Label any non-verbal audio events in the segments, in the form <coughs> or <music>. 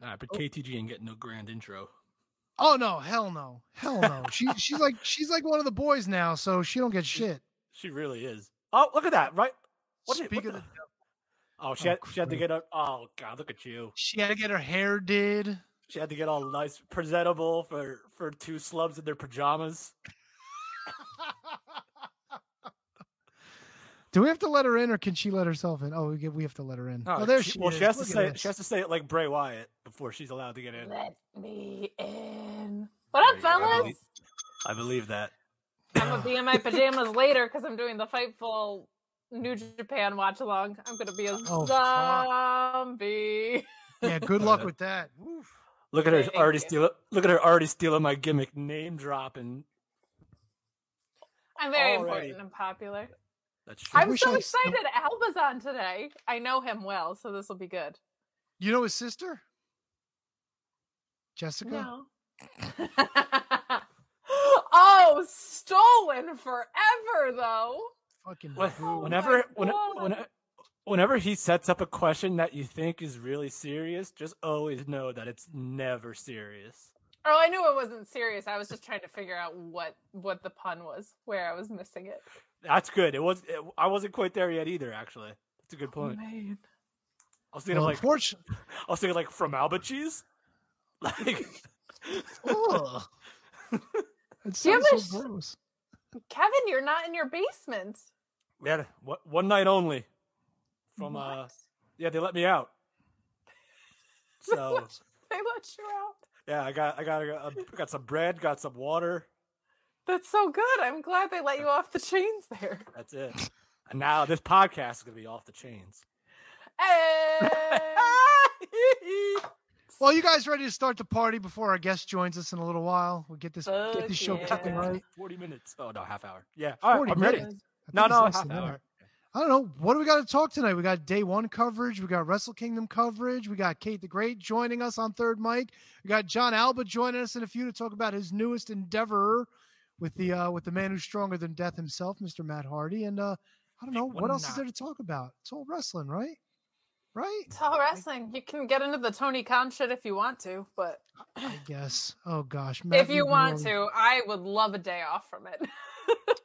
Nah, but oh. KTG ain't getting no grand intro. Oh no, hell no, hell no. <laughs> she she's like she's like one of the boys now, so she don't get shit. She really is. Oh, look at that! Right? What, Speak what of the- the Oh, she Oh, had she had to get her. Oh God, look at you! She had to get her hair did. She had to get all nice, presentable for for two slubs in their pajamas. <laughs> Do we have to let her in, or can she let herself in? Oh, we get, we have to let her in. Oh, there she, well, is. she has to Look at say this. she has to say it like Bray Wyatt before she's allowed to get in. Let me in. What up, There you go. I fellas? believe- I believe that. I'm gonna be in my pajamas later because I'm doing the Fightful New Japan watch along. I'm gonna be a Oh, zombie. Yeah, <laughs> good luck with that. Oof. Look at her Thank already you. stealing. Look at her already stealing my gimmick, name dropping. I'm very Already. important and popular. That's true. I'm wish so I excited. Alba's on today. I know him well, so this will be good. You know his sister, Jessica. No. <laughs> oh, stolen forever though. Fucking When- boo. whenever, oh my when, whenever he sets up a question that you think is really serious, just always know that it's never serious. Oh, I knew it wasn't serious. I was just trying to figure out what what the pun was, where I was missing it. That's good. It was. It, I wasn't quite there yet either. Actually, that's a good Oh, point. man. I was thinking Well, like unfortunately, <laughs> I was thinking like from Alba cheese. <laughs> Like Ugh. <laughs> it sounds have so gross. Kevin, you're not in your basement. yeah, one- one night only. From uh, yeah, they let me out. So they let you out. yeah, I got I got I got some bread, got some water. That's so good. I'm glad they let you off the chains there. That's it. And now this podcast is gonna be off the chains. And Well, you guys ready to start the party before our guest joins us in a little while? We'll get this get Fuck this show yeah. kicking right. Forty minutes. Oh no, half hour. Yeah, all right, 40 I'm ready. minutes. I No, no, half than hour. I don't know. What do we got to talk tonight? We got day one coverage. We got Wrestle Kingdom coverage. We got Kate the Great joining us on third mic. We got Jon Alba joining us in a few to talk about his newest endeavor with the uh, with the man who's stronger than death himself, Mr. Matt Hardy. And uh, I don't know Big what one else is there to talk about. It's all wrestling, right? Right? it's all wrestling. You can get into the Tony Khan shit if you want to, but I guess. Oh gosh, Matt, if you want to, I would love a day off from it.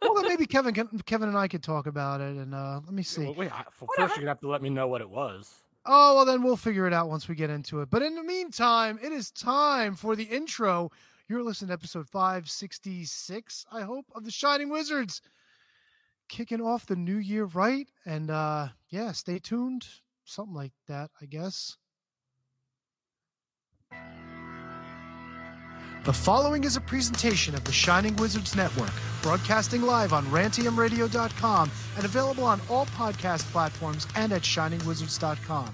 well then <laughs> maybe Kevin, can, Kevin and I could talk about it. And uh, let me see. Well, wait, I, well, first you're gonna have to let me know what it was. Oh, well, then we'll figure it out once we get into it. But in the meantime, it is time for the intro. You're listening to episode 566, I hope, of The Shining Wizards. Kicking off the new year right. And uh yeah, stay tuned. Something like that, I guess. The following is a presentation of the Shining Wizards Network, broadcasting live on rantiumradio.com and available on all podcast platforms and at shiningwizards.com.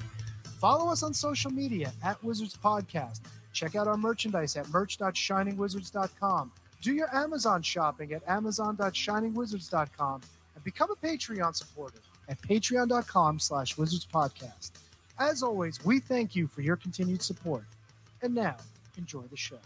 Follow us on social media at Wizards Podcast. Check out our merchandise at merch.shiningwizards.com. Do your Amazon shopping at amazon.shiningwizards.com and become a Patreon supporter at patreon.com slash wizards podcast. As always, we thank you for your continued support. And now, enjoy the show.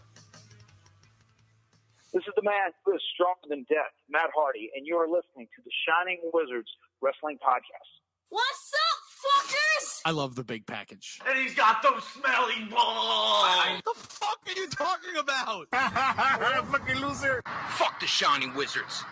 This is the man who is stronger than death, Matt Hardy, and you are listening to the Shining Wizards Wrestling Podcast. What's up, fuckers? I love the big package. And he's got those smelly balls. What the fuck are you talking about? What a fucking loser. Fuck the shiny Wizards.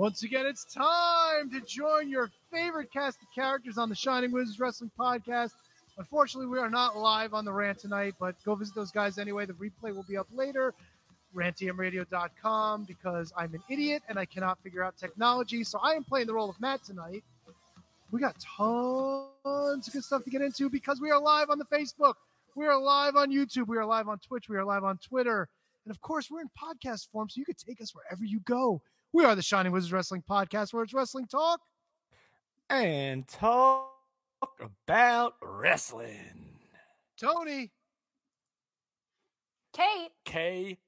Once again, it's time to join your favorite cast of characters on the Shining Wizards Wrestling Podcast. Unfortunately, we are not live on the rant tonight, but go visit those guys anyway. The replay will be up later. rantiumradio.com because I'm an idiot and I cannot figure out technology. So I am playing the role of Matt tonight. We got tons of good stuff to get into because we are live on the Facebook. We are live on YouTube. We are live on Twitch. We are live on Twitter. And of course, we're in podcast form, so you could take us wherever you go. We are the Shining Wizards Wrestling Podcast, where it's wrestling talk. And talk about wrestling. Tony. Kate, K.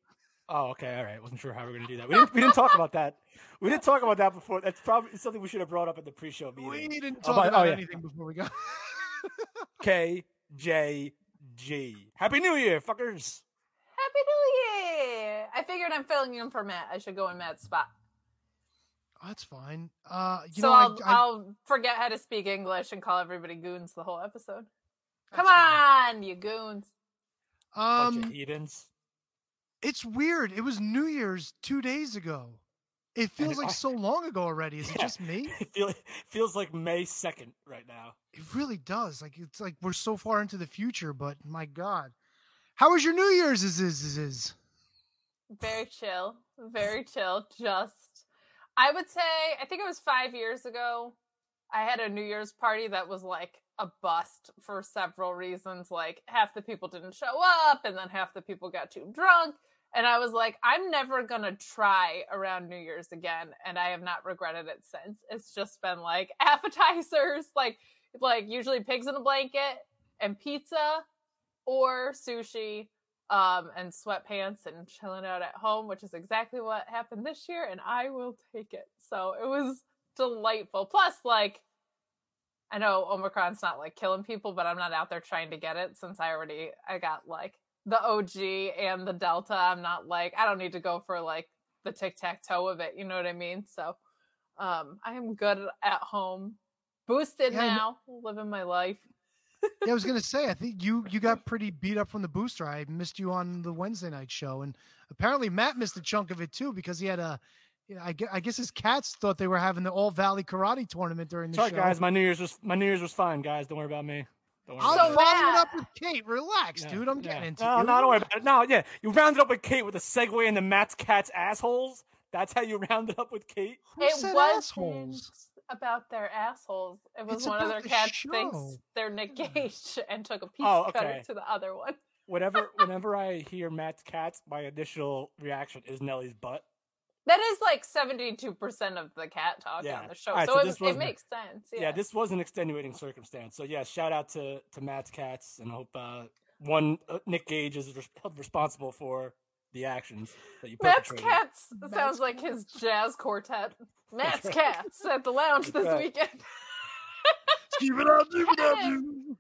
Oh, okay, all right. Wasn't sure how we are gonna do that. We didn't. We didn't talk about that. We didn't talk about that before. That's probably something we should have brought up at the pre-show meeting. We didn't Oh, talk but- about oh, yeah. anything before we go. <laughs> K J G. Happy New Year, fuckers. Happy New Year! I figured I'm filling in for Matt. I should go in Matt's spot. That's fine. Uh, you so know, I'll I, I, I'll forget how to speak English and call everybody goons the whole episode. Come fine. on, you goons! Bunch um, of heathens. it's weird. It was New Year's two days ago. It feels like I- so long ago already. Is it just me? <laughs> It feel, feels like May second right now. It really does. Like it's like we're so far into the future, but my God, how was your New Year's? Is is is is? Very chill, very chill. Just, I would say, I think it was five years ago. I had a New Year's party that was like a bust for several reasons. Like half the people didn't show up, and then half the people got too drunk. And I was like, I'm never gonna try around New Year's again, and I have not regretted it since. It's just been like <laughs> appetizers, like like usually pigs in a blanket and pizza or sushi um, and sweatpants and chilling out at home, which is exactly what happened this year, and I will take it. So it was delightful. Plus, like, I know Omicron's not like killing people, but I'm not out there trying to get it since I already I got like the OG and the Delta. I'm not like I don't need to go for like the tic tac toe of it. You know what I mean? So um, I am good at home, boosted Yeah, now, living my life. Yeah, I was gonna <laughs> say. I think you you got pretty beat up from the booster. I missed you on the Wednesday night show, and apparently Matt missed a chunk of it too because he had a. you know, I guess, I guess his cats thought they were having the All Valley Karate tournament during the Sorry, show. guys. My New Year's was my New Year's was fine, guys. Don't worry about me. Don't worry I'm about So me. it up with Kate. Relax, Yeah, dude. I'm yeah. getting into no, you. no, don't worry about it. No, yeah, you rounded up with Kate with a segue into Matt's cat's assholes. That's how you <laughs> rounded up with Kate. Who it said wasn't assholes? About their assholes. It was It's one of their the cats show. thinks they're Nick Gage <laughs> and took a piece Oh, cutter okay. to the other one. Whenever, <laughs> whenever I hear Matt's cats, my initial reaction is Nellie's butt. That is like seventy-two percent of the cat talk Yeah. on the show, Alright, so, so it, it makes sense. Yeah, Yeah. this was an extenuating circumstance. So yeah, shout out to to Matt's cats, and I hope uh, one uh, Nick Gage is res- held responsible for the actions that you Matt's cats Matt's sounds like his jazz quartet. <laughs> Matt's cats at the lounge this right. weekend. Keep it up, keep it up, Kevin.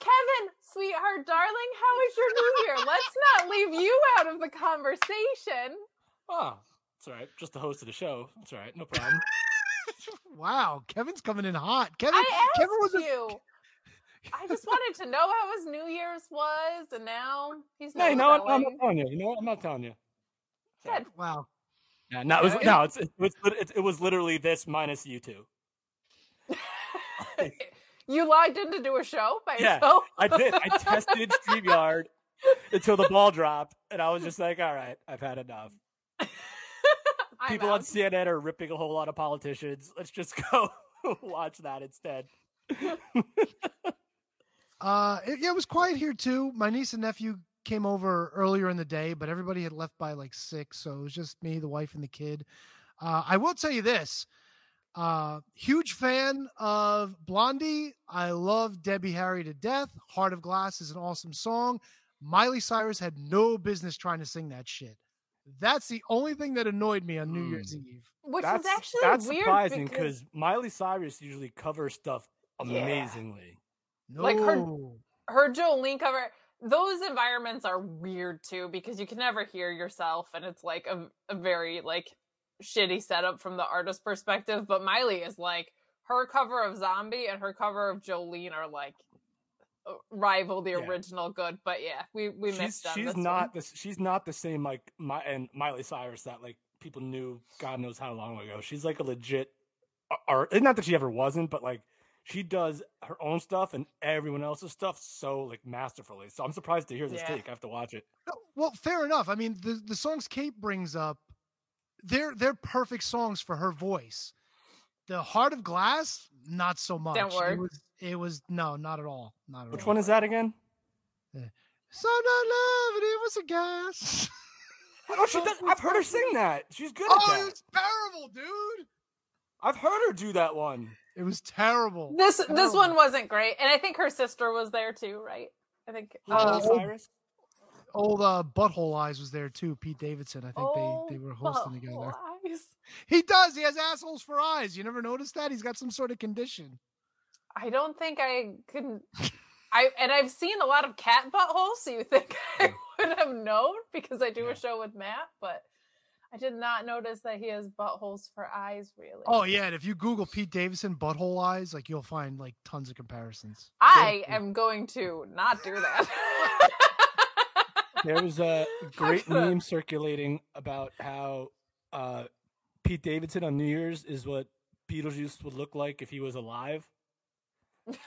Kevin, sweetheart, darling, how was your New Year? Let's not leave you out of the conversation. Oh, it's all right. Just the host of the show. It's all right. No problem. <laughs> Wow, Kevin's coming in hot. Kevin, I asked Kevin was a- you. I just wanted to know how his New Year's was, and now he's no, you no know what? I'm not telling you. You know what? I'm not telling you. It's all right. Good. wow. Yeah, no, it was, no, it's, it, was, it, it was literally this minus you two. <laughs> you logged in to do a show by Yeah, yourself? I did. I tested StreamYard <laughs> until the ball dropped, and I was just like, all right, I've had enough. <laughs> I'm People on. CNN are ripping a whole lot of politicians. Let's just go watch that instead. Uh, it, yeah, it was quiet here too. My niece and nephew came over earlier in the day, but everybody had left by like six, so it was just me, the wife, and the kid. Uh, I will tell you this: uh, huge fan of Blondie. I love Debbie Harry to death. Heart of Glass is an awesome song. Miley Cyrus had no business trying to sing that shit. That's the only thing that annoyed me on New Mm. Year's Eve. Which that's is actually that's weird surprising because because Miley Cyrus usually covers stuff Yeah. No, Like her- her Jolene cover, those environments are weird too because you can never hear yourself, and it's like a, a very like shitty setup from the artist perspective. But Miley is like her cover of Zombie and her cover of Jolene are like uh, rival the Yeah. original good. But yeah, we we she's missed she's not this she's not the same like my and Miley Cyrus that like people knew God knows how long ago. She's like a legit art. Not that she ever wasn't, but like she does her own stuff and everyone else's stuff so like masterfully. So I'm surprised to hear this Yeah. take. I have to watch it. No, Well, fair enough. I mean, the the songs Kate brings up, they're they're perfect songs for her voice. The Heart of Glass, not so much. work. It was it was no, not at all. Not at Which all. one is that again? Eh. So not love and it was a gas. <laughs> Oh, she does. I've heard her sing that. She's good at it. Oh, that. it's terrible, dude. I've heard her do that one. It was terrible. This this one wasn't great, and I think her sister was there too, right? I think. Uh, Oh, Cyrus. Old uh, Butthole Eyes was there too. Pete Davidson. I think oh, they, they were hosting together. Eyes. He does. He has assholes for eyes. You never noticed that? He's got some sort of condition. I don't think I can. <laughs> I and I've seen a lot of cat buttholes, so you think I <laughs> would have known because I do Yeah. a show with Matt, but I did not notice that he has buttholes for eyes. Really? Oh yeah, and if you Google Pete Davidson butthole eyes, like you'll find like tons of comparisons. I am going to not do that. There was a <laughs> great meme circulating about how uh, Pete Davidson on New Year's is what Beetlejuice would look like if he was alive.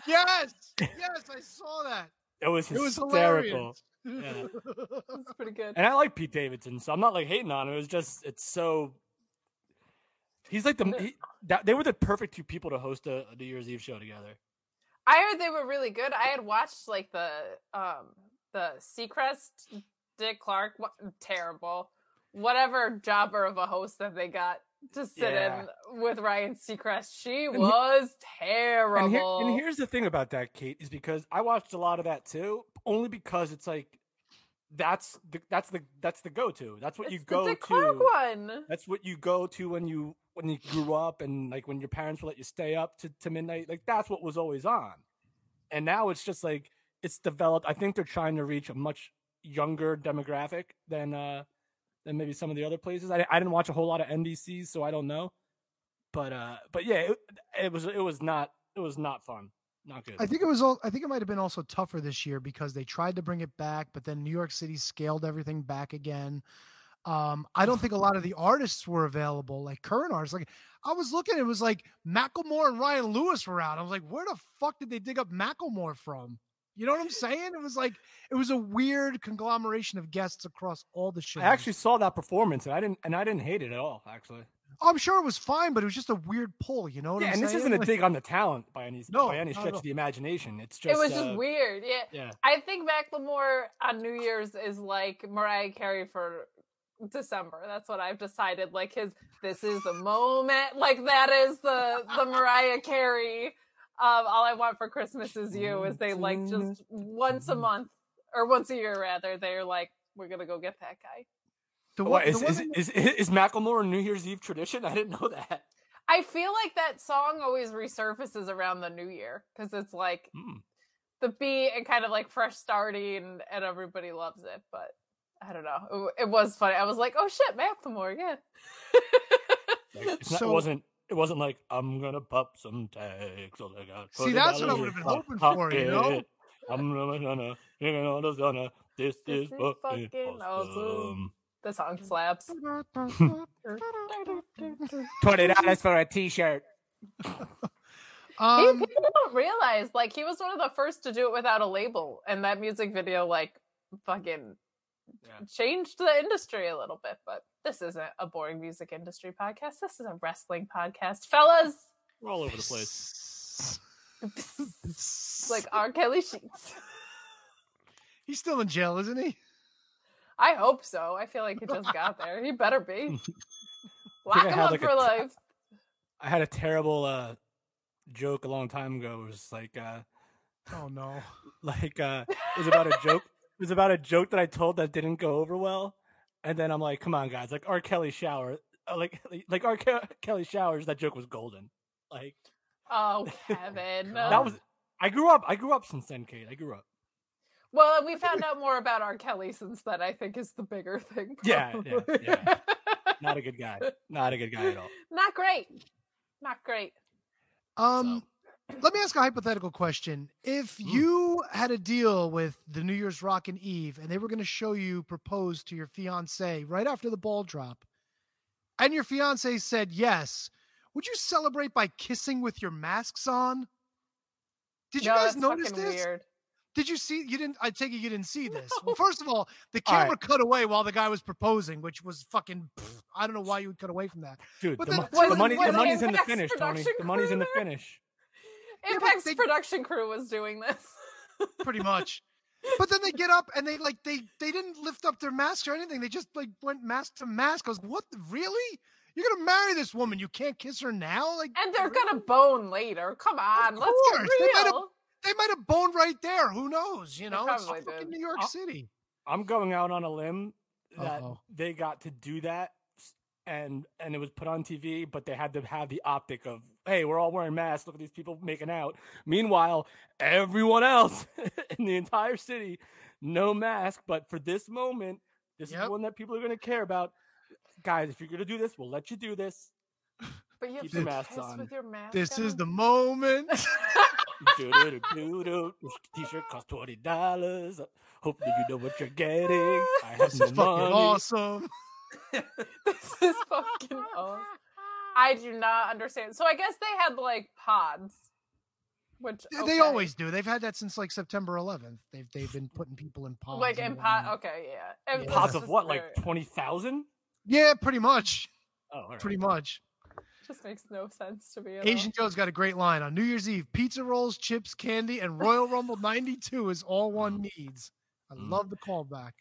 Yes, <laughs> yes, I saw that. It was It was hysterical. Hilarious. That's pretty good. And I like Pete Davidson, so I'm not like hating on him. It was just it's so. He's like the he, that, they were the perfect two people to host a, a New Year's Eve show together. I heard they were really good. I had watched like the um the Seacrest Dick Clark what, terrible whatever jobber of a host that they got to sit Yeah. in with Ryan Seacrest. She And he- was And, terrible. here, and here's the thing about that, Kate, is because I watched a lot of that too, only because it's like that's the that's the that's the go to. That's what you go the to. one. That's what you go to when you when you grew up and like when your parents would let you stay up to, to midnight. Like that's what was always on. And now it's just like it's developed. I think they're trying to reach a much younger demographic than uh than maybe some of the other places. I, I didn't watch a whole lot of NBCs, so I don't know. But uh but yeah, it, it was it was not it was not fun. Not good. I think it was all. I think it might have been also tougher this year because they tried to bring it back, but then New York City scaled everything back again. Um, I don't think a lot of the artists were available, like current artists. Like I was looking, it was like Macklemore and Ryan Lewis were out. I was like, where the fuck did they dig up Macklemore from? You know what I'm saying? It was like it was a weird conglomeration of guests across all the shows. I actually saw that performance and I didn't and I didn't hate it at all, actually. I'm sure it was fine, but it was just a weird pull. You know what Yeah, I'm and this isn't a Like- dig on the talent by any No, by any stretch of the imagination. It's just it was uh, just weird. Yeah. Yeah. I think Macklemore on New Year's is like Mariah Carey for December. That's what I've decided. Like his, this is the moment. Like that is the the Mariah Carey. Um, all I want for Christmas is you. Is they like just once a month or once a year rather. They're like, we're gonna go get that guy. The What, one- is, is, thing- is, is, Macklemore a New Year's Eve tradition? I didn't know that. I feel like that song always resurfaces around the new year because it's like Hmm. the beat and kind of like fresh starting, and everybody loves it. But I don't know. It, it was funny. I was like, oh shit, Macklemore, yeah. Like, it's not, So- it wasn't. It wasn't like I'm gonna pop some tags. So I got See, that's what I would've been hoping for, you know? I'm gonna, gonna, gonna, gonna, gonna, this, This is is fucking, fucking awesome. awesome. The song slaps. Twenty dollars for a T-shirt. <laughs> Um, people don't realize, like, he was one of the first to do it without a label, and that music video, like, fucking Yeah. changed the industry a little bit. But this isn't a boring music industry podcast. This is a wrestling podcast, fellas. We're all over the place. <laughs> like R. Kelly sheets. <laughs> he's still in jail, isn't he? I hope so. I feel like he just got there. He better be. <laughs> Lock him up like, for life. I had a terrible uh, joke a long time ago. It was like, uh, Oh no. like uh, it was about a joke. It was about a joke that I told that didn't go over well, and then I'm like, "Come on, guys! Like R. Kelly shower, uh, like <laughs> like R. Ke- Kelly showers." That joke was golden. Like Oh, <laughs> Kevin. <laughs> that was. I grew up. I grew up since then, Kate. I grew up. Well, and we found out more about R. Kelly since then. I think is the bigger thing. Yeah, yeah, yeah. Not a good guy. Not a good guy at all. Not great. Not great. Um, let me ask a hypothetical question. If Hmm. you had a deal with the New Year's Rockin' Eve and they were going to show you propose to your fiance right after the ball drop, and your fiance said yes, would you celebrate by kissing with your masks on? Did you No, guys notice this? Weird. Did you see? You didn't. I take it you didn't see this. Well, first of all, the All right. camera cut away while the guy was proposing, which was fucking. pff, I don't know why you would cut away from that. Dude, But the, then mo- was- the money, the money's in the finish, Tony. The money's in the finish. But Impact's they- production crew was doing this. pretty much. <laughs> But then they get up and they like they they didn't lift up their masks or anything. They just like went mask to mask. I was what really? You're gonna marry this woman. You can't kiss her now. Like, And they're gonna bone later. Come on, let's course, get real. they might have boned right there. Who knows? You know, it's probably fucking. New York Uh, City. I'm going out on a limb that Uh-oh. they got to do that and and it was put on TV, but they had to have the optic of, hey, we're all wearing masks. Look at these people making out. Meanwhile, everyone else <laughs> in the entire city, no mask. But for this moment, this is Yep. the one that people are going to care about. Guys, if you're going to do this, we'll let you do this. <laughs> But you have Keep to your masks kiss on. with your mask. This is the moment. <laughs> T-shirt costs twenty dollars. Hopefully, you know what you're getting. I have this no is fucking money. awesome. this is fucking awesome. I do not understand. So I guess they had like pods, which They- They always do. They've had that since like September 11th. They've they've been putting people in pods. like in pot. whatnot. Okay, yeah. And Yeah. Pods of just what? Like very- twenty thousand? Yeah, pretty much. Oh, all right. Pretty much. just makes no sense to me. At Asian Joe's got a great line on New Year's Eve: pizza rolls, chips, candy, and Royal Rumble '92 is all one needs. I Mm. love the callback.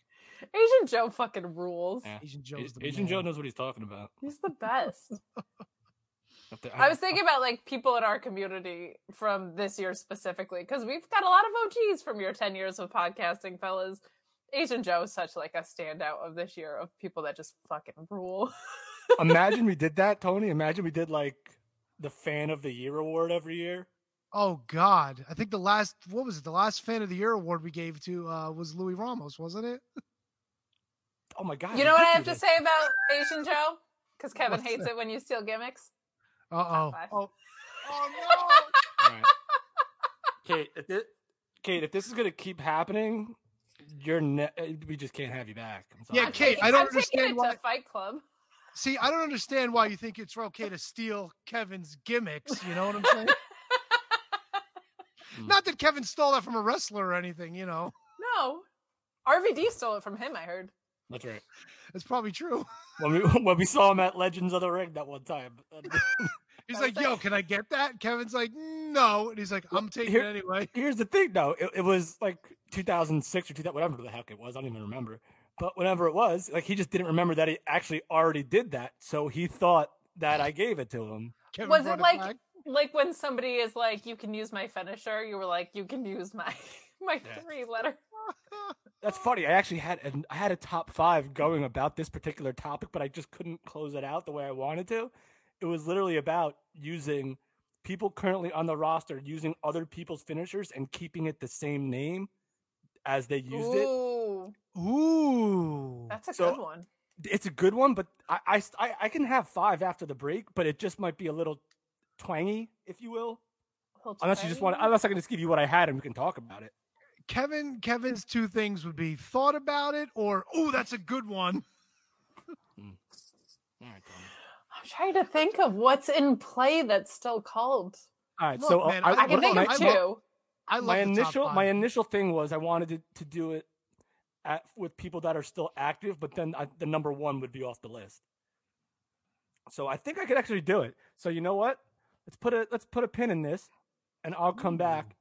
All. Asian Joe fucking rules. Yeah. Asian Joe's the Asian Joe knows what he's talking about. He's the best. <laughs> I was thinking about like people in our community from this year specifically because we've got a lot of OGs from your 10 years of podcasting, fellas. Asian Joe is such like a standout of this year of people that just fucking rule. <laughs> Imagine we did that, Tony. Imagine we did like the fan of the year award every year. Oh God, I think the last what was it? The last fan of the year award we gave to uh, was Louis Ramos, wasn't it? <laughs> Oh my god! you know what I have to this. say about Asian Joe? Because Kevin What's hates that? it when you steal gimmicks. Uh oh. Oh, <laughs> All right. Kate, if this, Kate, if this is gonna keep happening, you're ne- uh, we just can't have you back. I'm sorry. Yeah, I'm Kate, taking- I don't I'm understand it why- to Fight Club. See, I don't understand why you think it's okay to steal Kevin's gimmicks. You know what I'm saying? Mm. Not that Kevin stole that from a wrestler or anything. You know, No. RVD stole it from him, I heard. That's right. That's probably true. When we <laughs> when we saw him at Legends of the Ring that one time. <laughs> <laughs> He's like, "Yo, can I get that?" Kevin's like, "No," and he's like, "I'm taking here- it anyway." Here's the thing, though. It, it was like 2006 or 2000, whatever the heck it was. I don't even remember. But whenever it was, like he just didn't remember that he actually already did that. So he thought that I gave it to him. Kevin Was it like back. like when somebody is like, you can use my finisher, you were like, you can use my my Yeah. three letter. That's funny. I actually had an, I had a top five going about this particular topic, but I just couldn't close it out the way I wanted to. It was literally about using people currently on the roster using other people's finishers and keeping it the same name as they used it. Ooh, Ooh, that's a So- good one. It's a good one, but I, I, I, I can have five after the break, but it just might be a little twangy, if you will. Unless you just want, unless I can just give you what I had and we can talk about it. Kevin. Kevin's two things would be thought about it or oh, that's a good one. <laughs> All right, Tony. I'm trying to think of what's in play that's still called. All right. Look, so uh, man, I, I I can think my- of I two. love- I love my initial my initial thing was I wanted to, to do it at, with people that are still active, but then I, the number one would be off the list. So I think I could actually do it. So you know what? Let's put a let's put a pin in this, and I'll come back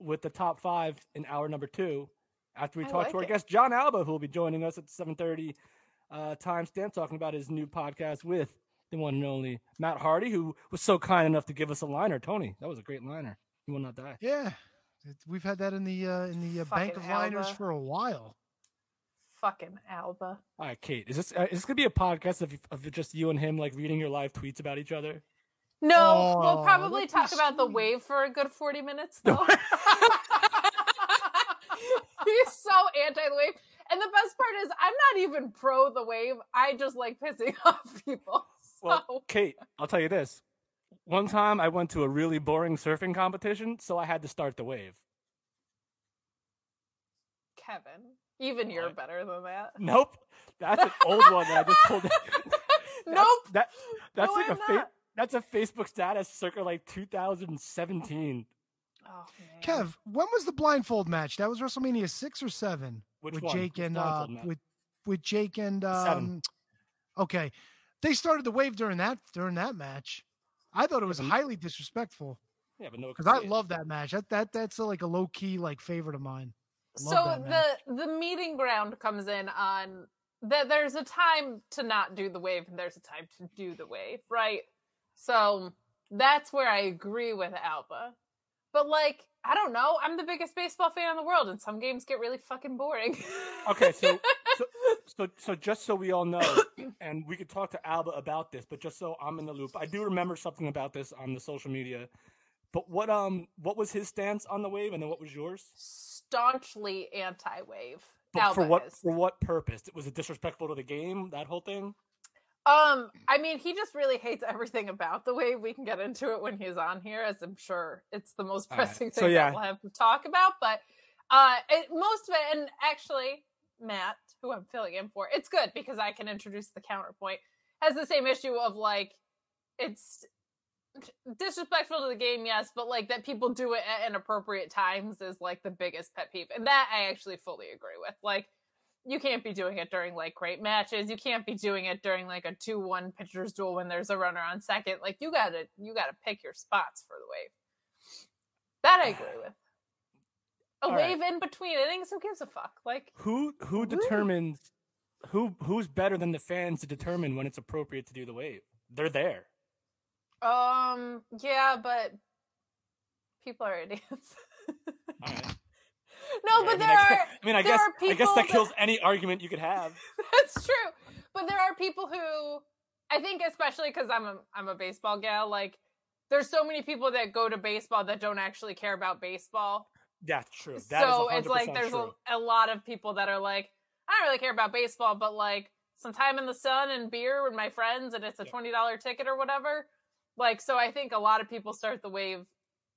with the top five in hour number two after we I talk like to our it. guest Jon Alba, who will be joining us at seven thirty uh, time stamp, talking about his new podcast with the one and only Matt Hardy, who was so kind enough to give us a liner. Tony, that was a great liner. You will not die. Yeah, we've had that in the uh, in the uh, bank of Fucking liners for a while. Fucking Alba. All right, Kate. Is this uh, is this gonna be a podcast of of just you and him like reading your live tweets about each other? No, Oh, we'll probably talk about the wave for a good 40 minutes <laughs> though. <laughs> He's so anti the wave. And the best part is I'm not even pro the wave. I just like pissing <laughs> off people. So Well, Kate, I'll tell you this. One time I went to a really boring surfing competition, so I had to start the wave. Kevin, even you're better than that. Nope, that's an old one that I just pulled. nope. That that's No, like a I'm fa- not. That's a Facebook status circa like 2017. Oh, man. Kev, when was the blindfold match? That was WrestleMania six or seven Which with one? Jake Which and uh, with with Jake and um, Seven. okay, they started the wave during that during that match. I thought it was highly disrespectful Yeah, but no, because I love that match. That that that's a, like a low key like favorite of mine. Love so the the meeting ground comes in on that there's a time to not do the wave and there's a time to do the wave, right? So that's where I agree with Alba. But like, I don't know. I'm the biggest baseball fan in the world, and some games get really fucking boring. Okay, so <laughs> so so so just so we all know, and we could talk to Alba about this, but just so I'm in the loop, I do remember something about this on the social media. But what um what was his stance on the wave, and then what was yours? staunchly anti-wave. But for Alba what is. for what purpose? Was it disrespectful to the game? That whole thing? Um, I mean, he just really hates everything about the wave. We can get into it when he's on here, as I'm sure it's the most <laughs> All right. pressing So, thing yeah. that we'll have to talk about. But uh, it, most of it, and actually, Matt, who I'm filling in for, it's good because I can introduce the counterpoint. Has the same issue of like, it's disrespectful to the game, yes, but like that people do it at inappropriate times is like the biggest pet peeve, and that I actually fully agree with. Like, you can't be doing it during like great matches. You can't be doing it during like a two-one pitcher's duel when there's a runner on second. Like, you gotta you gotta pick your spots for the wave. That I agree with. A All right. wave in between innings, who gives a fuck? Like, Who who determines who who's better than the fans to determine when it's appropriate to do the wave? They're there. um, yeah, but people are <laughs> idiots. All right. No, I but mean, there I, are. I mean, I guess I guess that that- kills any argument you could have. <laughs> That's true. But there are people who I think especially because I'm a I'm a baseball gal, like there's so many people that go to baseball that don't actually care about baseball. That's true. That is so it's like 100% there's a, a lot of people that are like, I don't really care about baseball, but like some time in the sun and beer with my friends and it's a twenty dollar ticket or whatever. Like so I think a lot of people start the wave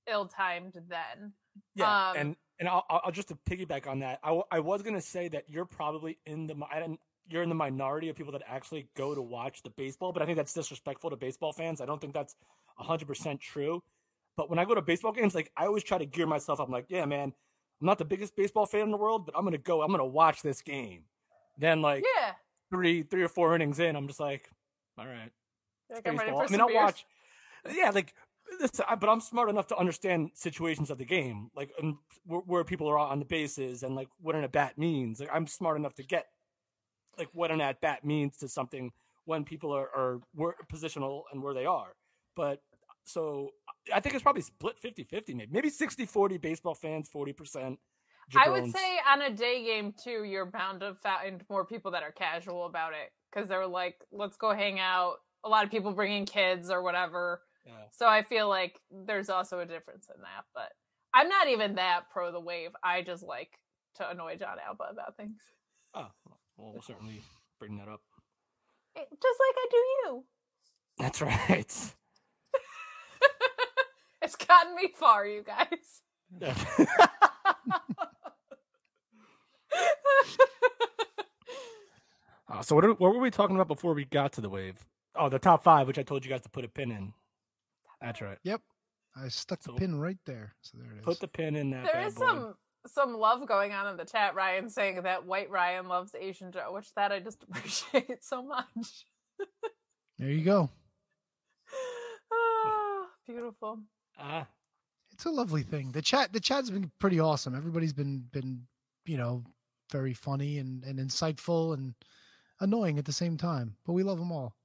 ill timed then. Yeah, Um, and and I'll, I'll just to piggyback on that. I, w- I was gonna say that you're probably in the I you're in the minority of people that actually go to watch the baseball, but I think that's disrespectful to baseball fans. I don't think that's hundred percent true. But when I go to baseball games, like I always try to gear myself. up. I'm like, yeah, man, I'm not the biggest baseball fan in the world, but I'm gonna go. I'm gonna watch this game. Then like Yeah. three three or four innings in, I'm just like, all right, Like I'm ready for I mean, I'll beers. watch. Yeah, like this, but I'm smart enough to understand situations of the game, like and where, where people are on the bases and like what an at bat means. Like I'm smart enough to get like what an at bat means to something when people are are where, positional and where they are. But so I think it's probably split 50-50 maybe. Maybe 60-40 baseball fans, 40% I would say on a day game too, you're bound to find more people that are casual about it because they're like, "Let's go hang out." A lot of people bringing kids or whatever. Yeah. So I feel like there's also a difference in that. But I'm not even that pro the wave. I just like to annoy Jon Alba about things, Oh, well, we'll certainly bring that up. Eh, just like I do you. That's <laughs> right. <laughs> It's gotten me far, you guys. <laughs> Uh, so what, are, what were we talking about before we got to the wave? Oh, the top five, which I told you guys to put a pin in. That's right. Yep. I stuck the pin right there. So there it is. Put the pin in that. There bad is boy. some some love going on in the chat. Ryan saying that White Ryan loves Asian Joe, which that I just <laughs> appreciate so much. there you go. <laughs> Ah, beautiful. Ah, It's a lovely thing. The chat the chat's been pretty awesome. Everybody's been been, you know, very funny and, and insightful and annoying at the same time. But we love them all.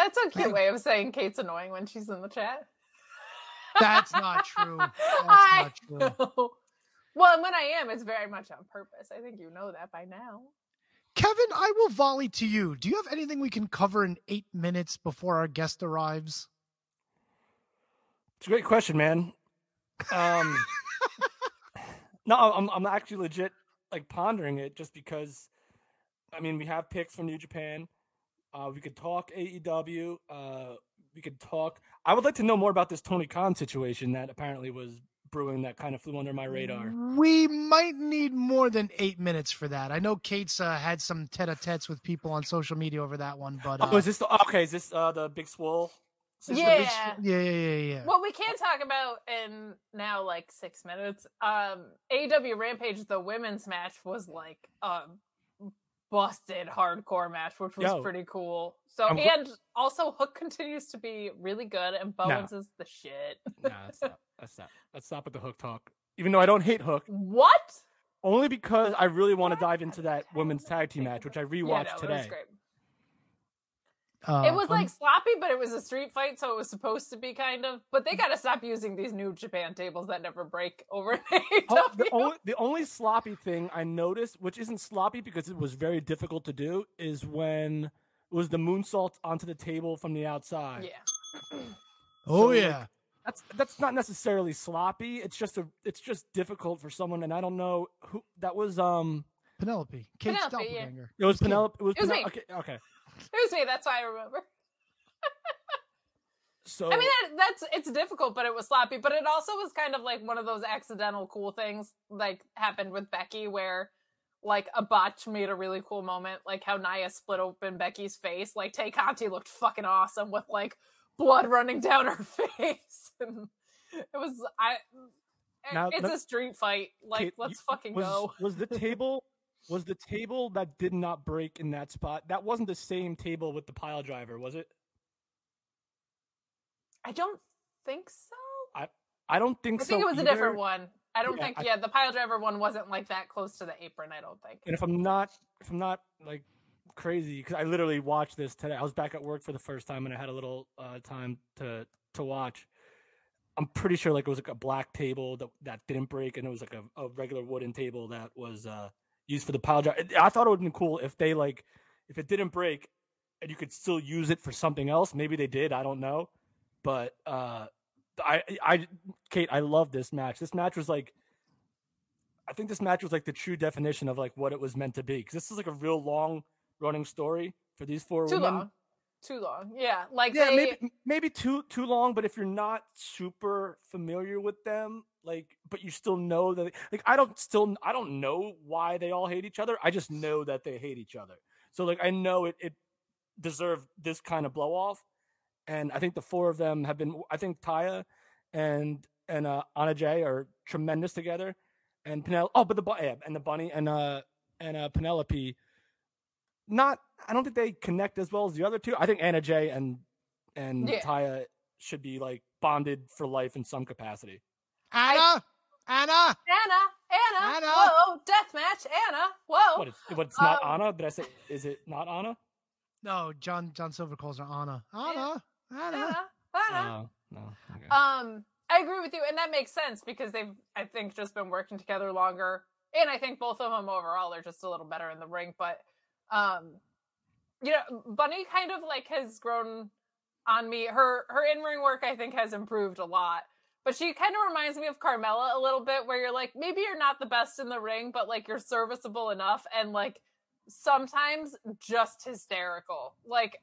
Yeah, that's a cute way of saying Kate's annoying when she's in the chat. That's not true. <laughs> That's I not true. know. Well, and when I am, it's very much on purpose. I think you know that by now. Kevin, I will volley to you. Do you have anything we can cover in eight minutes before our guest arrives? it's a great question, man. Um, <laughs> no, I'm I'm actually legit like pondering it just because. I mean, we have picks from New Japan. Uh, we could talk AEW. Uh, we could talk. I would like to know more about this Tony Khan situation that apparently was brewing that kind of flew under my radar. We might need more than eight minutes for that. I know Kate's uh, had some tete-a-tetes with people on social media over that one, but uh, Oh, is this the, okay? Is this uh, the big swole? this is the Yeah. big sw- yeah, yeah, yeah, yeah. What we can talk about in now like six minutes, um, AEW Rampage, the women's match was like a busted hardcore match, which was Yo. pretty cool. So I'm gl- and also Hook continues to be really good, and Bowens is the shit. Nah, let's stop. Let's stop. Let's stop with the hook talk. Even though I don't hate Hook, What? only because I really want to dive into that women's tag team match, which I rewatched yeah, no, today. It was. Uh, it was um, like sloppy, but it was a street fight, so it was supposed to be kind of. But they gotta stop using these new Japan tables that never break <laughs> over in Oh, the only the only sloppy thing I noticed, which isn't sloppy because it was very difficult to do, is when it was the moonsault onto the table from the outside. Yeah. <clears throat> oh so, like, yeah, That's that's not necessarily sloppy. It's just a it's just difficult for someone, and I don't know who that was. Um, Penelope, Kate Penelope, yeah. It was Penelope. It was, It was Penel- me. Okay, okay. <laughs> It was me. That's why I remember. So I mean, that, that's it's difficult, but it was sloppy. But it also was kind of like one of those accidental cool things, like happened with Becky, where like a botch made a really cool moment, like how Nia split open Becky's face. Like Tay Conti looked fucking awesome with like blood running down her <laughs> face. And it was I. Now, it's a street fight. Like, Kate, let's fucking was, go. Was the table was the table that did not break in that spot? That wasn't the same table with the pile driver, was it? I don't think so. I I don't think I so. I think it was a different one. I don't Yeah, think. I- yeah, the pile driver one wasn't like that close to the apron. I don't think. And if I'm not, if I'm not like crazy, because I literally watched this today. I was back at work for the first time, and I had a little uh, time to to watch. I'm pretty sure like it was like a black table that that didn't break, and it was like a, a regular wooden table that was uh, used for the pile driver. I thought it would have been cool if they like if it didn't break and you could still use it for something else. Maybe they did. I don't know, but uh, I I Kate, I love this match. This match was like. I think this match was like the true definition of like what it was meant to be because this is like a real long running story for these four Too women. long. Too long. Yeah, like Yeah, they. maybe maybe too too long, but if you're not super familiar with them, like, but you still know that, like, I don't still I don't know why they all hate each other. I just know that they hate each other. So like, I know it it deserved this kind of blow off, and I think the four of them have been. I think Taya and and uh, Anna Jay are tremendous together, and Penel. Oh, but the yeah, and the bunny and uh and uh Penelope. Not, I don't think they connect as well as the other two. I think Anna Jay and and Yeah. Taya should be like bonded for life in some capacity. Anna, Anna. Anna, Anna, Anna. whoa, death match, Anna, whoa. What? It's, what? It's not Um, Anna. Did I say? Is it not Anna? No, John John Silver calls her Anna. Anna, Anna. Anna, Anna. Oh, no. Okay. Um, I agree with you, and that makes sense because they've, I think, just been working together longer, and I think both of them overall are just a little better in the ring. But, um, you know, Bunny kind of like has grown on me. Her her in ring work, I think, has improved a lot. But she kind of reminds me of Carmella a little bit, where you're like, maybe you're not the best in the ring, but like you're serviceable enough, and like sometimes just hysterical. Like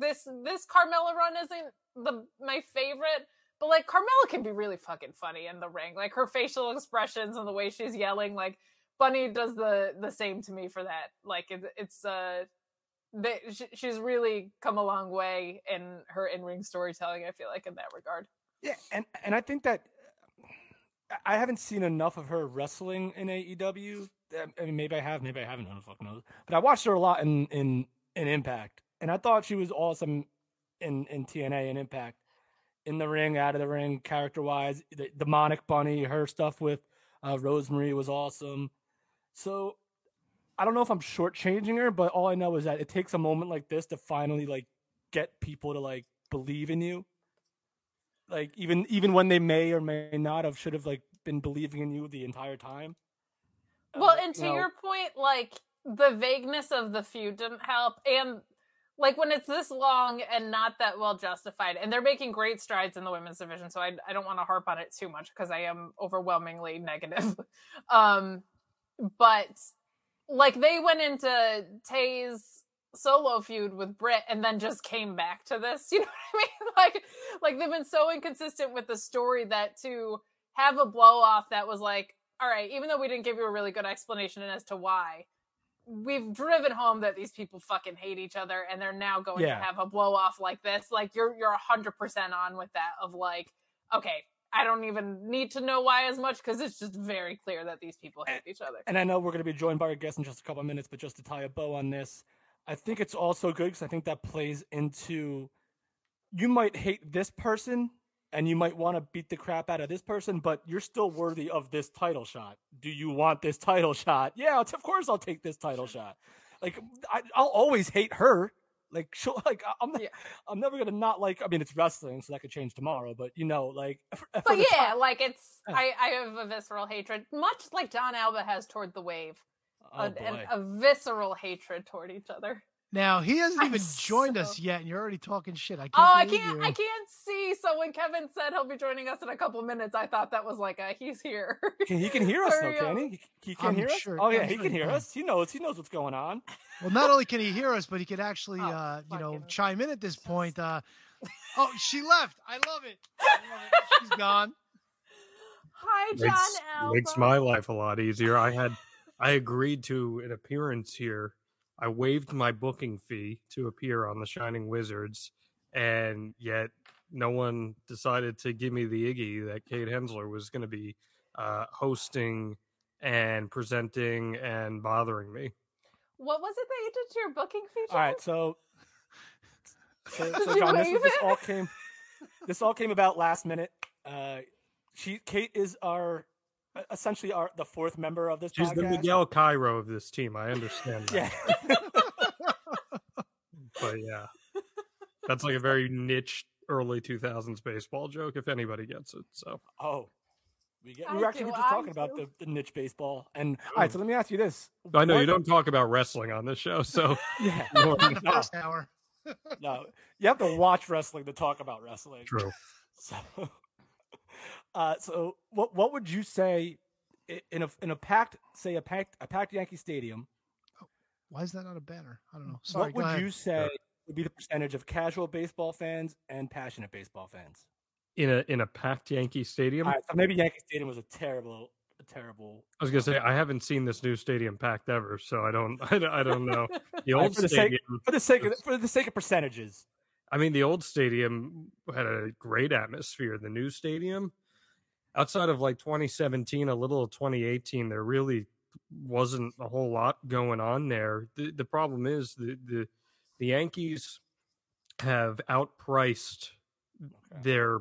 this this Carmella run isn't the my favorite, but like Carmella can be really fucking funny in the ring. Like her facial expressions and the way she's yelling, like Bunny does the the same to me for that. Like it, it's uh she's really come a long way in her in ring storytelling. I feel like in that regard. Yeah, and and I think that I haven't seen enough of her wrestling in AEW. I mean, maybe I have, maybe I haven't. Who the fuck knows? But I watched her a lot in in in Impact, and I thought she was awesome in in TNA and Impact, in the ring, out of the ring, character wise. The demonic bunny, her stuff with uh, Rosemary was awesome. So I don't know if I'm shortchanging her, but all I know is that it takes a moment like this to finally like get people to like believe in you like even even when they may or may not have should have like been believing in you the entire time. Well, Uh, and to you know, your point, like the vagueness of the feud didn't help, and like when it's this long and not that well justified, and they're making great strides in the women's division, so I I don't want to harp on it too much because I am overwhelmingly negative. <laughs> um, but like they went into Tay's solo feud with Britt and then just came back to this. <laughs> You know what I mean? Like like they've been so inconsistent with the story that to have a blow off that was like, all right, even though we didn't give you a really good explanation as to why, we've driven home that these people fucking hate each other and they're now going Yeah. to have a blow off like this. Like you're you're hundred percent on with that of like, okay, I don't even need to know why as much because it's just very clear that these people hate each other. and I know we're going to be joined by our guest in just a couple of minutes, but just to tie a bow on this, I think it's also good because I think that plays into you might hate this person and you might want to beat the crap out of this person, but you're still worthy of this title shot. Do you want this title shot? Yeah, of course I'll take this title <laughs> shot. Like I, I'll always hate her. Like <laughs> she'll like I'm Yeah. I'm never gonna not like. I mean, it's wrestling, so that could change tomorrow. But you know, like, <laughs> for, for But the yeah, like it's Yeah. I, I have a visceral hatred, much like Jon Alba has toward the wave. Oh, an, an- a visceral hatred toward each other. Now he <laughs> hasn't I'm even joined us yet, and you're already talking shit. I can't. Oh, I can't you. I can't see. So when Kevin said he'll be joining us in a couple minutes, I thought that was like a he's here. He can hear <laughs> us though, can he? He, he can I'm hear us. Oh yeah, I'm he sure can hear can. us. He knows. He knows what's going on. Well, not only can he hear us, but he can actually, Oh, uh, you know, fucking- chime in at this point. Uh, oh, she left. I love it. I love it. She's gone. <laughs> Hi, Jon makes, makes my life a lot easier. I had I agreed to an appearance here. I waived my booking fee to appear on the Shining Wizards, and yet no one decided to give me the iggy that Kate Hensler was going to be uh, hosting and presenting and bothering me. What was it that you did to your booking fee? All right, so so, <laughs> Did so you John, this, this all came this all came about last minute. Uh, she Kate is our essentially our the fourth member of this She's podcast. the Miguel Cairo of this team. I understand that. Yeah. <laughs> But yeah, that's like a very niche early 2000s baseball joke, if anybody gets it. So oh. We, get, we were actually do, were just I talking about the, the niche baseball. And all right, so let me ask you this. I know you don't talk about wrestling on this show, so <laughs> Yeah. <laughs> you're- the No. hour. No, you have to watch wrestling to talk about wrestling. true. So, uh, so what what would you say in a in a packed say a packed a packed Yankee Stadium? Why is that not a banner? I don't know. Sorry. what would ahead. you say would be the percentage of casual baseball fans and passionate baseball fans? In a in a packed Yankee Stadium, All right, so maybe Yankee Stadium was a terrible a terrible. I was gonna say I haven't seen this new stadium packed ever, so I don't <laughs> I don't, I don't know. <laughs> The old for the sake- stadium, For the sake of for the sake of percentages, I mean, the old stadium had a great atmosphere. The new stadium, outside of like 2017, a little of 2018, there really wasn't a whole lot going on there. The the problem is the the, the Yankees have outpriced their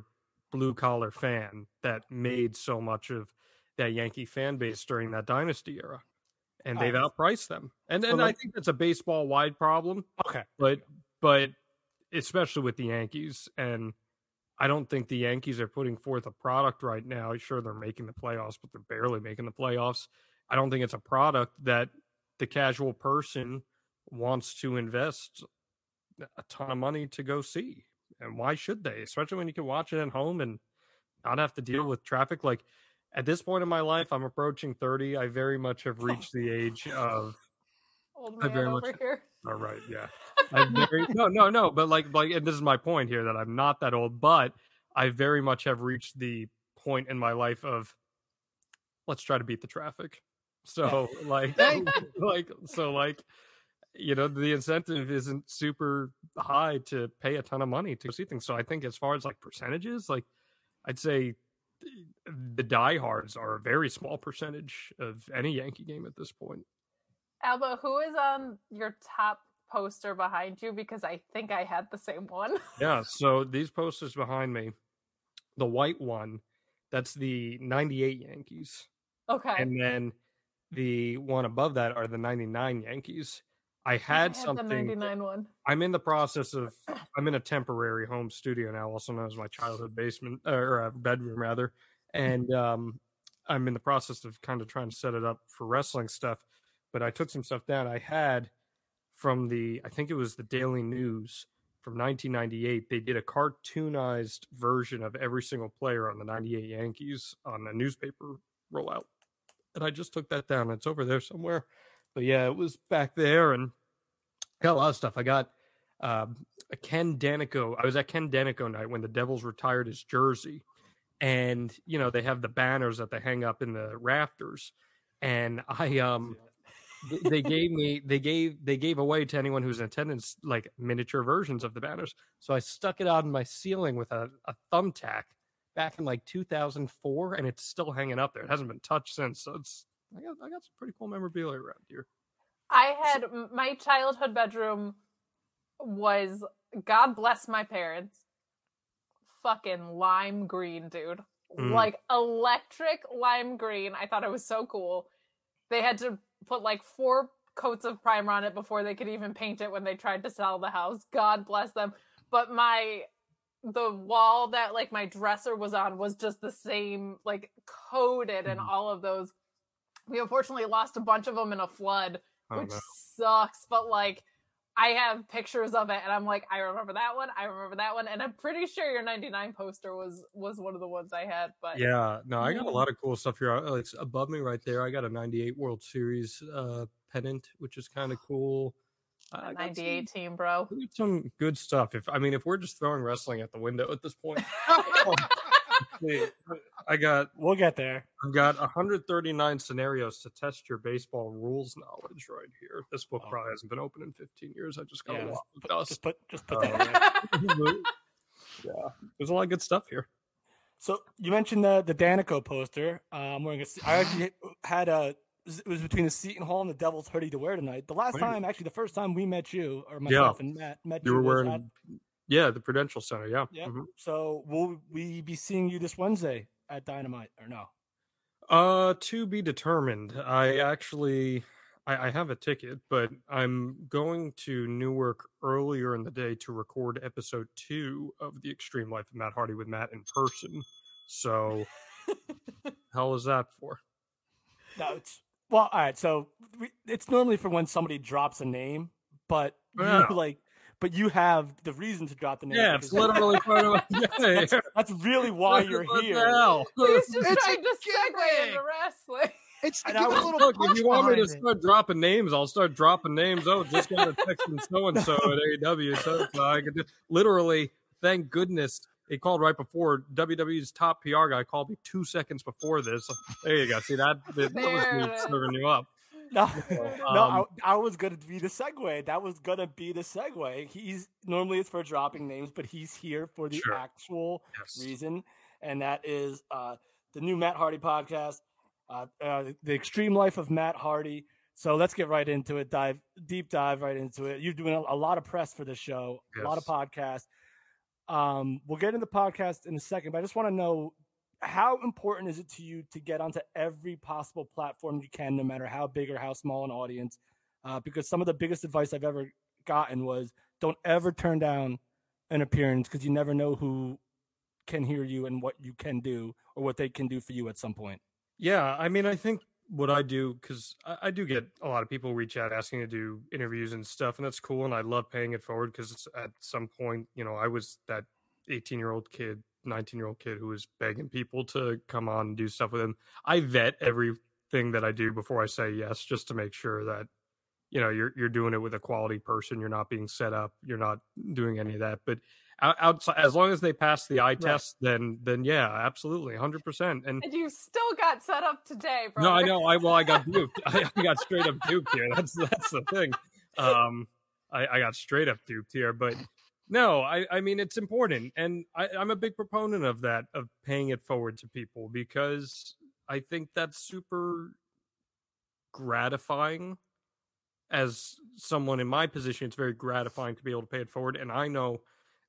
blue collar fan that made so much of that Yankee fan base during that dynasty era. And they've outpriced them. And So and I think that's a baseball wide problem okay. but but especially with the Yankees and I don't think the Yankees are putting forth a product right now. Sure, they're making the playoffs, but they're barely making the playoffs. I don't think it's a product that the casual person wants to invest a ton of money to go see. And why should they? Especially when you can watch it at home and not have to deal with traffic. Like at this point in my life, I'm approaching 30. I very much have <laughs> reached the age of Old I very over much- here. all right, yeah. I'm very no, no, no. But like, like, and this is my point here that I'm not that old, but I very much have reached the point in my life of let's try to beat the traffic. So <laughs> like, <laughs> like, so like, you know, the incentive isn't super high to pay a ton of money to see things. So I think as far as like percentages, like, I'd say the diehards are a very small percentage of any Yankee game at this point. Alba, who is on your top poster behind you? Because I think I had the same one. <laughs> Yeah, so these posters behind me, the white one, that's the 98 Yankees. Okay. And then the one above that are the 99 Yankees. I I had had the 99 one. I'm in the process of I'm in a temporary home studio now, also known as my childhood basement or uh, bedroom rather, and um, I'm in the process of kind of trying to set it up for wrestling stuff. But I took some stuff down. I had from the I think it was the Daily News from 1998. They did a cartoonized version of every single player on the 98 Yankees on a newspaper rollout, and I just took that down. It's over there somewhere. But yeah, it was back there and got a lot of stuff. I got um, a Ken Daneyko. I was at Ken Daneyko night when the Devils retired his jersey, and you know they have the banners that they hang up in the rafters, and I um th- they gave me they gave they gave away to anyone who's in attendance like miniature versions of the banners. So I stuck it on my ceiling with a, a thumbtack back in like 2004, and it's still hanging up there. It hasn't been touched since. So it's I got I got some pretty cool memorabilia around here. I had m- my childhood bedroom was God bless my parents fucking lime green, dude. Mm. Like electric lime green. I thought it was so cool. They had to put like four coats of primer on it before they could even paint it when they tried to sell the house. God bless them. But my the wall that like my dresser was on was just the same like coated in Mhm. all of those. We unfortunately lost a bunch of them in a flood, Oh, which no. sucks, but like I have pictures of it and I'm like I remember that one, I remember that one and I'm pretty sure your 99 poster was was one of the ones I had, but Yeah, no, I got a lot of cool stuff here. Uh, Like above me right there, I got a '98 World Series uh, pennant, which is kind of <sighs> cool. I the got 98 team, bro. Some, some good stuff. If I mean, if we're just throwing wrestling at the window at this point, <laughs> <laughs> Hey, I got We'll get there. I've got 139 scenarios to test your baseball rules knowledge right here. This book Oh. probably hasn't been open in 15 years. I just got Yeah, a lot of put, dust. just put just put Uh, that <laughs> yeah, there's a lot of good stuff here. So you mentioned the the Daneyko poster. Uh, I'm wearing a. I actually had a. It was between the Seton Hall and the Devil's hoodie to wear tonight. The last Right. time, actually, the first time we met you or myself and Matt met You were wearing, yeah, the Prudential Center. Yeah, yeah. mhm. So will we be seeing you this Wednesday at Dynamite or no? Uh, to be determined. I actually, I, I have a ticket, but I'm going to Newark earlier in the day to record episode two of the Extreme Life of Matt Hardy with Matt in person. So, <laughs> hell is that for? No, it's well. All right. So we, it's normally for when somebody drops a name, but Yeah. you like, but you have the reason to drop the name. Yeah, it's literally part of. <laughs> Yeah, that's, that's really why you're here. hell? He's just It's trying a to segue gimmick. into wrestling. It's to And give I a was- little Look, if you want me to behind it. start dropping names, I'll start dropping names. Oh, just got a text from so and so at AEW. So, so I could do, literally, thank goodness he called right before WWE's top PR guy called me two seconds before this. There you go. See that? That, that was me it is. serving you up. <laughs> No, no, Um, I, I was gonna be the segue. That was gonna be the segue. He's normally it's for dropping names, but he's here for the Sure. actual Yes. reason, and that is uh, the new Matt Hardy podcast, uh, uh, the Extreme Life of Matt Hardy. So let's get right into it. Dive deep dive right into it. You're doing a, a lot of press for this show, a lot of Yes. podcasts. Um, we'll get into the podcast in a second, but I just want to know how important is it to you to get onto every possible platform you can, no matter how big or how small an audience? Uh, because some of the biggest advice I've ever gotten was don't ever turn down an appearance because you never know who can hear you and what you can do or what they can do for you at some point. Yeah, I mean, I think what I do because I, I do get a lot of people reach out asking to do interviews and stuff, and that's cool, and I love paying it forward because at some point, you know, I was that 18 year old kid, 19 year old kid who was begging people to come on and do stuff with him. I vet everything that I do before I say yes, just to make sure that you know you're you're doing it with a quality person. You're not being set up. You're not doing any of that. But outside, as long as they pass the eye test, then then yeah, absolutely, hundred percent. And And you still got set up today, bro. no, I know. I well, I got <laughs> duped. I, I got straight up duped here. That's that's the thing. Um, I, I got straight up duped here, but no, I I mean it's important, and I, I'm a big proponent of that of paying it forward to people because I think that's super gratifying. As someone in my position, it's very gratifying to be able to pay it forward, and I know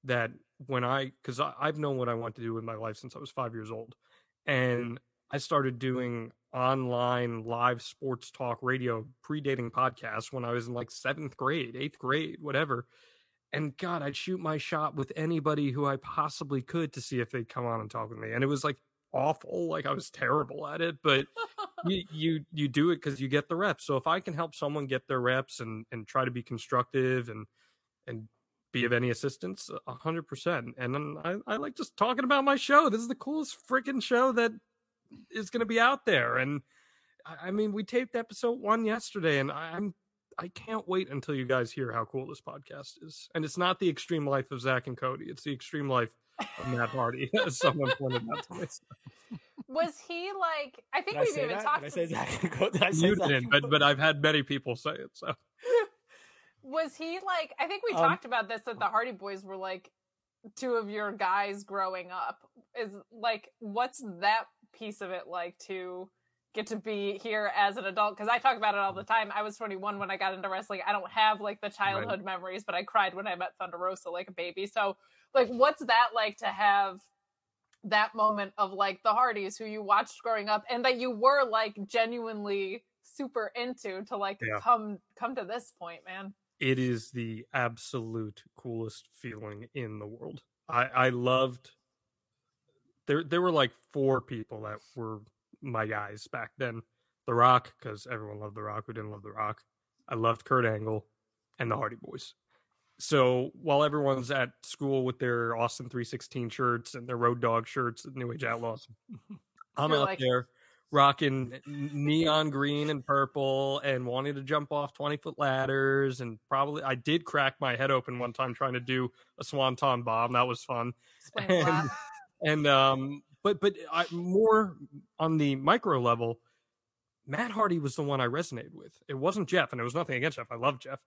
that when I because I've known what I want to do with my life since I was five years old, mm-hmm. and I started doing online live sports talk radio predating podcasts when I was in like seventh grade, eighth grade, whatever. And God, I'd shoot my shot with anybody who I possibly could to see if they'd come on and talk with me. And it was like awful, like I was terrible at it, but <laughs> you you you do it because you get the reps. So if I can help someone get their reps and and try to be constructive and and be of any assistance, a hundred percent. And then I, I like just talking about my show. This is the coolest freaking show that is going to be out there. And I I mean, we taped episode one yesterday, and I- I'm I can't wait until you guys hear how cool this podcast is. And it's not the extreme life of Zach and Cody; it's the extreme life of Matt Hardy, <laughs> as someone pointed out to me. Was he like? I think Did we've say even that? talked. Did I say Zach? and Co- Did I say You Zach didn't, but but I've had many people say it. So <laughs> Was he like? I think we Um, talked about this that the Hardy Boys were like two of your guys growing up. Is like, what's that piece of it like to get to be here as an adult? Because I talk about it all the time. I was 21 when I got into wrestling. I don't have like the childhood memories, but I cried when I met Thunder Rosa like a baby. So, like what's that like to have that moment of like the Hardys who you watched growing up and that you were like genuinely super into to like Yeah. come come to this point, man. it is the absolute coolest feeling in the world. I, I loved there there were like four people that were my guys back then. The Rock, because everyone loved The Rock. Who didn't love The Rock? I loved Kurt Angle and the Hardy Boys. So while everyone's at school with their Austin 316 shirts and their Road Dog shirts and New Age Outlaws, <laughs> I'm You're out like- there rocking neon green and purple and wanting to jump off 20 foot ladders. And probably I did crack my head open one time trying to do a swanton bomb. That was fun. And, and um, but but I, more on the micro level, Matt Hardy was the one I resonated with. It wasn't Jeff, and it was nothing against Jeff. I love Jeff,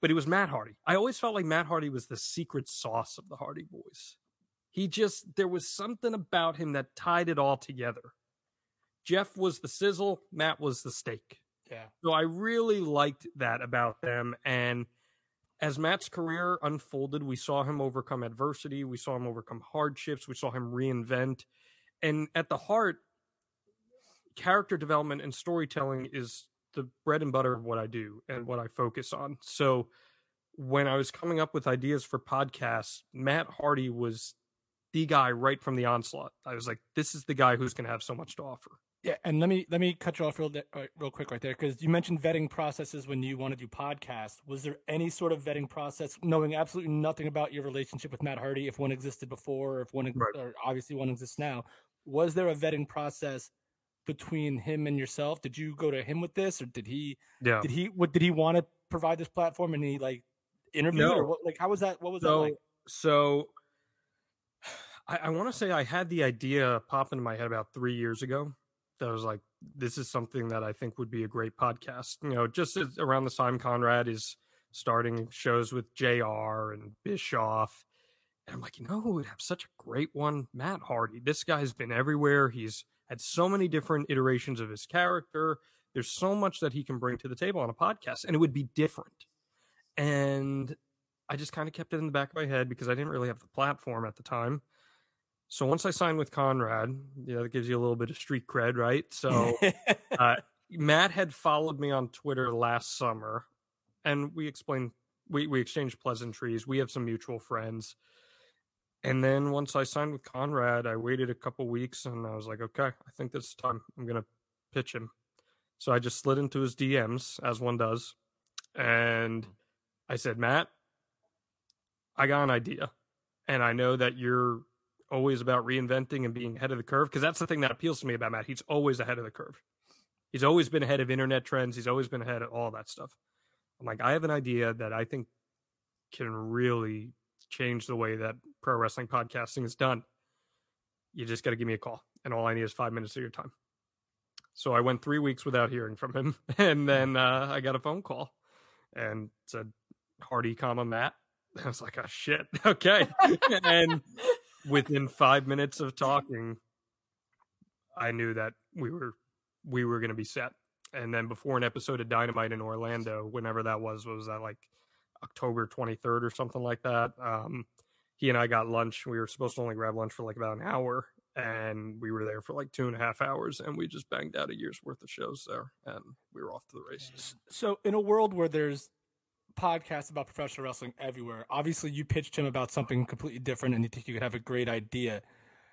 but it was Matt Hardy. I always felt like Matt Hardy was the secret sauce of the Hardy Boys. He just there was something about him that tied it all together. Jeff was the sizzle, Matt was the steak. Yeah. So I really liked that about them. And as Matt's career unfolded, we saw him overcome adversity, we saw him overcome hardships, we saw him reinvent. And at the heart, character development and storytelling is the bread and butter of what I do and what I focus on. So when I was coming up with ideas for podcasts, Matt Hardy was the guy right from the onslaught. I was like, this is the guy who's going to have so much to offer. Yeah, and let me let me cut you off real uh, real quick right there because you mentioned vetting processes when you want to do podcasts. Was there any sort of vetting process, knowing absolutely nothing about your relationship with Matt Hardy, if one existed before, or if one, Right. or obviously one exists now? Was there a vetting process between him and yourself? Did you go to him with this, or did he? Yeah. Did he? What did he want to provide this platform, and he like interviewed, or No. what? Like, how was that? What was that so like? so I, I want to say I had the idea pop into my head about three years ago. That I was like, this is something that I think would be a great podcast. You know, just as, around the time, Conrad is starting shows with Jr. and Bischoff, and I'm like, you know, who would have such a great one? Matt Hardy. This guy's been everywhere. He's had so many different iterations of his character. There's so much that he can bring to the table on a podcast, and it would be different. And I just kind of kept it in the back of my head because I didn't really have the platform at the time. So once I signed with Conrad, you know, that gives you a little bit of street cred, right? So <laughs> uh, Matt had followed me on Twitter last summer, and we explained we we exchanged pleasantries. We have some mutual friends, and then once I signed with Conrad, I waited a couple weeks, and I was like, okay, I think this is time. I'm gonna pitch him. So I just slid into his DMs as one does, and mm-hmm. I said, Matt, I got an idea, and I know that you're always about reinventing and being ahead of the curve because that's the thing that appeals to me about Matt. He's always ahead of the curve. He's always been ahead of internet trends. He's always been ahead of all that stuff. I'm like, I have an idea that I think can really change the way that pro wrestling podcasting is done. You just got to give me a call, and all I need is five minutes of your time. So I went three weeks without hearing from him, <laughs> and then uh, I got a phone call and said, "Hardy, comma Matt." <laughs> I was like, "Oh shit, <laughs> okay." and within five minutes of talking, I knew that we were we were going to be set. And then before an episode of Dynamite in Orlando, whenever that was, was that like October 23rd or something like that? Um, he and I got lunch. We were supposed to only grab lunch for like about an hour, and we were there for like two and a half hours, and we just banged out a year's worth of shows there, and we were off to the races. So, in a world where there's podcasts about professional wrestling everywhere, obviously you pitched him about something completely different and you think you could have a great idea.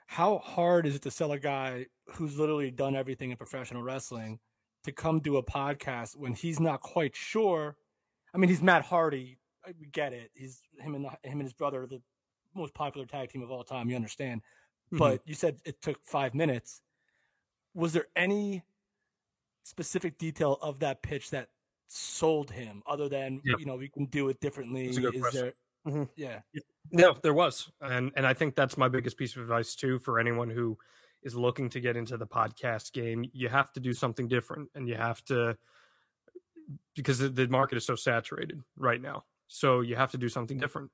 How hard is it to sell a guy who's literally done everything in professional wrestling to come do a podcast when he's not quite sure? I mean, he's Matt Hardy. We get it. He's him and the, him and his brother, the most popular tag team of all time. You understand? But you said it took five minutes. Was there any specific detail of that pitch that sold him other than Yeah. you know we can do it differently That's a good is question. there Mhm. yeah No, there was, and and I think that's my biggest piece of advice too for anyone who is looking to get into the podcast game. You have to do something different, and you have to because the market is so saturated right now. So you have to do something different.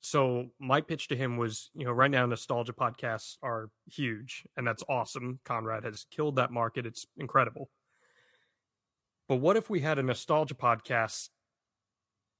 So my pitch to him was, you know, right now nostalgia podcasts are huge, and that's awesome. Conrad has killed that market; it's incredible. But what if we had a nostalgia podcast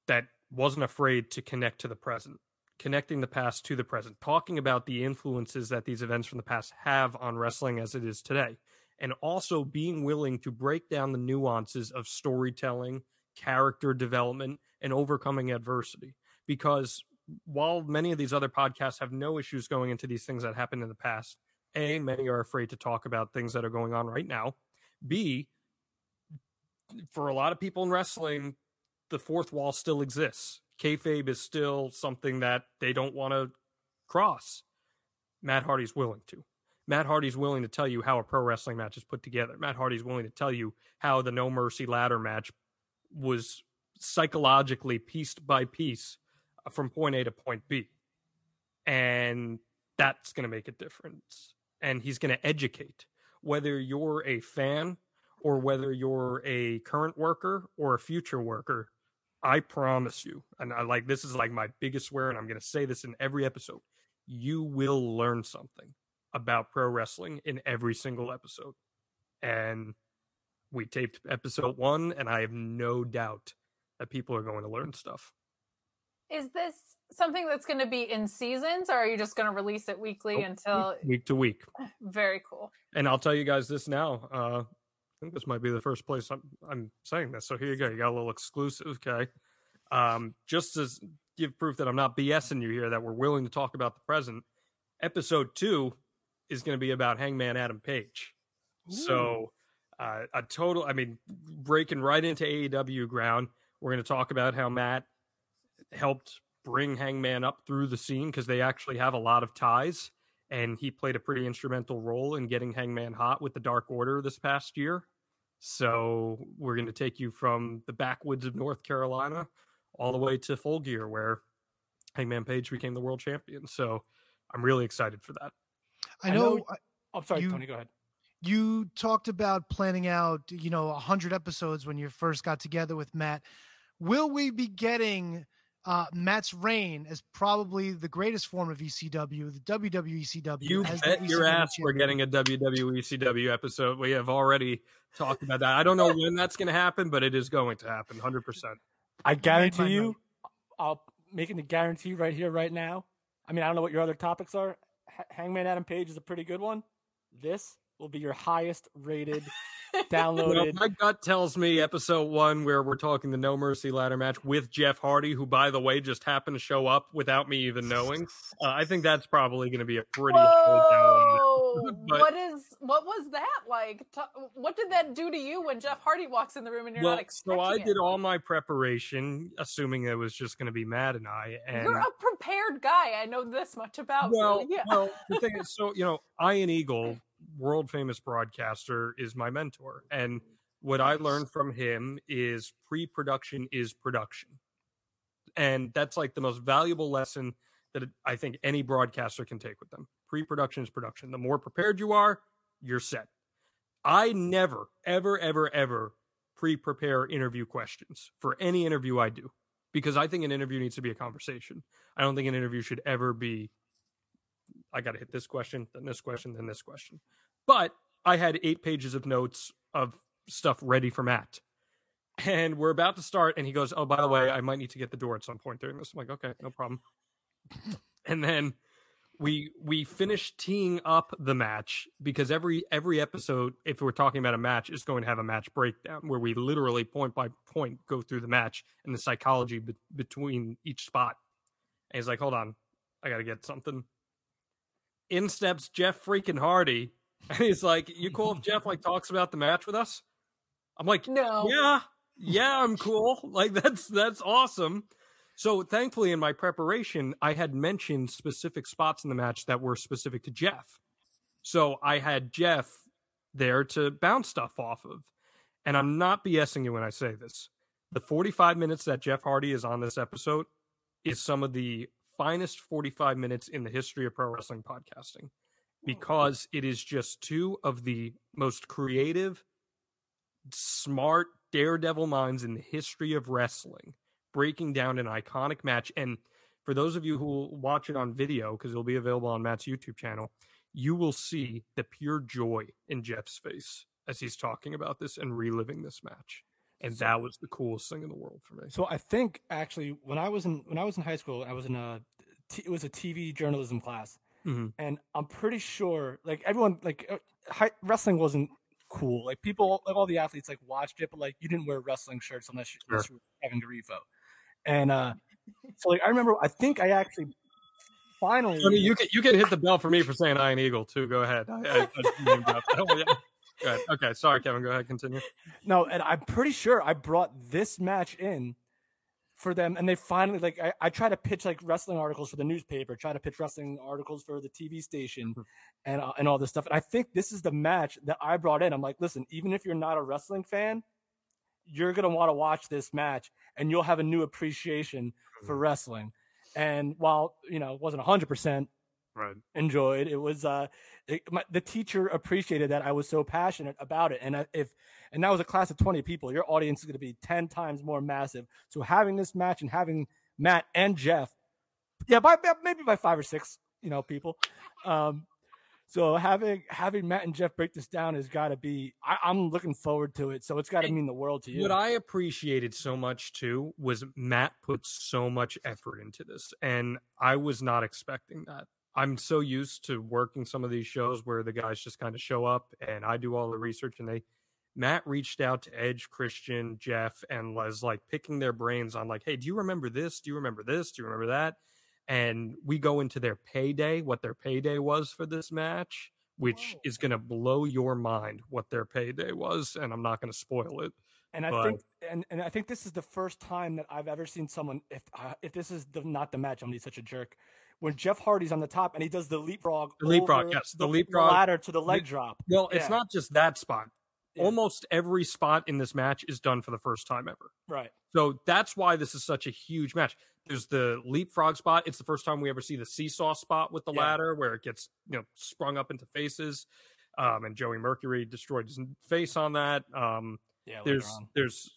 that wasn't afraid to connect to the present? connecting the past to the present, talking about the influences that these events from the past have on wrestling as it is today, and also being willing to break down the nuances of storytelling, character development, and overcoming adversity. Because while many of these other podcasts have no issues going into these things that happened in the past, A, many are afraid to talk about things that are going on right now. B, for a lot of people in wrestling, the fourth wall still exists. Kayfabe is still something that they don't want to cross. Matt Hardy's willing to. Matt Hardy's willing to tell you how a pro wrestling match is put together. Matt Hardy's willing to tell you how the No Mercy ladder match was psychologically piece by piece from point A to point B. And that's going to make a difference. And he's going to educate whether you're a fan or whether you're a current worker or a future worker. I promise you, and I like this is like my biggest swear, and I'm going to say this in every episode. You will learn something about pro wrestling in every single episode. And we taped episode one, and I have no doubt that people are going to learn stuff. Is this something that's going to be in seasons, or are you just going to release it weekly Nope, until? week, to week. <laughs> Very cool. And I'll tell you guys this now. Uh, I think this might be the first place I'm, I'm saying this. So here you go. You got a little exclusive. Okay. Um, just to give proof that I'm not BSing you here, that we're willing to talk about the present. Episode two is going to be about Hangman Adam Page. So, uh, a total, I mean, breaking right into AEW ground. We're going to talk about how Matt helped bring Hangman up through the scene because they actually have a lot of ties. And he played a pretty instrumental role in getting Hangman hot with the Dark Order this past year. So, we're going to take you from the backwoods of North Carolina all the way to Full Gear, where Hangman Page became the world champion. So, I'm really excited for that. I I know, know- I- I'm sorry, You- Tony. Go ahead. you talked about planning out, you know, 100 episodes when you first got together with Matt. Will we be getting uh, Matt's reign as probably the greatest form of ECW, the WWE ECW? You as the bet your ECW ass we're getting a WWE CW episode. We have already talked about that. I don't know when that's going to happen, but it is going to happen 100%. I my guarantee you, note. I'll making the guarantee right here, right now. I mean, I don't know what your other topics are. H- Hangman Adam Page is a pretty good one. This will be your highest rated <laughs> Well, downloaded. my gut tells me episode one, where we're talking the No Mercy ladder match with Jeff Hardy, who, by the way, just happened to show up without me even knowing. Uh, I think that's probably going to be a pretty high download. Whoa! <laughs> But- what is what was that like? What did that do to you when Jeff Hardy walks in the room and you're Well, not expecting so I it? did all my preparation, assuming it was just going to be Matt and I. And You're a prepared guy. I know this much about well, you. Yeah. <laughs> well, the thing is, so you know, Ian Eagle, world famous broadcaster, is my mentor, and what I learned from him is pre-production is production, and that's like the most valuable lesson that I think any broadcaster can take with them. Pre-production is production. The more prepared you are, you're set. I never, ever, ever, ever pre-prepare interview questions for any interview I do because I think an interview needs to be a conversation. I don't think an interview should ever be I got to hit this question, then this question, then this question. But I had eight pages of notes of stuff ready for Matt. And we're about to start, and he goes, Oh, by the way, I might need to get the door at some point during this. I'm like, Okay, no problem. and then we we finish teeing up the match because every every episode, if we're talking about a match, is going to have a match breakdown where we literally point by point go through the match and the psychology be- between each spot. And he's like, Hold on, I got to get something in steps Jeff freaking Hardy. <laughs> And he's like, You cool if Jeff like talks about the match with us? I'm like, no. Yeah, yeah, I'm cool. Like that's that's awesome. So thankfully in my preparation, I had mentioned specific spots in the match that were specific to Jeff. So I had Jeff there to bounce stuff off of. And I'm not BSing you when I say this. The 45 minutes that Jeff Hardy is on this episode is some of the finest 45 minutes in the history of pro wrestling podcasting because it is just two of the most creative, smart daredevil minds in the history of wrestling breaking down an iconic match. And for those of you who will watch it on video, because it'll be available on Matt's YouTube channel, you will see the pure joy in Jeff's face as he's talking about this and reliving this match. And that was the coolest thing in the world for me. So I think actually when I was in when I was in high school, I was in a it was a TV journalism class, Mhm. and I'm pretty sure like everyone like uh, hi- wrestling wasn't cool. Like people, like all the athletes, like watched it, but like you didn't wear wrestling shirts unless you, unless you were Kevin Garifo. And uh, so like I remember, I think I actually finally. I mean, you can you can hit the bell for me for saying Ian Eagle too. Go ahead. I, I, I named drop. Oh, yeah. Go ahead. Okay, sorry, Kevin. Go ahead. Continue. No, and I'm pretty sure I brought this match in for them, and they finally like I, I try to pitch like wrestling articles for the newspaper, try to pitch wrestling articles for the TV station, and uh, and all this stuff. And I think this is the match that I brought in. I'm like, listen, even if you're not a wrestling fan, you're gonna want to watch this match, and you'll have a new appreciation for wrestling. And while you know it wasn't 100 percent Right. enjoyed. It was uh, it, my, the teacher appreciated that I was so passionate about it, and I, if and that was a class of twenty people, your audience is going to be ten times more massive. So having this match and having Matt and Jeff, yeah, by maybe by five or six, you know, people. Um, so having having Matt and Jeff break this down has got to be. I, I'm looking forward to it. So it's got to mean the world to you. What I appreciated so much too was Matt put so much effort into this, and I was not expecting that. I'm so used to working some of these shows where the guys just kind of show up and I do all the research, and they. Matt reached out to Edge, Christian, Jeff, and was like picking their brains on like, hey, do you remember this? Do you remember this? Do you remember that? And we go into their payday, what their payday was for this match, which Whoa. is going to blow your mind what their payday was, and I'm not going to spoil it. And I But- think, and, and I think this is the first time that I've ever seen someone. If uh, if this is the, not the match, I'm gonna be such a jerk. When Jeff Hardy's on the top and he does the leapfrog, The leapfrog, yes, the the leapfrog. ladder to the leg drop. Well, it's Yeah. not just that spot. Yeah. Almost every spot in this match is done for the first time ever. Right. So that's why this is such a huge match. There's the leapfrog spot. It's the first time we ever see the seesaw spot with the Yeah. ladder where it gets, you know, sprung up into faces. Um, and Joey Mercury destroyed his face on that. Um, Yeah. there's there's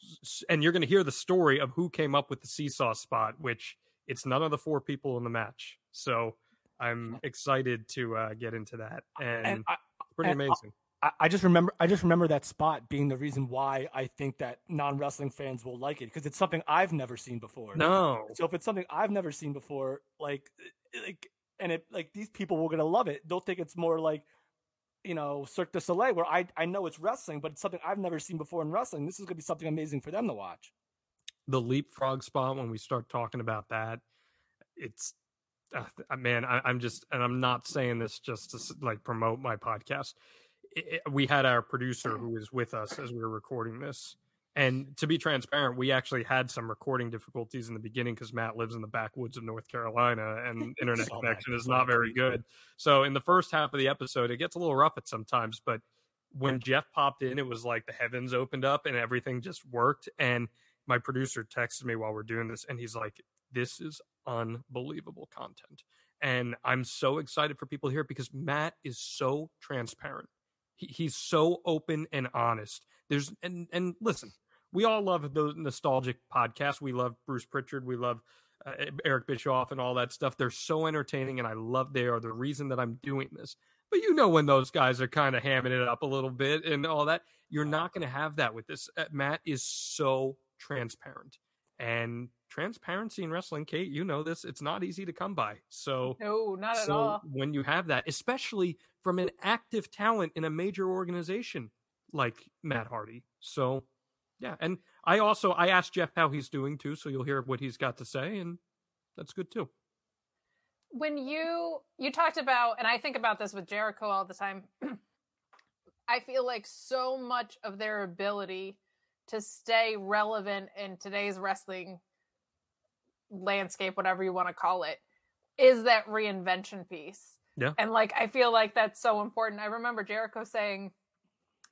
and you're going to hear the story of who came up with the seesaw spot which it's none of the four people in the match so i'm excited to uh, get into that and, and I, pretty and amazing I, I just remember I just remember that spot being the reason why I think that non wrestling fans will like it because it's something I've never seen before. no So if it's something I've never seen before, like like and it like these people were gonna love it. They'll think it's more like you know Cirque du Soleil, where I I know it's wrestling, but it's something I've never seen before in wrestling. This is gonna be something amazing for them to watch. the leapfrog spot when we start talking about that it's uh, man I, i'm just and i'm not saying this just to like promote my podcast I- I- we had our producer mm. who was with us as we were recording this and to be mm. transparent we actually had some recording difficulties in the beginning because matt lives in the backwoods of north carolina and <laughs> internet oh Saw connection is not very good. So in the first half of the episode it gets a little rough at sometimes but when jeff popped in it was like the heavens opened up and everything just worked and my producer texted me while we're doing this and he's like this is unbelievable content. And i'm so excited for people here because matt is so transparent he, he's so open and honest. There's and and listen we all love those nostalgic podcasts. We love bruce pritchard. We love uh, eric bischoff and all that stuff. They're so entertaining and i love they are the reason that i'm doing this. But you know when those guys are kind of hamming it up a little bit and all that you're not going to have that with this. Uh, matt is so transparent and transparency in wrestling kate you know this it's not easy to come by. So No, not at so all. when you have that especially from an active talent in a major organization like matt hardy. So yeah and i also i asked jeff how he's doing too so you'll hear what he's got to say and that's good too. When you you talked about and i think about this with jericho all the time <clears throat> i feel like so much of their ability to stay relevant in today's wrestling landscape whatever you want to call it is that reinvention piece Yeah. and like i feel like that's so important i remember jericho saying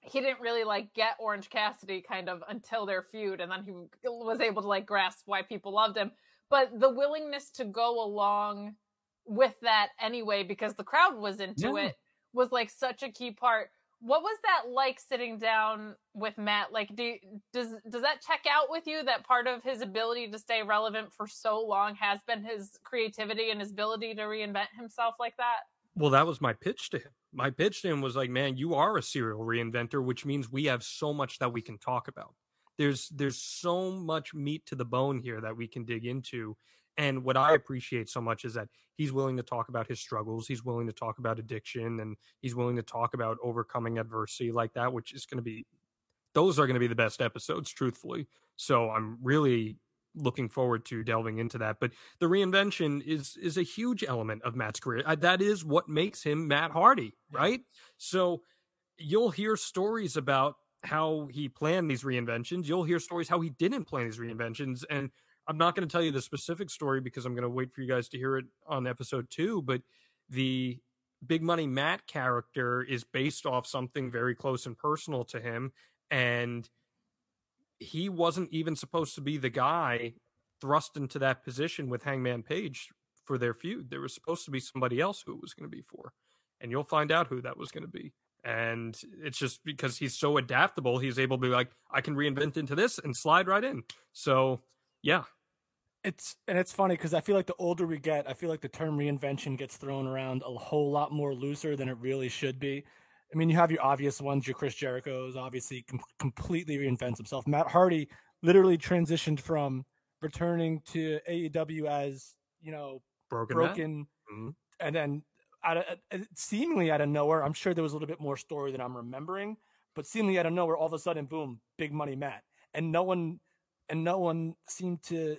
he didn't really like get orange cassidy kind of until their feud and then he was able to like grasp why people loved him but the willingness to go along with that anyway because the crowd was into Yeah. it was like such a key part what was that like sitting down with matt like do does does that check out with you that part of his ability to stay relevant for so long has been his creativity and his ability to reinvent himself like that Well, that was my pitch to him. My pitch to him was like, man, you are a serial reinventor, which means we have so much that we can talk about. There's there's so much meat to the bone here that we can dig into. And what I appreciate so much is that he's willing to talk about his struggles. He's willing to talk about addiction and he's willing to talk about overcoming adversity like that, which is going to be, those are going to be the best episodes, truthfully. So I'm really looking forward to delving into that. But the reinvention is is a huge element of Matt's career. That is what makes him Matt Hardy, right? So you'll hear stories about how he planned these reinventions. You'll hear stories how he didn't plan these reinventions. And I'm not going to tell you the specific story because I'm going to wait for you guys to hear it on episode two. But the Big Money Matt character is based off something very close and personal to him. And he wasn't even supposed to be the guy thrust into that position with Hangman Page for their feud. There was supposed to be somebody else who it was going to be for. And you'll find out who that was going to be. And it's just because he's so adaptable, he's able to be like, I can reinvent into this and slide right in. So, yeah. It's and it's funny because I feel like the older we get, I feel like the term reinvention gets thrown around a whole lot more looser than it really should be. I mean, you have your obvious ones. Your Chris Jericho's obviously com- completely reinvents himself. Matt Hardy literally transitioned from returning to AEW as you know Broken, broken, Mhm. and then out of, uh, seemingly out of nowhere. I'm sure there was a little bit more story than I'm remembering, but seemingly out of nowhere, all of a sudden, boom, big money Matt, and no one, and no one seemed to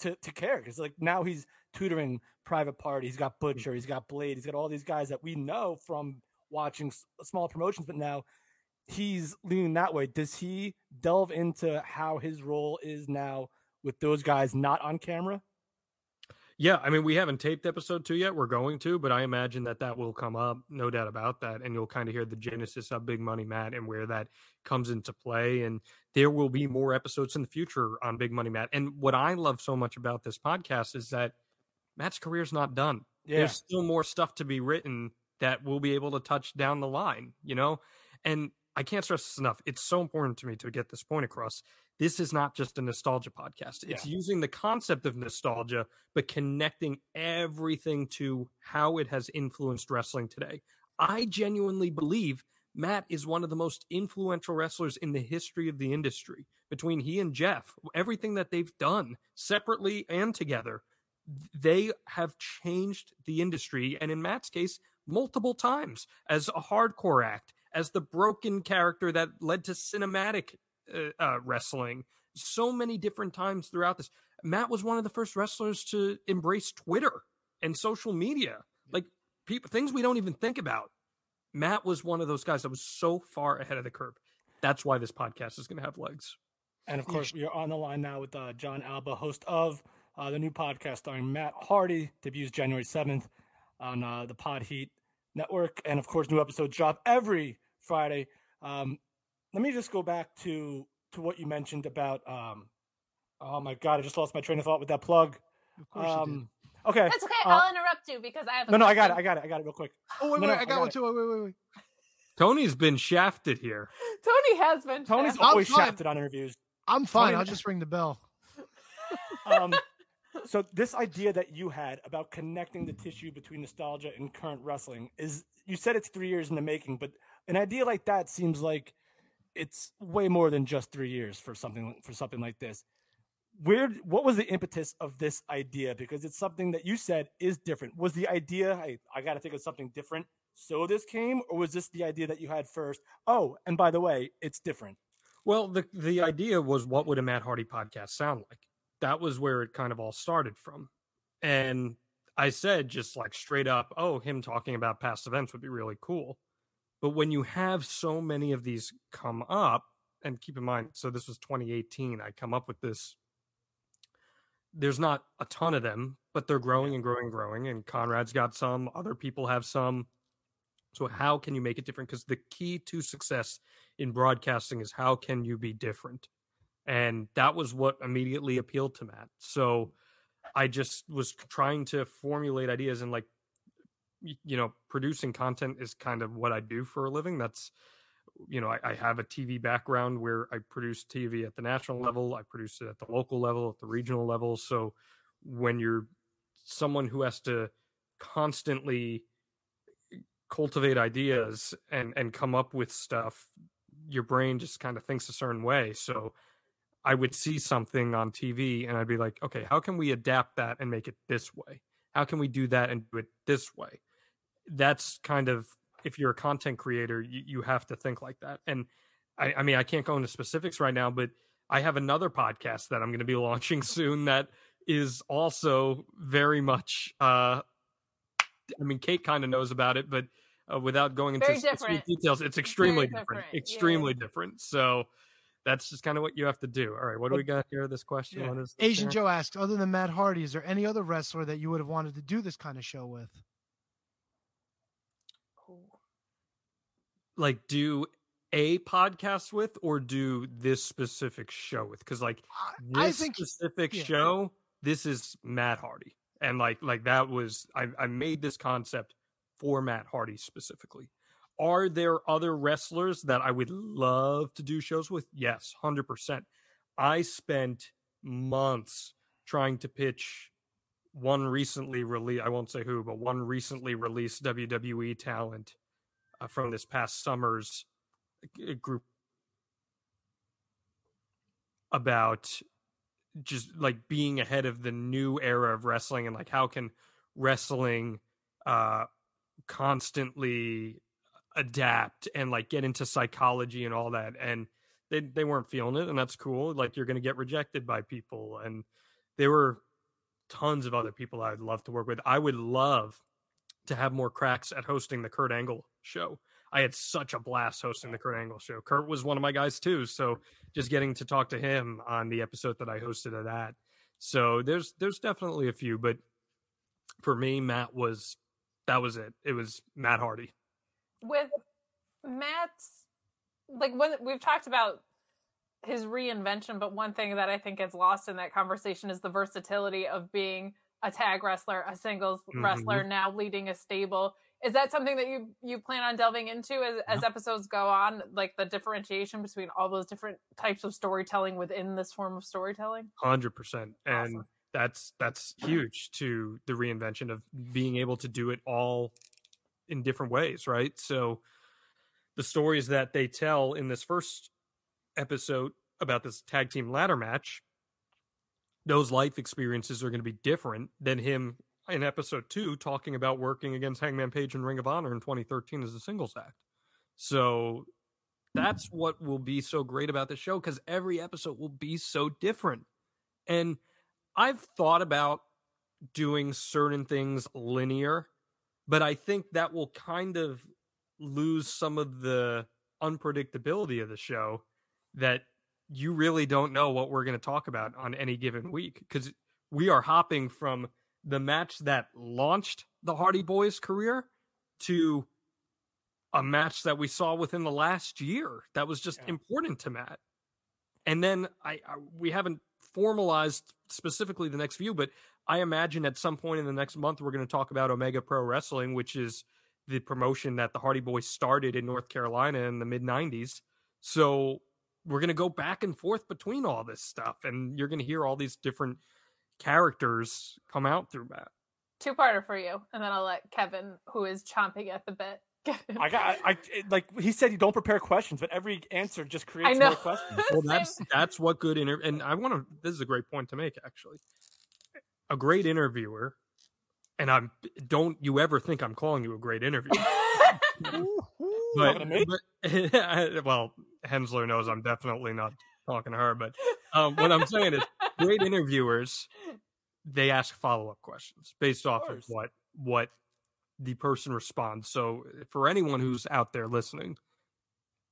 to to care because like now he's tutoring Private Party. He's got mm. Butcher. He's got Blade. He's got all these guys that we know from watching s- small promotions, but now he's leaning that way. Does he delve into how his role is now with those guys not on camera? Yeah, I mean, we haven't taped episode two yet. We're going to, but I imagine that that will come up, no doubt about that. And you'll kind of hear the genesis of Big Money Matt and where that comes into play. And there will be more episodes in the future on Big Money Matt. And what I love so much about this podcast is that Matt's career's not done. Yeah. There's still more stuff to be written that we'll be able to touch down the line, you know? And I can't stress this enough. It's so important to me to get this point across. This is not just a nostalgia podcast. It's using the concept of nostalgia, but connecting everything to how it has influenced wrestling today. I genuinely believe Matt is one of the most influential wrestlers in the history of the industry. Between he and Jeff, everything that they've done separately and together, they have changed the industry. And in Matt's case, multiple times as a hardcore act, as the broken character that led to cinematic uh, uh, wrestling, so many different times throughout this. Matt was one of the first wrestlers to embrace Twitter and social media, like people things we don't even think about. Matt was one of those guys that was so far ahead of the curve. That's why this podcast is going to have legs. And of course, we are on the line now with uh, Jon Alba, host of uh, the new podcast starring Matt Hardy, debuts January 7th on uh, the Pod Heat Network. And of course, new episodes drop every Friday. Um, let me just go back to to what you mentioned about. Um, oh my God, I just lost my train of thought with that plug. Of course you did. Um, okay. That's okay. uh, I'll interrupt you because I have. A no, no, I got it. I got it. I got it real quick. Oh wait, No, wait, no, I I got got one it. too. Wait, wait, wait, wait. Tony's been shafted here. <laughs> Tony has been. Tony's shafted. I'm always shafted on interviews. I'm fine. Tony- I'll just ring the bell. <laughs> um, so this idea that you had about connecting the tissue between nostalgia and current wrestling is you said it's three years in the making, but an idea like that seems like it's way more than just three years for something for something like this. Where what was the impetus of this idea? Because it's something that you said is different. Was the idea I, I got to think of something different, so this came, or was this the idea that you had first? Oh, and by the way, it's different. Well, the the idea was what would a Matt Hardy podcast sound like? That was where it kind of all started from. And I said just like straight up, oh, him talking about past events would be really cool. But when you have so many of these come up, and keep in mind, so this was 2018, I come up with this. There's not a ton of them, but they're growing and growing and growing. And Conrad's got some, other people have some. So, how can you make it different? Because the key to success in broadcasting is how can you be different? And that was what immediately appealed to Matt. So I just was trying to formulate ideas and like you know, producing content is kind of what I do for a living. That's you know, I, I have a TV background where I produce TV at the national level, I produce it at the local level, at the regional level. So when you're someone who has to constantly cultivate ideas and and come up with stuff your brain just kind of thinks a certain way so I would see something on TV and I'd be like, okay, how can we adapt that and make it this way? How can we do that and do it this way? That's kind of if you're a content creator, you, you have to think like that. And I, I mean, I can't go into specifics right now, but I have another podcast that I'm going to be <laughs> launching soon that is also very much. Uh, I mean, Kate kind of knows about it, but uh, without going into specific details, it's extremely Very different. different, yeah. Extremely different. So that's just kind of what you have to do. All right, what do we got here? This question. Yeah. What is this Asian here? Joe asked, other than Matt Hardy, is there any other wrestler that you would have wanted to do this kind of show with? Like do a podcast with or do this specific show with? Because like I this think- specific yeah. show this is matt hardy and like like that was I, I made this concept for matt hardy specifically. Are there other wrestlers that i would love to do shows with? Yes 100% i spent months trying to pitch one recently released i won't say who but one recently released wwe talent from this past summer's group about just like being ahead of the new era of wrestling and like how can wrestling uh constantly adapt and like get into psychology and all that. And they they weren't feeling it and that's cool. Like you're going to get rejected by people. And there were tons of other people I'd love to work with. I would love to have more cracks at hosting the Kurt Angle show. I had such a blast hosting the Kurt Angle show. Kurt was one of my guys too, so just getting to talk to him on the episode that I hosted of that. So there's there's definitely a few, but for me, Matt was that was it. It was Matt Hardy. with Matt's like when we've talked about his reinvention, but one thing that I think gets lost in that conversation is the versatility of being a tag wrestler, a singles Mhm. wrestler, now leading a stable. Is that something that you you plan on delving into as, as episodes go on, like the differentiation between all those different types of storytelling within this form of storytelling? hundred percent, and Awesome. that's that's huge to the reinvention of being able to do it all in different ways, right? So the stories that they tell in this first episode about this tag team ladder match, those life experiences are going to be different than him in episode two talking about working against Hangman Page and Ring of Honor in 2013 as a singles act. So that's what will be so great about the show because every episode will be so different. And I've thought about doing certain things linear, but I think that will kind of lose some of the unpredictability of the show that you really don't know what we're going to talk about on any given week because we are hopping from the match that launched the Hardy Boys career to a match that we saw within the last year that was just Yeah. important to Matt. And then I, I we haven't formalized specifically the next few, but I imagine at some point in the next month we're going to talk about Omega Pro Wrestling, which is the promotion that the Hardy Boys started in North Carolina in the mid 90s. So we're going to go back and forth between all this stuff and you're going to hear all these different characters come out through that Two parter for you, and then I'll let Kevin, who is chomping at the bit. <laughs> I got I, I like he said you don't prepare questions, but every answer just creates know. more questions. <laughs> Well, that's that's what good inter and I want to. This is a great point to make, actually. A great interviewer, and I'm don't you ever think I'm calling you a great interviewer? <laughs> but, Talking to me? but- well, Hensler knows I'm definitely not talking to her. But um, what I'm saying is, <laughs> great interviewers they ask follow up questions based off of course. what what the person responds. So for anyone who's out there listening,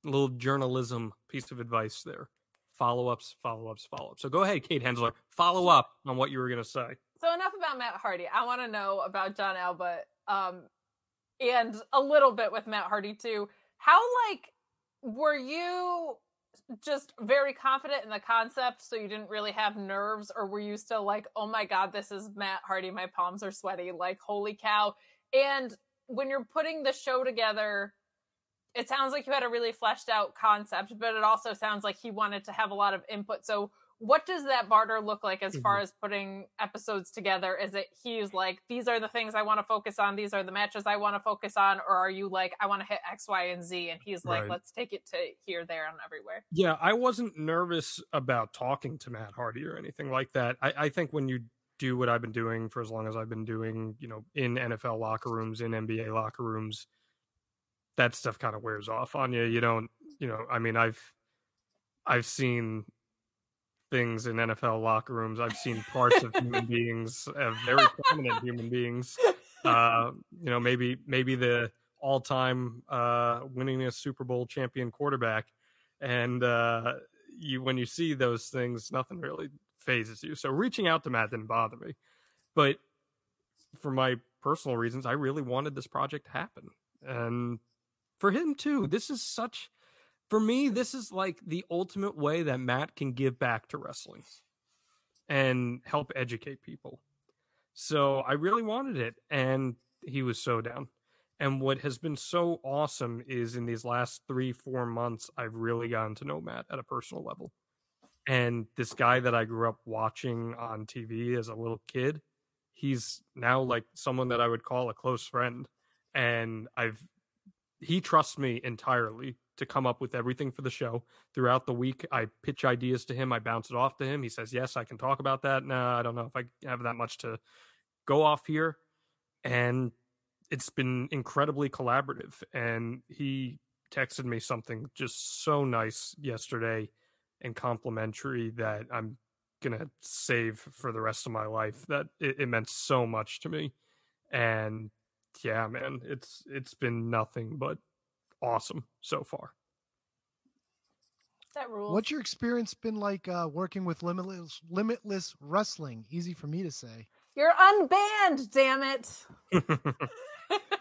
a little journalism piece of advice there. Follow ups, follow ups, follow ups. So go ahead, Kate Hensler. Follow up on what you were going to say. So enough about Matt Hardy. I want to know about Jon Alba, um, and a little bit with Matt Hardy too. How like were you just very confident in the concept, so you didn't really have nerves, or were you still like, oh my god, this is Matt Hardy, my palms are sweaty, like holy cow? And when you're putting the show together, it sounds like you had a really fleshed out concept, but it also sounds like he wanted to have a lot of input. So what does that barter look like as far Mhm. as putting episodes together? Is it he's like, these are the things I want to focus on, these are the matches I want to focus on, or are you like, I want to hit X, Y, and Z, and he's like, Right. let's take it to here, there, and everywhere. Yeah, I wasn't nervous about talking to Matt Hardy or anything like that. I, I think when you do what I've been doing for as long as I've been doing, you know, in NFL locker rooms, in NBA locker rooms, that stuff kind of wears off on you. You don't, you know, I mean, I've I've seen things in NFL locker rooms. I've seen parts of human beings, uh, very prominent human beings. Uh, you know, maybe maybe the all-time uh, winningest Super Bowl champion quarterback, and uh, you when you see those things, nothing really phases you. So reaching out to Matt didn't bother me, but for my personal reasons, I really wanted this project to happen, and for him too. This is such for me, this is like the ultimate way that Matt can give back to wrestling and help educate people. So I really wanted it, and he was so down. And what has been so awesome is in these last three, four months, I've really gotten to know Matt at a personal level. And this guy that I grew up watching on TV as a little kid, he's now like someone that I would call a close friend. And I've he trusts me entirely to come up with everything for the show throughout the week. I pitch ideas to him, I bounce it off to him. He says, "Yes, I can talk about that." No, I don't know if I have that much to go off here. And it's been incredibly collaborative. And he texted me something just so nice yesterday and complimentary that I'm gonna save for the rest of my life. That it, it meant so much to me. And yeah, man, it's it's been nothing but awesome so far. That rules. What's your experience been like uh, working with Limitless Limitless Wrestling? Easy for me to say. You're unbanned, damn it. <laughs>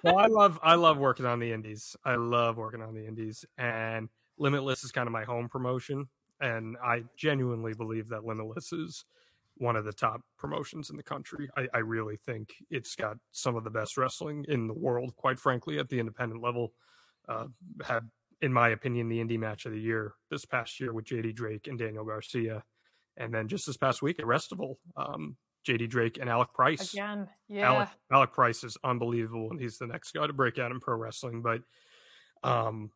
well, I love I love working on the indies. I love working on the indies, and Limitless is kind of my home promotion, and I genuinely believe that Limitless is one of the top promotions in the country. I, I really think it's got some of the best wrestling in the world. Quite frankly, at the independent level, uh, had in my opinion the indie match of the year this past year with JD Drake and Daniel Garcia, and then just this past week at Restival, um, JD Drake and Alec Price. Again, yeah. Alec, Alec Price is unbelievable, and he's the next guy to break out in pro wrestling. But um,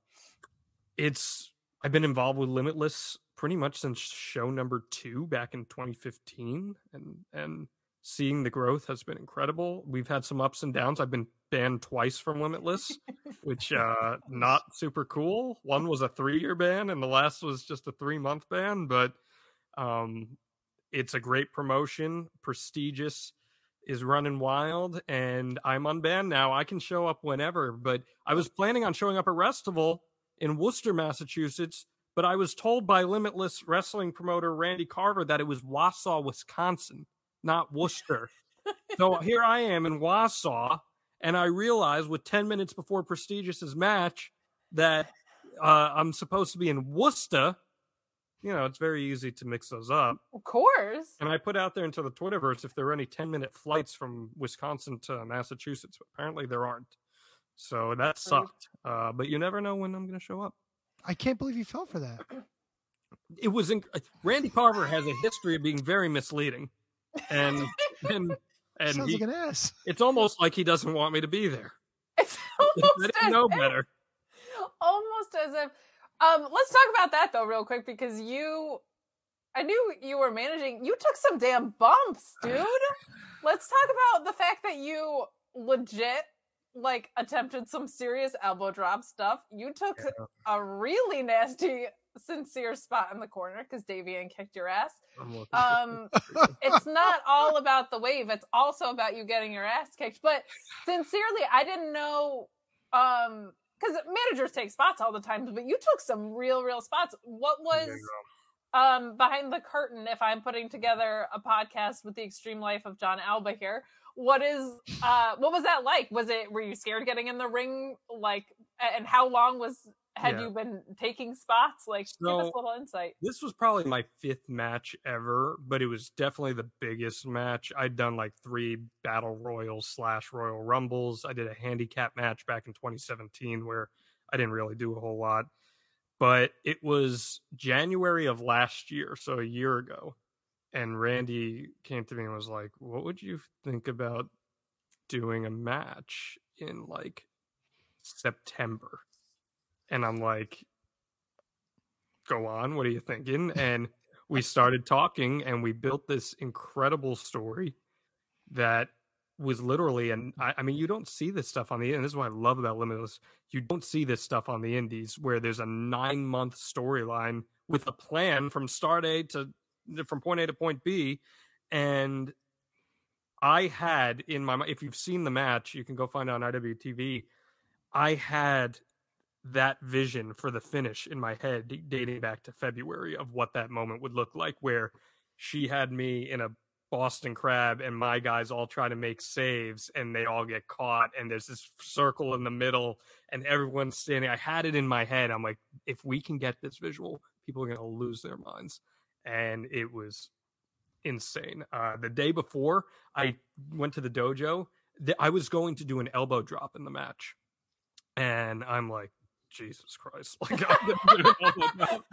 it's I've been involved with Limitless pretty much since show number two back in 2015, and and seeing the growth has been incredible. We've had some ups and downs. I've been banned twice from Limitless, <laughs> which uh not super cool. One was a three year ban, and the last was just a three month ban, but um it's a great promotion, prestigious, is running wild, and I'm unbanned now. I can show up whenever, but I was planning on showing up at Restival in Worcester, Massachusetts, but I was told by Limitless wrestling promoter Randy Carver that it was Wausau, Wisconsin, not Worcester. so here I am in Wausau, and I realized with 10 minutes before Prestigious's match that uh, I'm supposed to be in Worcester. You know, it's very easy to mix those up. Of course. And I put out there into the Twitterverse if there were any 10 minute flights from Wisconsin to Massachusetts. But apparently there aren't. So that sucked. Uh, but you never know when I'm going to show up. I can't believe you fell for that. It was inc- Randy Carver has a history of being very misleading, and and and Sounds he- like an ass. <laughs> it's almost like he doesn't want me to be there. <laughs> It's <laughs> I almost as know if, better. almost as if um let's talk about that though real quick because you I knew you were managing you took some damn bumps, <sighs> dude. let's talk about the fact that you legit like attempted some serious elbow drop stuff. You took a really nasty sincere spot in the corner because Davienne kicked your ass. Um it's not all about the wave, it's also about you getting your ass kicked. But sincerely, I didn't know um because managers take spots all the time, but you took some real, real spots. What was um behind the curtain if I'm putting together a podcast with the extreme life of Jon Alba here? What is uh what was that like? Was it were you scared getting in the ring? Like and how long was had Yeah. you been taking spots? Like give us a little insight. This was probably my fifth match ever, but it was definitely the biggest match. I'd done like three battle royals slash royal rumbles. I did a handicap match back in 2017 where I didn't really do a whole lot, but it was January of last year, so a year ago. and Randy came to me and was like, "What would you think about doing a match in like September?" And I'm like, "Go on. What are you thinking?" <laughs> And we started talking, and we built this incredible story that was literally and I, I mean you don't see this stuff on the and this is what I love about Limitless. You don't see this stuff on the indies where there's a nine month storyline with a plan from start A to from point A to point B. And I had in my mind if you've seen the match, you can go find it on IWTV. I had that vision for the finish in my head dating back to February of what that moment would look like where she had me in a Boston Crab and my guys all try to make saves and they all get caught and there's this circle in the middle and everyone's standing. I had it in my head. I'm like, if we can get this visual, people are going to lose their minds. And it was insane. Uh, the day before I went to the dojo, I was going to do an elbow drop in the match. And I'm like, Jesus Christ. <laughs> Like, I'm gonna do an elbow drop.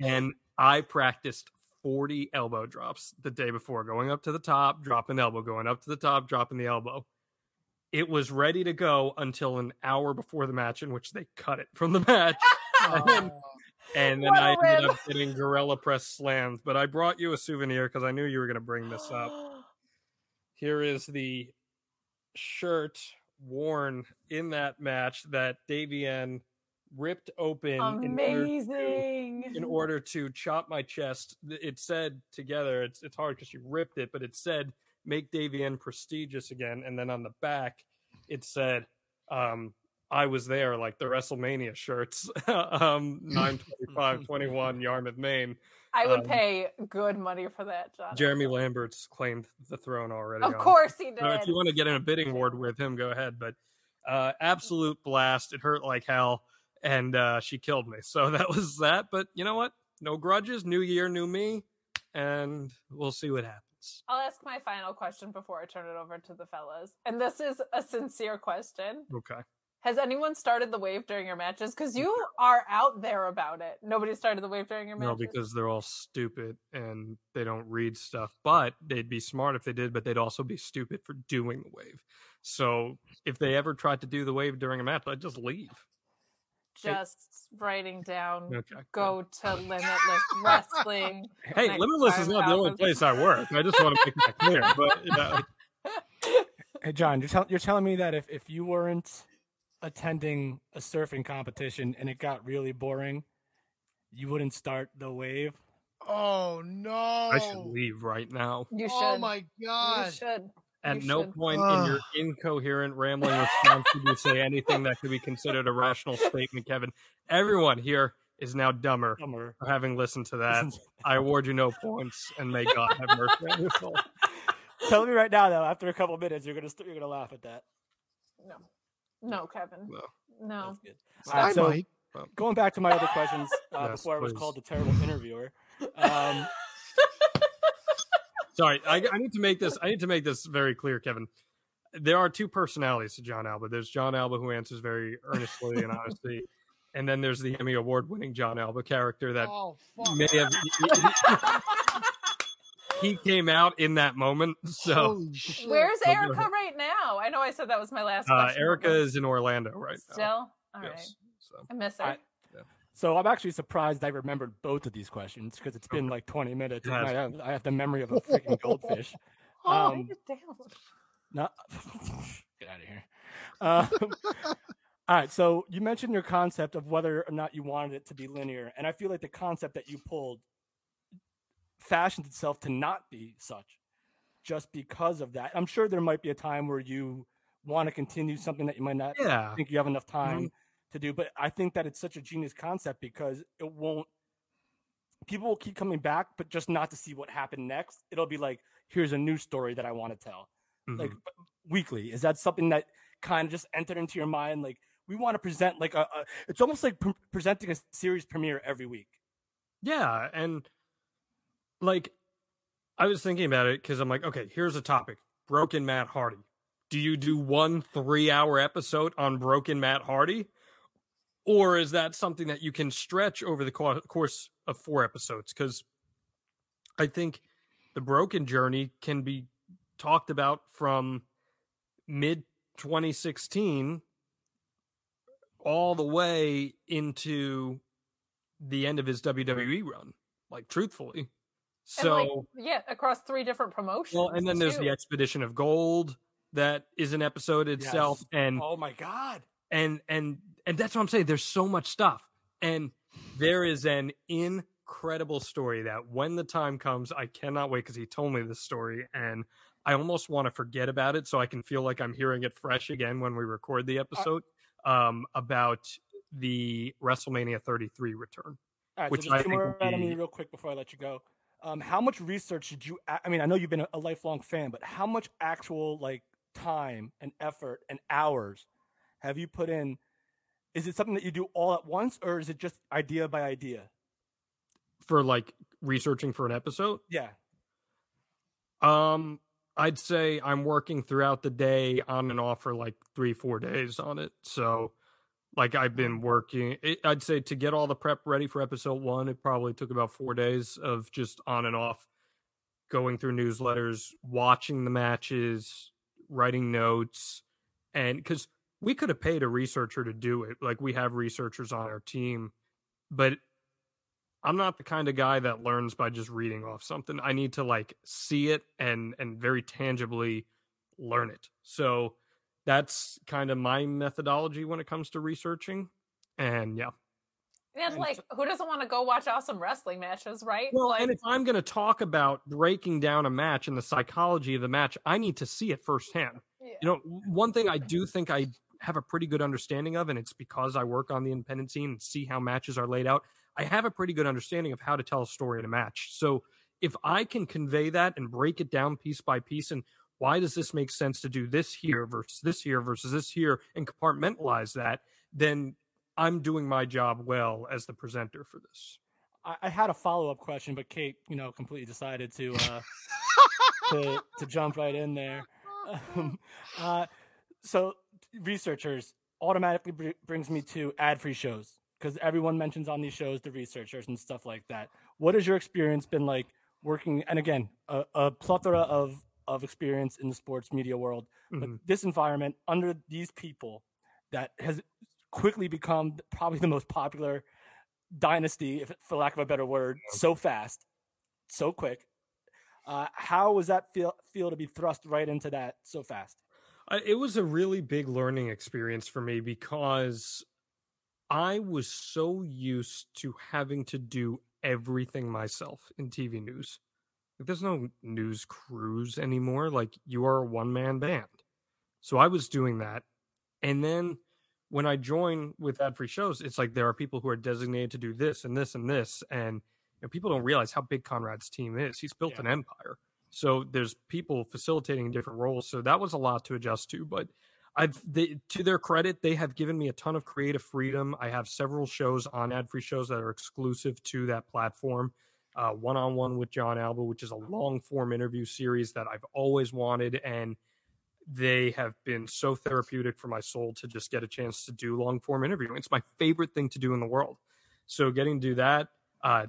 and I practiced 40 elbow drops the day before, going up to the top, dropping the elbow, going up to the top, dropping the elbow. It was ready to go until an hour before the match, in which they cut it from the match. <laughs> and then, and then What ended rib. up getting gorilla press slams. But I brought you a souvenir because I knew you were going to bring this up. <gasps> Here is the shirt worn in that match that Davienne ripped open in order to- Amazing. in order to chop my chest. It said together, it's it's hard because she ripped it, but it said make Davienne prestigious again. And then on the back, it said, um, I was there, like the WrestleMania shirts, <laughs> um, 925 <laughs> 21 Yarmouth, Maine. I would um, pay good money for that, Jon. Jeremy Lambert's claimed the throne already. Of on- course he did. so if you want to get in a bidding war with him, go ahead. But uh, absolute blast. It hurt like hell, and uh, she killed me. So <laughs> that was that. But you know what? No grudges. New year, new me, and we'll see what happens. I'll ask my final question before I turn it over to the fellas. And this is a sincere question. Okay. Has anyone started the wave during your matches? Because you are out there about it. Nobody started the wave during your matches. No, because they're all stupid and they don't read stuff. But they'd be smart if they did, but they'd also be stupid for doing the wave. So if they ever tried to do the wave during a match, I'd just leave. Just writing down Okay. go to <laughs> limitless wrestling. Hey, Limitless is not the only place I work. I just want to make that clear. <laughs> But you know, Hey Jon, you're, tell- you're telling me that if, if you weren't attending a surfing competition and it got really boring, you wouldn't start the wave? Oh no! I should leave right now. You oh should. Oh my god! You should. At You no should. point in your incoherent rambling response <laughs> did you say anything that could be considered a rational statement, Kevin. Everyone here is now dumber Summer. for having listened to that. <laughs> I award you no points, and may God have <laughs> mercy on your soul. Tell me right now, though. After a couple minutes, you're gonna st- you're gonna laugh at that. No. No, Kevin. No. No. That's good. Stop. All right, I so might. going back to my other questions uh, Yes, before I was called the terrible interviewer. Um, Sorry, I, I need to make this. I need to make this very clear, Kevin. There are two personalities to Jon Alba. There's Jon Alba who answers very earnestly and honestly, <laughs> and then there's the Emmy award-winning Jon Alba character that Oh fuck! may have he <laughs> came out in that moment. So <laughs> Where's Erica right now? I know I said that was my last uh, question. Erica is in Orlando right now. still. now. All right. Yes. So I miss her. I- so I'm actually surprised I remembered both of these questions because it's been like 20 minutes. It and I have, I have the memory of a freaking goldfish. <laughs> oh, um, write it down. No, <laughs> get out of here. Um, <laughs> all right, so you mentioned your concept of whether or not you wanted it to be linear, and I feel like the concept that you pulled fashions itself to not be such, just because of that. I'm sure there might be a time where you want to continue something that you might not yeah, think you have enough time to do, but I think that it's such a genius concept because it won't. People will keep coming back, but just not to see what happened next. It'll be like, here's a new story that I want to tell like Mhm. weekly is that something that kind of just entered into your mind like we want to present like a, a it's almost like pre- presenting a series premiere every week Yeah, and like I was thinking about it because I'm like, okay, here's a topic: broken Matt Hardy. Do you do one three-hour episode on broken Matt Hardy, or is that something that you can stretch over the co- course of four episodes? Because I think the broken journey can be talked about from mid 2016 all the way into the end of his WWE run. Like truthfully. So like, yeah, across three different promotions. well, and then there's the Expedition of Gold that is an episode itself, Yes. and Oh my god. and and and that's what I'm saying. There's so much stuff, and there is an incredible story that when the time comes, I cannot wait because he told me this story, and I almost want to forget about it so I can feel like I'm hearing it fresh again when we record the episode um, about the WrestleMania 33 return. All right, Which so I just two more out of me real quick before I let you go. Um, how much research did you? I mean, I know you've been a lifelong fan, but how much actual like time and effort and hours have you put in? Is it something that you do all at once, or is it just idea by idea? For like researching for an episode, Yeah. Um, I'd say I'm working throughout the day on and off for like three, four days on it. So, like, I've been working. It, I'd say to get all the prep ready for episode one, it probably took about four days of just on and off, going through newsletters, watching the matches, writing notes, and because we could have paid a researcher to do it, like we have researchers on our team, but I'm not the kind of guy that learns by just reading off something. I need to like see it and and very tangibly learn it. So that's kind of my methodology when it comes to researching. And yeah. And like, who doesn't want to go watch awesome wrestling matches, right? Well, like, and if I'm going to talk about breaking down a match and the psychology of the match, I need to see it firsthand. Yeah. You know, one thing I do think I have a pretty good understanding of, and it's because I work on the independent scene and see how matches are laid out. I have a pretty good understanding of how to tell a story in a match. So if I can convey that and break it down piece by piece, and why does this make sense to do this here versus this here versus this here, and compartmentalize that, then I'm doing my job well as the presenter for this. I, I had a follow up question, but Kate, you know, completely decided to uh, <laughs> to to jump right in there. <laughs> Um, uh, so researchers automatically br- brings me to ad free shows because everyone mentions on these shows the researchers and stuff like that. What has your experience been like working? And again, a, a plethora of of experience in the sports media world, but Mhm. this environment under these people that has quickly become probably the most popular dynasty, if for lack of a better word, so fast, so quick. Uh, how was that feel feel to be thrust right into that so fast? It was a really big learning experience for me because I was so used to having to do everything myself in TV news. Like, there's no news crews anymore. Like you are a one man band. So I was doing that. And then when I join with ad free shows, it's like there are people who are designated to do this and this and this. And you know, people don't realize how big Conrad's team is. He's built Yeah. an empire. So there's people facilitating in different roles. So that was a lot to adjust to. But I've they, to their credit, they have given me a ton of creative freedom. I have several shows on ad free shows that are exclusive to that platform. One on one with Jon Alba, which is a long form interview series that I've always wanted, and they have been so therapeutic for my soul to just get a chance to do long form interviewing. It's my favorite thing to do in the world. So getting to do that, uh,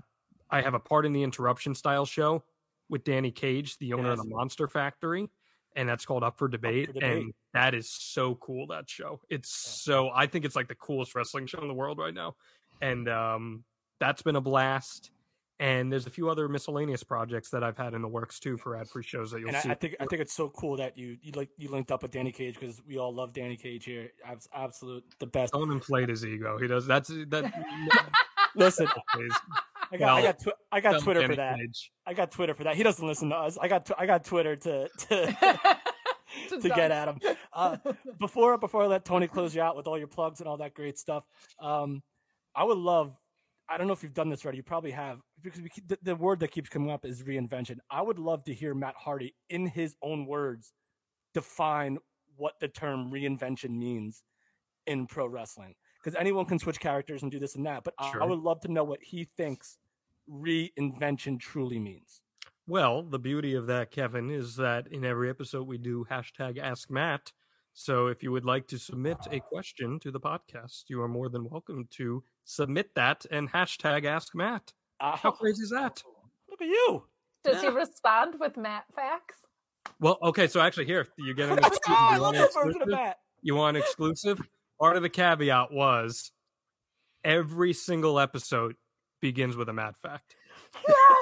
I have a part in the interruption style show with Danny Cage, the owner of the Monster Factory, and that's called Up for Debate. Debate. And that is so cool. That show. It's so I think it's like the coolest wrestling show in the world right now, and um, that's been a blast. And there's a few other miscellaneous projects that I've had in the works too for ad free shows that you'll and I, see. I think I think it's so cool that you you like you linked up with Danny Cage because we all love Danny Cage here. Abs- absolute the best. Don't inflate his ego. He does. That's that. <laughs> Listen, please. I got I got tw- I got Twitter for that. I got Twitter for that. He doesn't listen to us. I got tw- I got Twitter to <laughs> to to get at him. Uh, before before I let Tony close you out with all your plugs and all that great stuff, um, I would love. I don't know if you've done this already. You probably have because we, keep- the, the word that keeps coming up is reinvention. I would love to hear Matt Hardy in his own words define what the term reinvention means in pro wrestling. Because anyone can switch characters and do this and that, but I- I would love to know what he thinks reinvention truly means. Well, the beauty of that, Kevin, is that in every episode we do hashtag Ask Matt. So if you would like to submit a question to the podcast, you are more than welcome to submit that and hashtag Ask Matt. Ah. How Oh, crazy is that? look at you! Does he respond with Matt facts? Well, okay, so actually, here you get an <laughs> oh, exclusive. I You love want version of exclusive? Matt. You want exclusive? Part of the caveat was every single episode begins with a Matt fact.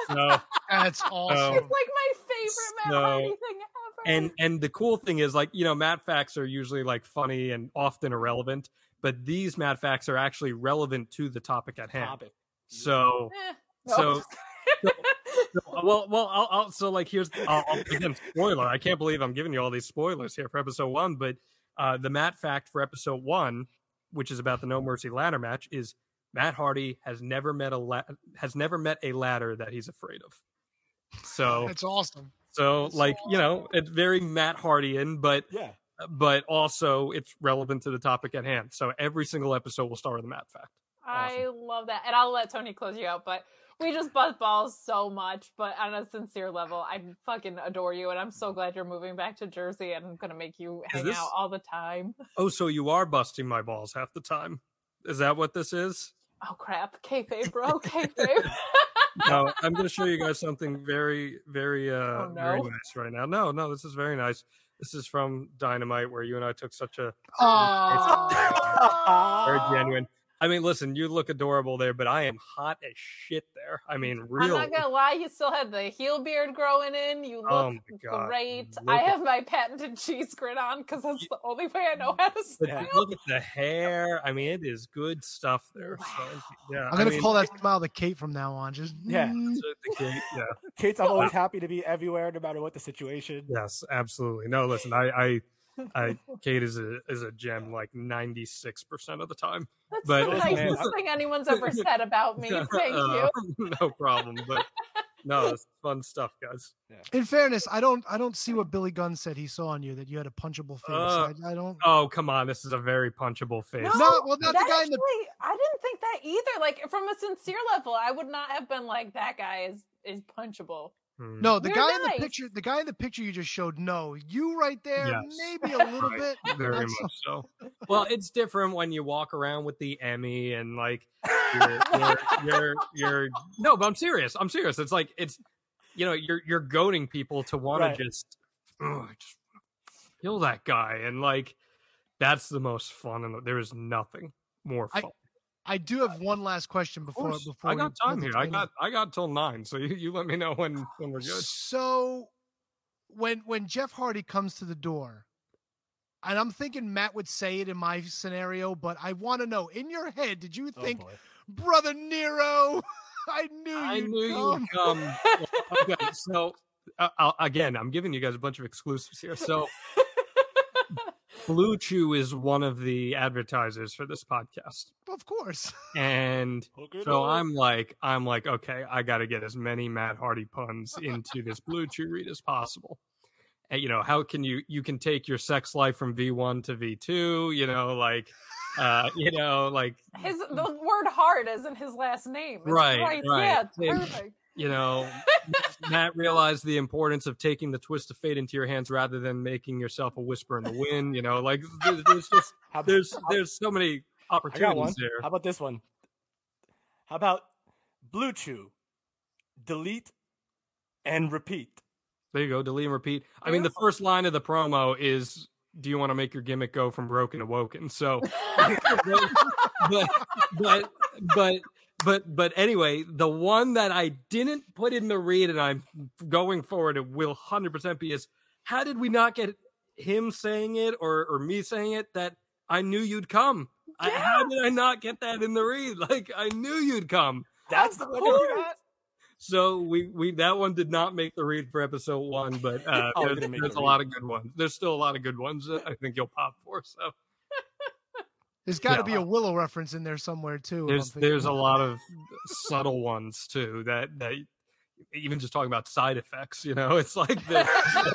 So, That's awesome. It's like my favorite Matt So- Hardy thing ever. and and the cool thing is like you know Matt facts are usually like funny and often irrelevant but these Matt facts are actually relevant to the topic at hand Topic. so Eh, so, no. so- well well I'll, I'll so like here's I'll, I'll, again spoiler i can't believe i'm giving you all these spoilers here for episode one but uh the matt fact for episode one which is about the no mercy ladder match is matt hardy has never met a la- has never met a ladder that he's afraid of so <laughs> That's awesome. so That's like you know it's very matt hardian but Yeah. but also it's relevant to the topic at hand. So every single episode will start with a Matt fact. I love that. And I'll let Tony close you out, but we just bust balls so much. But on a sincere level, I fucking adore you. And I'm so glad you're moving back to Jersey and I'm going to make you hang this- out all the time. <laughs> Oh, so you are busting my balls half the time? Is that what this is? Oh, crap. Kayfabe, bro. <laughs> Kayfabe. No, I'm going to show you guys something very, very, uh, Oh, very nice right now. No, no, this is very nice. This is from Dynamite, where you and I took such a <laughs> very genuine. I mean, listen, you look adorable there, but I am hot as shit there. I mean, I'm not gonna lie, you still had the heel beard growing in. You oh look Oh God. great. Look I at- have my patented cheese grit on because that's the only way I know how to But smile. look at the hair. I mean, it is good stuff there. So, yeah, I'm gonna I mean, call that smile the Kate from now on. Just Yeah. <laughs> the Kate, yeah. Kate's I'm always happy to be everywhere, no matter what the situation. Yes, absolutely. No, listen, I, I, I, Kate is a is a gem like ninety six percent of the time. That's but- the Man, nicest I- thing anyone's ever said about me. Thank you. Uh, <laughs> no problem. But no, it's fun stuff, guys. In fairness, I don't I don't see what Billy Gunn said he saw on you that you had a punchable face. Uh, I, I don't. Oh, come on, this is a very punchable face. No, well, not the that guy in the- I didn't think that either. Like from a sincere level, I would not have been like that guy is is punchable. Hmm. No, the You're guy in the picture, the guy in the picture you just showed. No, you right there, Yes. maybe a little Right. bit. <laughs> very much so. Well, it's different when you walk around with the Emmy and like you're, <laughs> you're, you're, you're no, but I'm serious. I'm serious. It's like it's you know you're you're goading people to want Right. to just, ugh, just kill that guy, and like that's the most fun. And there is nothing more fun. I do have one last question before before I got put time here. I got I got till nine, so you, you let me know when when we're good. So when when Jeff Hardy comes to the door, and I'm thinking Matt would say it in my scenario, but I want to know in your head, did you Oh, think, boy. brother Nero? <laughs> I knew I you'd knew come. you'd come. <laughs> okay, so uh, again, I'm giving you guys a bunch of exclusives here. So BlueChew is one of the advertisers for this podcast, Of course. and <laughs> Hook so up. I'm like, I'm like, okay, I got to get as many Matt Hardy puns into this BlueChew read as possible. And you know, how can you you can take your sex life from V1 to V2? You know, like, uh, you know, like His the word hard is in his last name. It's Right, right. right. Yeah, it's Yeah. perfect. You know, <laughs> Matt realized the importance of taking the twist of fate into your hands rather than making yourself a whisper in the wind. You know, like there's, there's just <laughs> there's how- there's so many I got one. opportunities there. How about this one? How about BlueChew? Delete and repeat. There you go, delete and repeat. I mean, the first line of the promo is, "Do you want to make your gimmick go from broken to woken?" So, <laughs> but but but but but anyway, the one that I didn't put in the read, and I'm going forward, it will hundred percent be is how did we not get him saying it or or me saying it that I knew you'd come? I, how did I not get that in the read? <laughs> Like I knew you'd come. That's the one? So we we that one did not make the read for episode one, but uh, Oh, there's, there's a read. lot of good ones. There's still a lot of good ones that I think you'll pop for. So There's got to Yeah. be a Willow reference in there somewhere too. there's there's a lot of subtle ones too that that even just talking about side effects, you know, it's like there's,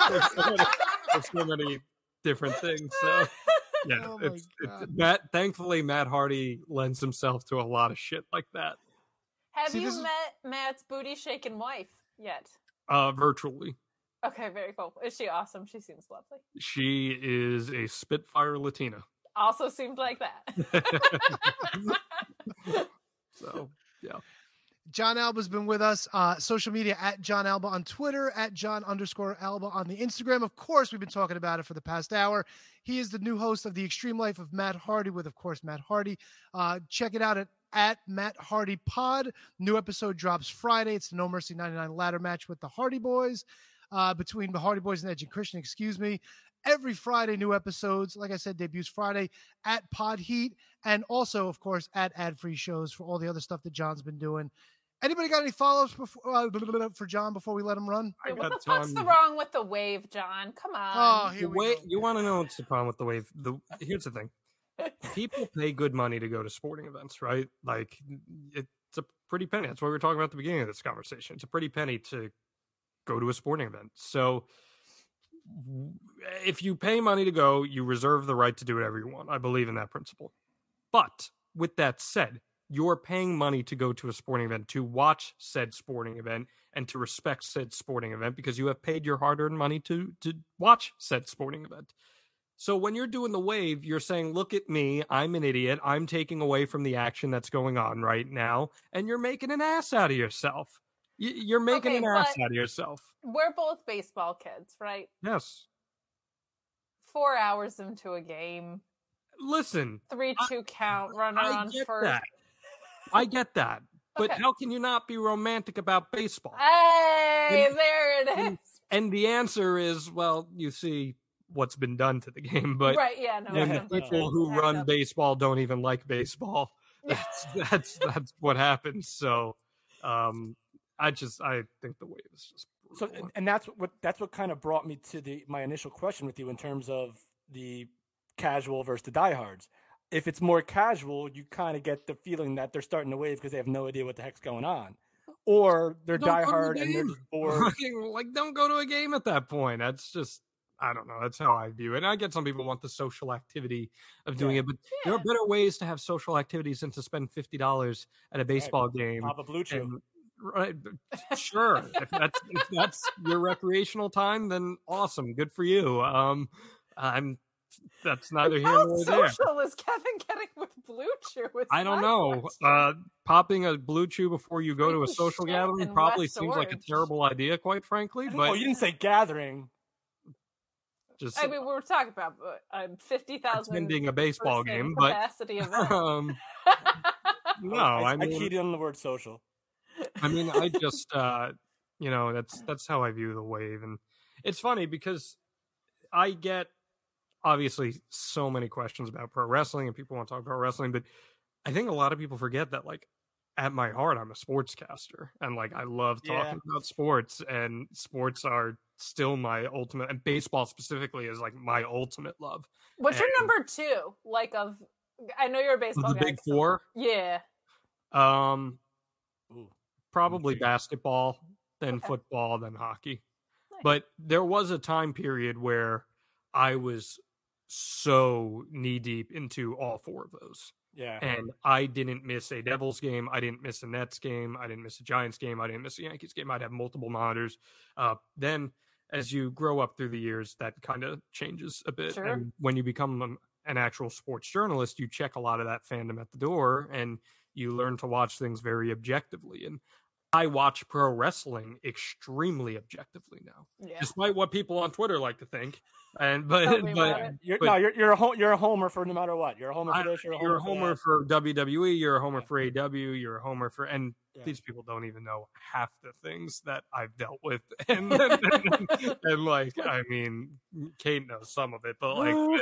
there's, so, many, there's so many different things. So <laughs> yeah, Oh it's, it's Matt. Thankfully, Matt Hardy lends himself to a lot of shit like that, Have See, you this is- met Matt's booty shaking wife yet? uh, virtually. Okay, very cool. Is she awesome? She seems lovely. She is a Spitfire Latina. Also seemed like that. <laughs> so yeah. Jon Alba's been with us. Uh, social media at Jon Alba on Twitter, at Jon underscore Alba on the Instagram. Of course, we've been talking about it for the past hour. He is the new host of the Extreme Life of Matt Hardy with, of course, Matt Hardy. Uh, check it out at at Matt Hardy Pod. New episode drops Friday. It's the No Mercy 99 ladder match with the Hardy Boys, uh, between the Hardy Boys and Edge and Christian, excuse me. Every Friday, new episodes. Like I said, debuts Friday at Pod Heat, and also, of course, at ad free shows for all the other stuff that Jon's been doing. Anybody got any follow ups uh, for Jon before we let him run? Yeah, what got the fuck's the wrong with the wave, Jon? Come on. Oh, here we way go. you want to know what's the problem with the wave? The here's the thing: <laughs> people pay good money to go to sporting events, right? Like it's a pretty penny. That's what we were talking about at the beginning of this conversation. It's a pretty penny to go to a sporting event. So if you pay money to go, you reserve the right to do whatever you want. I believe in that principle. But with that said, you're paying money to go to a sporting event to watch said sporting event and to respect said sporting event because you have paid your hard-earned money to to watch said sporting event. So when you're doing the wave, you're saying, "Look at me, I'm an idiot. I'm taking away from the action that's going on right now, and you're making an ass out of yourself. You're making Okay, an ass out of yourself." We're both baseball kids, right? Yes. Four hours into a game, Listen, three two count, runner I on get first. that. I get that. <laughs> But Okay. how can you not be romantic about baseball? Hey, And- there it and- And the answer is, well, you see what's been done to the game, but right, yeah, no. and I the people who run baseball don't even like baseball. <laughs> That's <laughs> that's that's what happens. So, um, I just I think the wave is just So, brutal. and- and that's what that's what kind of brought me to the my initial question with you in terms of the casual versus the diehards. If it's more casual, you kind of get the feeling that they're starting to wave because they have no idea what the heck's going on, or they're Don't go to the diehard and they're <laughs> bored. like don't go to a game at that point. That's just I don't know. That's how I view it. And I get some people want the social activity of doing Yeah. it, but there are better ways to have social activities than to spend fifty dollars at a baseball game. Pop a blue chew. And- right, sure. if that's if that's your recreational time, then awesome, good for you. Um, I'm that's neither here How nor there. social is Kevin getting with Blue Chew? It's I don't know. Uh, popping a blue chew before you go to a social shit, gathering and probably West seems like a terrible idea, quite frankly. But oh, you didn't say gathering. just I mean, we were talking about uh, fifty thousand attending a baseball game, but capacity event. <laughs> um, <laughs> no, I, I mean, keyed in on the word social. I mean, I just, uh, you know, that's that's how I view the wave, and it's funny because I get obviously so many questions about pro wrestling, and people want to talk pro wrestling, but I think a lot of people forget that, like, at my heart, I'm a sportscaster, and like I love Yeah. talking about sports, and sports are still my ultimate, and baseball specifically is like my ultimate love. What's your number two? Like of, I know you're a baseball the guy. big so- four, Yeah. um, Ooh. Probably basketball, then Okay. football, then hockey. Nice. But there was a time period where I was so knee deep into all four of those. Yeah. And I didn't miss a Devils game. I didn't miss a Nets game. I didn't miss a Giants game. I didn't miss a Yankees game. I'd have multiple monitors. Uh, then, as you grow up through the years, that kind of changes a bit. Sure. And when you become an, an actual sports journalist, you check a lot of that fandom at the door and you learn to watch things very objectively. And I watch pro wrestling extremely objectively now, Yeah. despite what people on Twitter like to think. And <laughs> but Tell me about but. You're, but- no, you're you're a ho- you're a homer for no matter what. You're a homer for this. You're a you're homer. a for homer that. for WWE. You're a homer Yeah. for AEW. You're a homer for, and Yeah. these people don't even know half the things that I've dealt with. <laughs> And, and, <laughs> and, like, I mean, Kate knows some of it, but like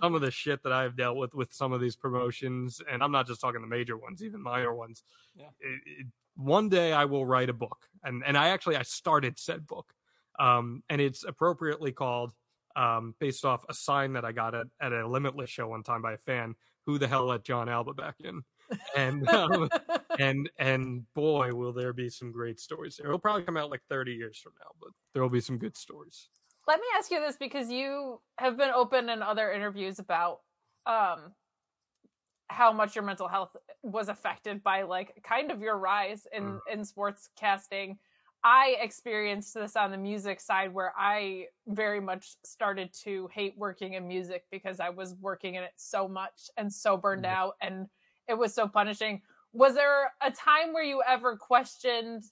some of the shit that I've dealt with with some of these promotions, and I'm not just talking the major ones, even minor ones. Yeah. It, it, one day I will write a book, and and I actually I started said book, um, and it's appropriately called um, based off a sign that I got at, at a Limitless show one time by a fan. Who the hell let Jon Alba back in? And <laughs> um, and and boy, will there be some great stories there. It'll probably come out like 30 years from now, but there will be some good stories. Let me ask you this because you have been open in other interviews about um how much your mental health was affected by like kind of your rise in Mm. in sports casting. I experienced this on the music side where I very much started to hate working in music because I was working in it so much and so burned Yeah. out and it was so punishing. Was there a time where you ever questioned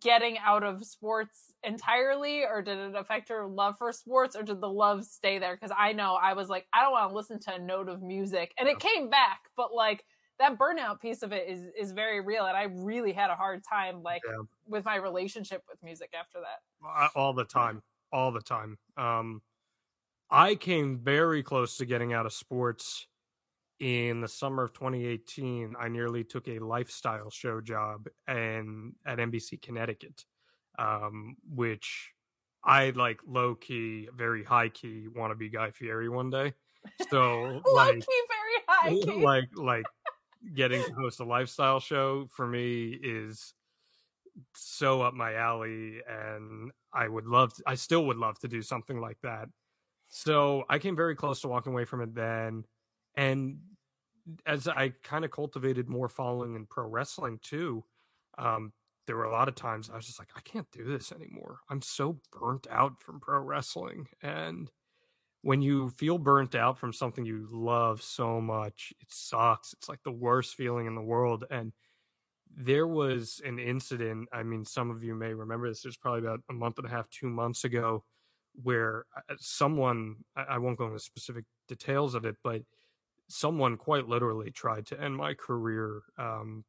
getting out of sports entirely or did it affect your love for sports or did the love stay there because i know i was like i don't want to listen to a note of music and it came back but like that burnout piece of it is is very real and i really had a hard time like Yeah. with my relationship with music after that. All the time all the time. Um i came very close to getting out of sports in the summer of 2018 i nearly took a lifestyle show job and at nbc connecticut um which i like low key very high key want to be guy fieri one day. So <laughs> low like key very high key. like like getting to host a lifestyle show for me is so up my alley and i would love to, i still would love to do something like that. So i came very close to walking away from it then and as i kind of cultivated more following in pro wrestling too um there were a lot of times i was just like i can't do this anymore. I'm so burnt out from pro wrestling and when you feel burnt out from something you love so much, it sucks. It's like the worst feeling in the world. And there was an incident. I mean, some of you may remember this. Was probably about a month and a half, two months ago, where uh, someone, I won't go into specific details of it, but someone quite literally tried to end my career um,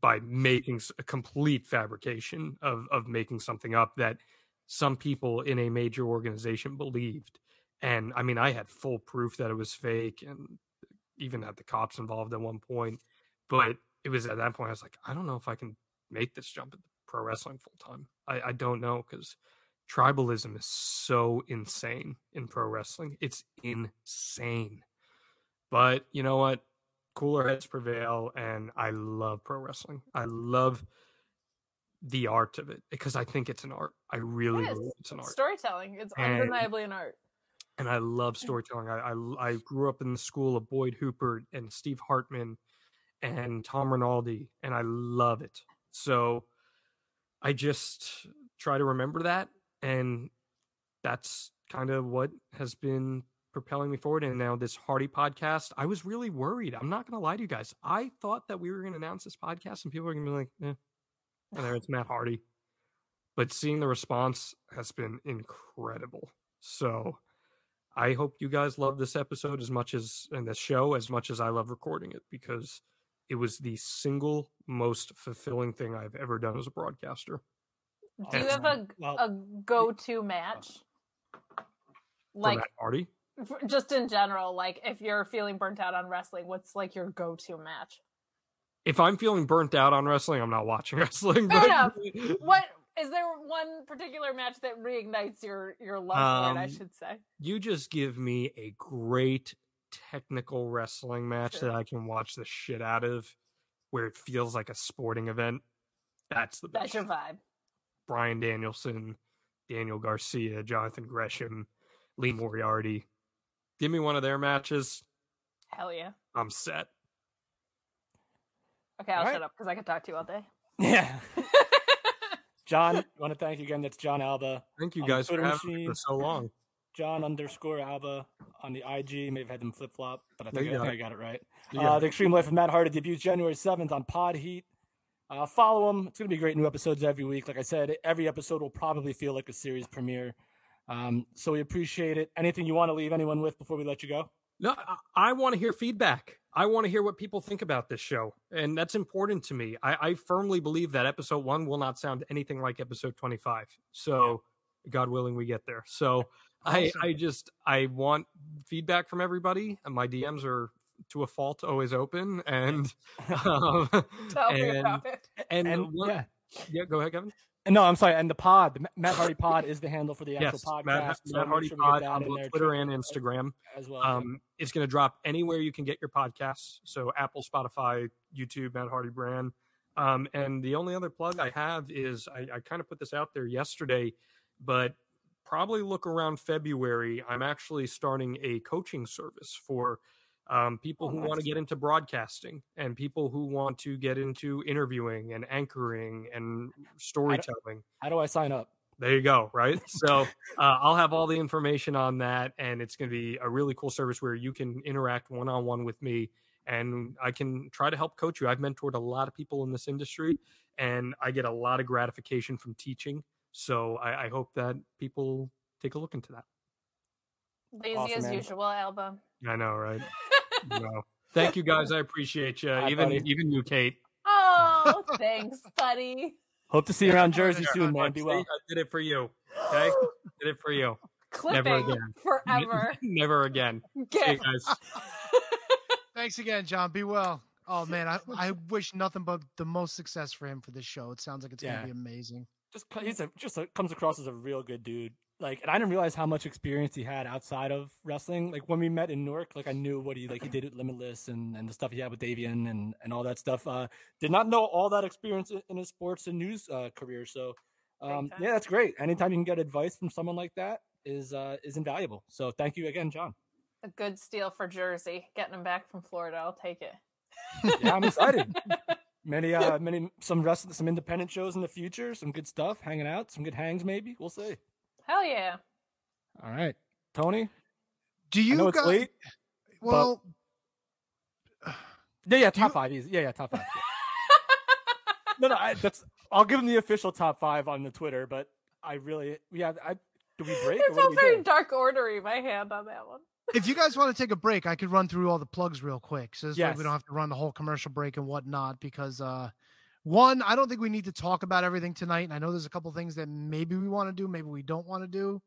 by making a complete fabrication of, of making something up that some people in a major organization believed and I mean, I had full proof that it was fake, and even had the cops involved at one point. But it was at that point I was like, I don't know if I can make this jump into pro wrestling full time. I, I don't know because tribalism is so insane in pro wrestling. It's insane. But you know what? Cooler heads prevail, and I love pro wrestling. I love the art of it because I think it's an art. I really It believe it's an art storytelling it's And- undeniably an art and I love storytelling. I, I I grew up in the school of Boyd Huppert and Steve Hartman and Tom Rinaldi, and I love it. So I just try to remember that, and that's kind of what has been propelling me forward. And now this Hardy podcast, I was really worried. I'm not going to lie to you guys. I thought that we were going to announce this podcast, and people are going to be like, "Eh," and there <sighs> it's Matt Hardy. But seeing the response has been incredible. So I hope you guys love this episode as much as and this show as much as I love recording it because it was the single most fulfilling thing I've ever done as a broadcaster. do you have a, Well, a go-to match like party? Just in general like if you're feeling burnt out on wrestling what's like your go-to match If I'm feeling burnt out on wrestling, I'm not watching <laughs> wrestling. Fair but enough. what is there one particular match that reignites your your love for it i Um, should say you just give me a great technical wrestling match Sure. that I can watch the shit out of where it feels like a sporting event. That's the that's best. your vibe Bryan Danielson, Daniel Garcia, Jonathan Gresham, Lee Moriarty. Give me one of their matches. hell yeah I'm set. okay i'll Alright. shut up because i could talk to you all day Yeah. <laughs> <laughs> <laughs> Jon, I want to thank you again. That's Jon Alba. Thank you guys for having me for so long. Jon underscore Alba on the IG. May have had them flip flop, but I think, I, think I got it right. You Uh, the. Extreme Life of Matt Hardy debuts January 7th on Pod Heat. Uh, follow them. It's going to be great new episodes every week. Like I said, every episode will probably feel like a series premiere. Um, so we appreciate it. Anything you want to leave anyone with before we let you go? No, I, I want to hear feedback. I want to hear what people think about this show. And that's important to me. I, I firmly believe that episode one will not sound anything like episode 25. So, God willing, we get there. So, <laughs> I, Awesome. I just, I want feedback from everybody. And my DMs are to a fault always open. And, <laughs> um, tell me about it and, And one- yeah. yeah, go ahead, Kevin. No, I'm sorry. And the pod, the Matt Hardy pod is the handle for the actual Yes, podcast. Matt, so Matt Hardy sure Pod on both Twitter and Instagram. as well. Um, it's going to drop anywhere you can get your podcasts. So Apple, Spotify, YouTube, Matt Hardy brand. Um, and the only other plug I have is I, I kind of put this out there yesterday, but probably look around February. I'm actually starting a coaching service for um, people Oh, who want to get into broadcasting and people who want to get into interviewing and anchoring and storytelling. How do I sign up? There you go. Right. <laughs> So uh, I'll have all the information on that, and it's going to be a really cool service where you can interact one on one with me and I can try to help coach you. I've mentored a lot of people in this industry, and I get a lot of gratification from teaching. So I, I hope that people take a look into that. Lazy Awesome, as man. usual, Alba. I know, right? <laughs> no. <laughs> Thank you guys. I appreciate you. Bye, even buddy. even you, Kate. Oh, <laughs> thanks, buddy. Hope to see you around Jersey There, soon, man. Be well. I did it for you. Okay, did it for you. Clipping again. forever. <laughs> Never again. See you guys. Thanks again, Jon. Be well. Oh man, I, I wish nothing but the most success for him for this show. It sounds like it's Yeah. gonna be amazing. Just he's a, just a, comes across as a real good dude. Like, and I didn't realize how much experience he had outside of wrestling. Like when we met in Newark, like I knew what he like he did at Limitless and, and the stuff he had with Davienne and and all that stuff. Uh, did not know all that experience in, in his sports and news uh, career. So, um, yeah, that's great. Anytime you can get advice from someone like that is uh, is invaluable. So thank you again, Jon. a good steal for Jersey. Getting him back from Florida, I'll take it. <laughs> Yeah, I'm excited. <laughs> many uh many some rest some independent shows in the future, some good stuff, hanging out, some good hangs maybe. We'll see. Hell yeah. All right. Tony, Do I you know it's guys? late. Well, Yeah, yeah, top you- five. Easy. Yeah, yeah, top five. yeah. no, no, I, that's. I'll give him the official top five on the Twitter, but I really, yeah, I do we break? It or what do felt we very do? dark ordery, my hand on that one. if you guys want to take a break, I could run through all the plugs real quick. So this way we don't have to run the whole commercial break and whatnot. Because uh, one, I don't think we need to talk about everything tonight. And I know there's a couple things that maybe we want to do, maybe we don't want to do.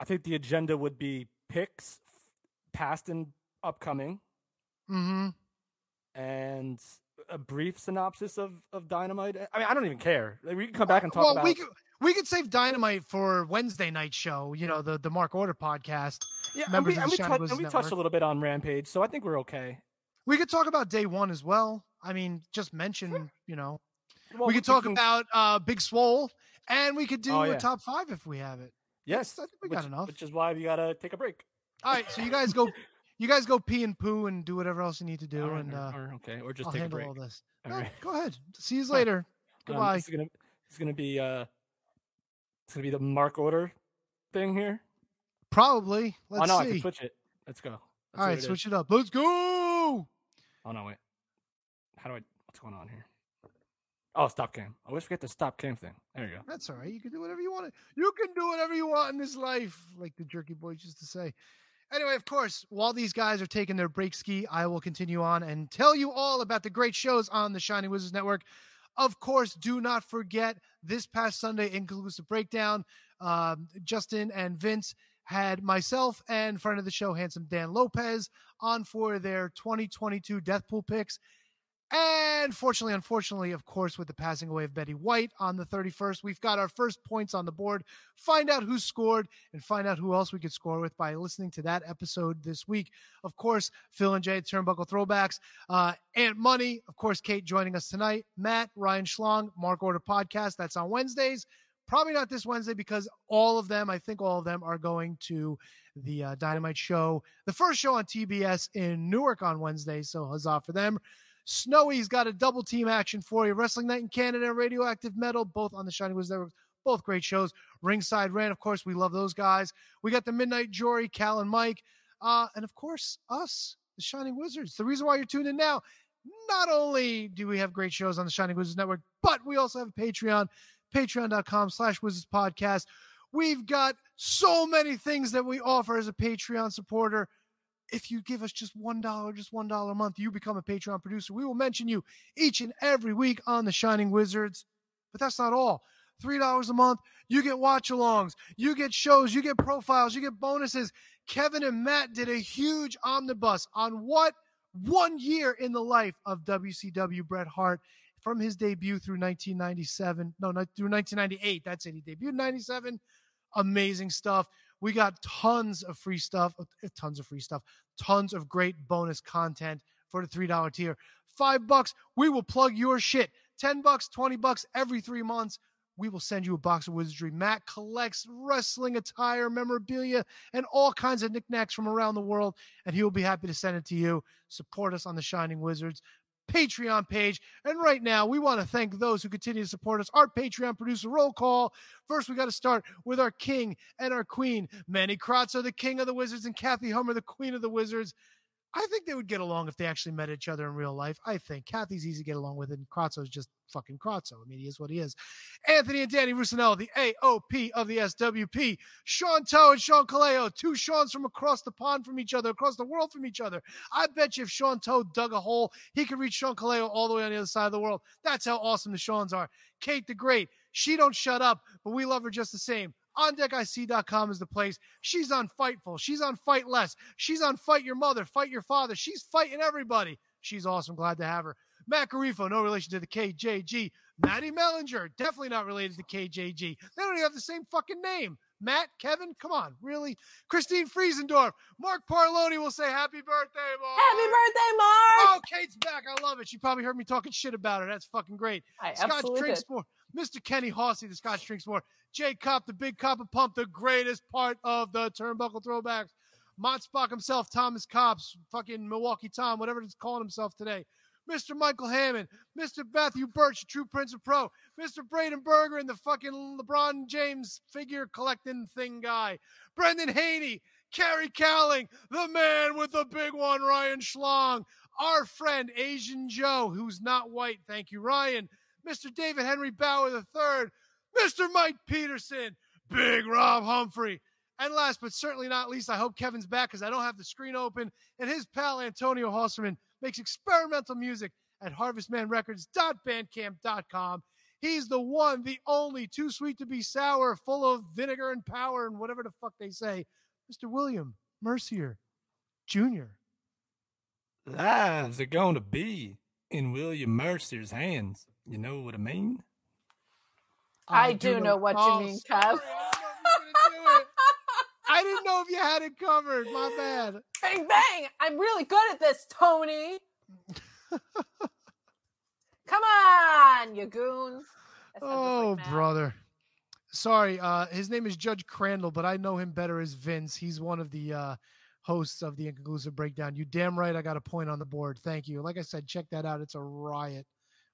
I think the agenda would be picks, past and upcoming, Mm-hmm. and a brief synopsis of of Dynamite. I mean, I don't even care. Like, we can come back and talk well, about. we could we could save Dynamite for Wednesday night show. You know, the the Mark Order podcast. yeah, and members we, of and the we, touch- and we touched a little bit on Rampage, so I think we're okay. We could talk about day one as well. I mean, just mention, you know, Well, we could talk can- about uh Big Swole, and we could do Oh, a yeah. top five if we have it. Yes, I think we which, got enough. Which is why we gotta take a break. All right, so you guys go, you guys go pee and poo and do whatever else you need to do, All right, and uh, or, okay, or just I'll take a handle break. all this. All No, right. Go ahead. See you <laughs> later. Um, Goodbye. this is gonna this is gonna be uh it's gonna be the mark order thing here. Probably. Let's oh no, I can switch it. Let's go. Let's see all what right, it switch is. it up. Let's go. Oh no, wait. How do I? What's going on here? Oh, stop cam. I always forget the stop cam thing. There you go. That's all right. You can do whatever you want. You can do whatever you want in this life, like the Jerky Boys used to say. Anyway, of course, while these guys are taking their break ski, I will continue on and tell you all about the great shows on the Shining Wizards Network. Of course, do not forget this past Sunday, Inclusive Breakdown. Um, Justin and Vince had myself and friend of the show, handsome Dan Lopez, on for their 2022 Death Pool picks. And fortunately, unfortunately, of course, with the passing away of Betty White on the 31st, we've got our first points on the board. Find out who scored and find out who else we could score with by listening to that episode this week. Of course, Phil and Jay, Turnbuckle Throwbacks, uh, Aunt Money, of course, Kate joining us tonight, Matt, Ryan Schlong, Mark Order Podcast. That's on Wednesdays. Probably not this Wednesday because all of them, I think all of them are going to the uh, Dynamite show, the first show on TBS in Newark on Wednesday. So huzzah for them. Snowy's got a double team action for you. Wrestling Night in Canada Radioactive Metal, both on the Shining Wizards Network. Both great shows. Ringside Rant, of course, we love those guys. We got the Midnight Jory, Cal and Mike. Uh, and of course, us, the Shining Wizards. The reason why you're tuned in now, not only do we have great shows on the Shining Wizards Network, but we also have a Patreon, patreon.com slash wizards podcast. We've got so many things that we offer as a Patreon supporter if you give us just one dollar, just one dollar a month, you become a Patreon producer. We will mention you each and every week on the Shining Wizards. But that's not all. Three dollars a month, you get watch-alongs, you get shows, you get profiles, you get bonuses. Kevin and Matt did a huge omnibus on what one year in the life of WCW Bret Hart from his debut through 1997. No, not through 1998. That's it. He debuted in 97. Amazing stuff. We got tons of free stuff, uh, tons of free stuff, tons of great bonus content for the $3 tier. Five bucks, we will plug your shit. 10 bucks, 20 bucks every three months. We will send you a box of wizardry. Matt collects wrestling attire, memorabilia, and all kinds of knickknacks from around the world, and he will be happy to send it to you. Support us on the Shining Wizards Patreon page. And right now, we want to thank those who continue to support us. Our Patreon producer roll call. First, we got to start with our king and our queen. Manny Kratzer, the king of the wizards, and Kathy Hummer, the queen of the wizards. I think they would get along if they actually met each other in real life. I think Kathy's easy to get along with, and Kratzo's just fucking Kratzo. I mean, he is what he is. Anthony and Danny Rusinello, the AOP of the SWP. Sean Toe and Sean Kaleo, two Seans from across the pond from each other, across the world from each other. I bet you if Sean Toe dug a hole, he could reach Sean Kaleo all the way on the other side of the world. That's how awesome the Seans are. Kate the Great, she don't shut up, but we love her just the same. OnDeckIC.com is the place. She's on Fightful. She's on Fight Less. She's on Fight Your Mother, Fight Your Father. She's fighting everybody. She's awesome. Glad to have her. Matt Garifo, no relation to the KJG. Maddie Mellinger, definitely not related to KJG. They don't even have the same fucking name. Matt, Kevin, come on, really? Christine Friesendorf, Mark Parloni will say happy birthday, Mark. Happy birthday, Mark! Oh, Kate's back. I love it. She probably heard me talking shit about her. That's fucking great. I Scotch absolutely drinks did. more. Mr. Kenny Hossey, the Scotch drinks more. Jay Cop, the big cop of pump, the greatest part of the turnbuckle throwbacks. Mott Spock himself, Thomas Cops, fucking Milwaukee Tom, whatever he's calling himself today. Mr. Michael Hammond, Mr. Matthew Birch, true Prince of Pro, Mr. Braden Berger, and the fucking LeBron James figure collecting thing guy. Brendan Haney, Carrie Cowling, the man with the big one, Ryan Schlong, our friend Asian Joe, who's not white. Thank you, Ryan. Mr. David Henry Bauer III, Mr. Mike Peterson, Big Rob Humphrey. And last but certainly not least, I hope Kevin's back because I don't have the screen open. And his pal Antonio Hosserman makes experimental music at harvestmanrecords.bandcamp.com. He's the one, the only, too sweet to be sour, full of vinegar and power and whatever the fuck they say, Mr. William Mercier Jr. Lives are going to be in William Mercer's hands. You know what I mean? I do know what you mean, Kev. I didn't know if you had it covered. My bad. Bang bang! I'm really good at this, Tony. <laughs> Come on, you goons. I like Oh, brother. Sorry, uh, his name is Judge Crandall, but I know him better as Vince. He's one of the uh, hosts of the Inconclusive Breakdown. You damn right, I got a point on the board. Thank you. Like I said, check that out. It's a riot.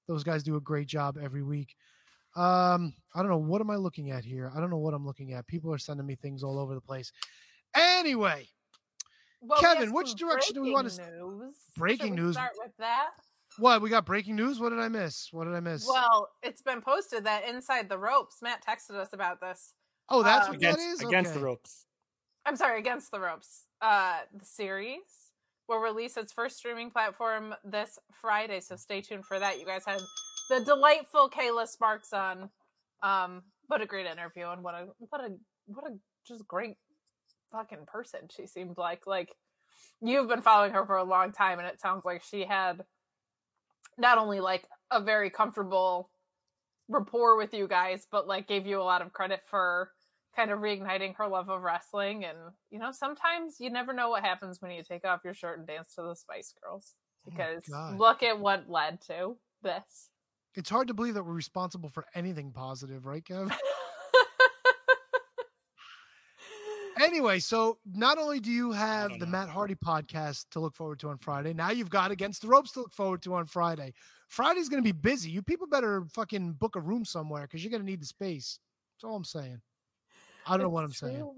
Those guys do a great job every week. Um, I don't know what am I looking at here. I don't know what I'm looking at. People are sending me things all over the place. Anyway, Well, Kevin, which direction do we wanna s- breaking news. Breaking we news. Start with that. what we got? Breaking news. What did I miss? What did I miss? Well, it's been posted that inside the ropes. Matt texted us about this. oh, that's um, what that Against, is. against Okay. the ropes. I'm sorry, against the ropes. Uh, the series will release its first streaming platform this Friday, so stay tuned for that. You guys had the delightful Kayla Sparks on. Um, what a great interview and what a what a what a just great fucking person she seemed like. Like you've been following her for a long time, and it sounds like she had not only like a very comfortable rapport with you guys, but like gave you a lot of credit for kind of reigniting her love of wrestling. And you know, sometimes you never know what happens when you take off your shirt and dance to the Spice Girls. Oh Because God. look at what led to this. It's hard to believe that we're responsible for anything positive, right, Kev? <laughs> anyway, so not only do you have the know. Matt Hardy podcast to look forward to on Friday, now you've got Against the Ropes to look forward to on Friday. Friday's going to be busy. You people better fucking book a room somewhere because you're going to need the space. That's all I'm saying. I don't know what I'm It's saying. true.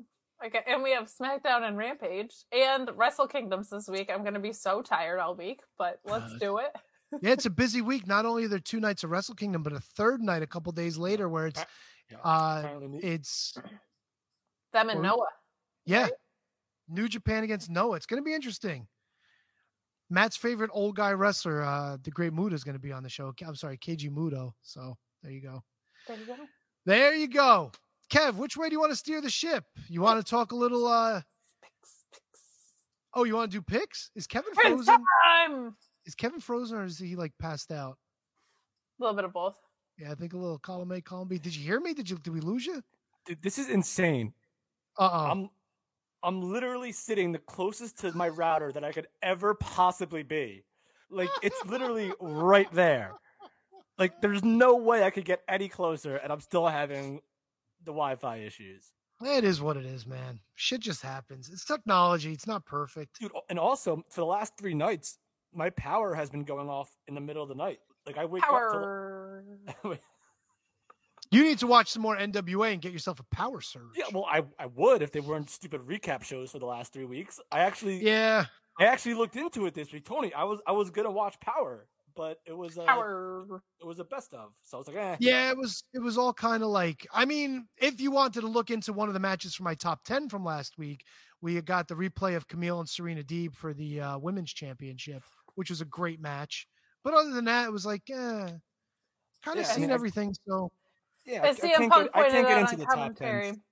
Okay, and we have SmackDown and Rampage and Wrestle Kingdoms this week. I'm going to be so tired all week, but let's God. do it. Yeah, it's a busy week. Not only are there two nights of Wrestle Kingdom, but a third night a couple days later where it's Yeah, uh it's Them and Or- Noah. Yeah. right? New Japan against Noah. It's going to be interesting. Matt's favorite old guy wrestler, uh, the Great Muta, is going to be on the show. I'm sorry, Keiji Muto. So there you go. There you go. There you go. Kev, which way do you want to steer the ship? You want to talk a little? uh Picks, picks. Oh, you want to do picks? Is Kevin Prince frozen? time! Is Kevin frozen or is he like passed out? A little bit of both. Yeah, I think a little column A, column B. Did you hear me? Did you? Did we lose you? Dude, this is insane. Uh oh. I'm I'm literally sitting the closest to my router that I could ever possibly be. Like it's literally right there. Like there's no way I could get any closer and I'm still having the Wi-Fi issues. It is what it is, man. Shit just happens. It's technology. It's not perfect. Dude, and also for the last 3 nights my power has been going off in the middle of the night. Like I wake Power. up to <laughs> You need to watch some more NWA and get yourself a power surge. Yeah, well I I would if they weren't stupid recap shows for the last 3 weeks. I actually Yeah. I actually looked into it this week, Tony. I was I was gonna watch Power, but it was uh, Power. it was a best of, so I was like, eh. Yeah, it was it was all kind of like I mean, if you wanted to look into one of the matches from my top 10 from last week, we got the replay of Kamille and Serena Deeb for the uh, women's championship, which was a great match. But other than that, it was like, eh, kind of Yeah, I seen mean, everything. So Yeah, As I CM can't Punk get, I pointed can't get out into on the top ten.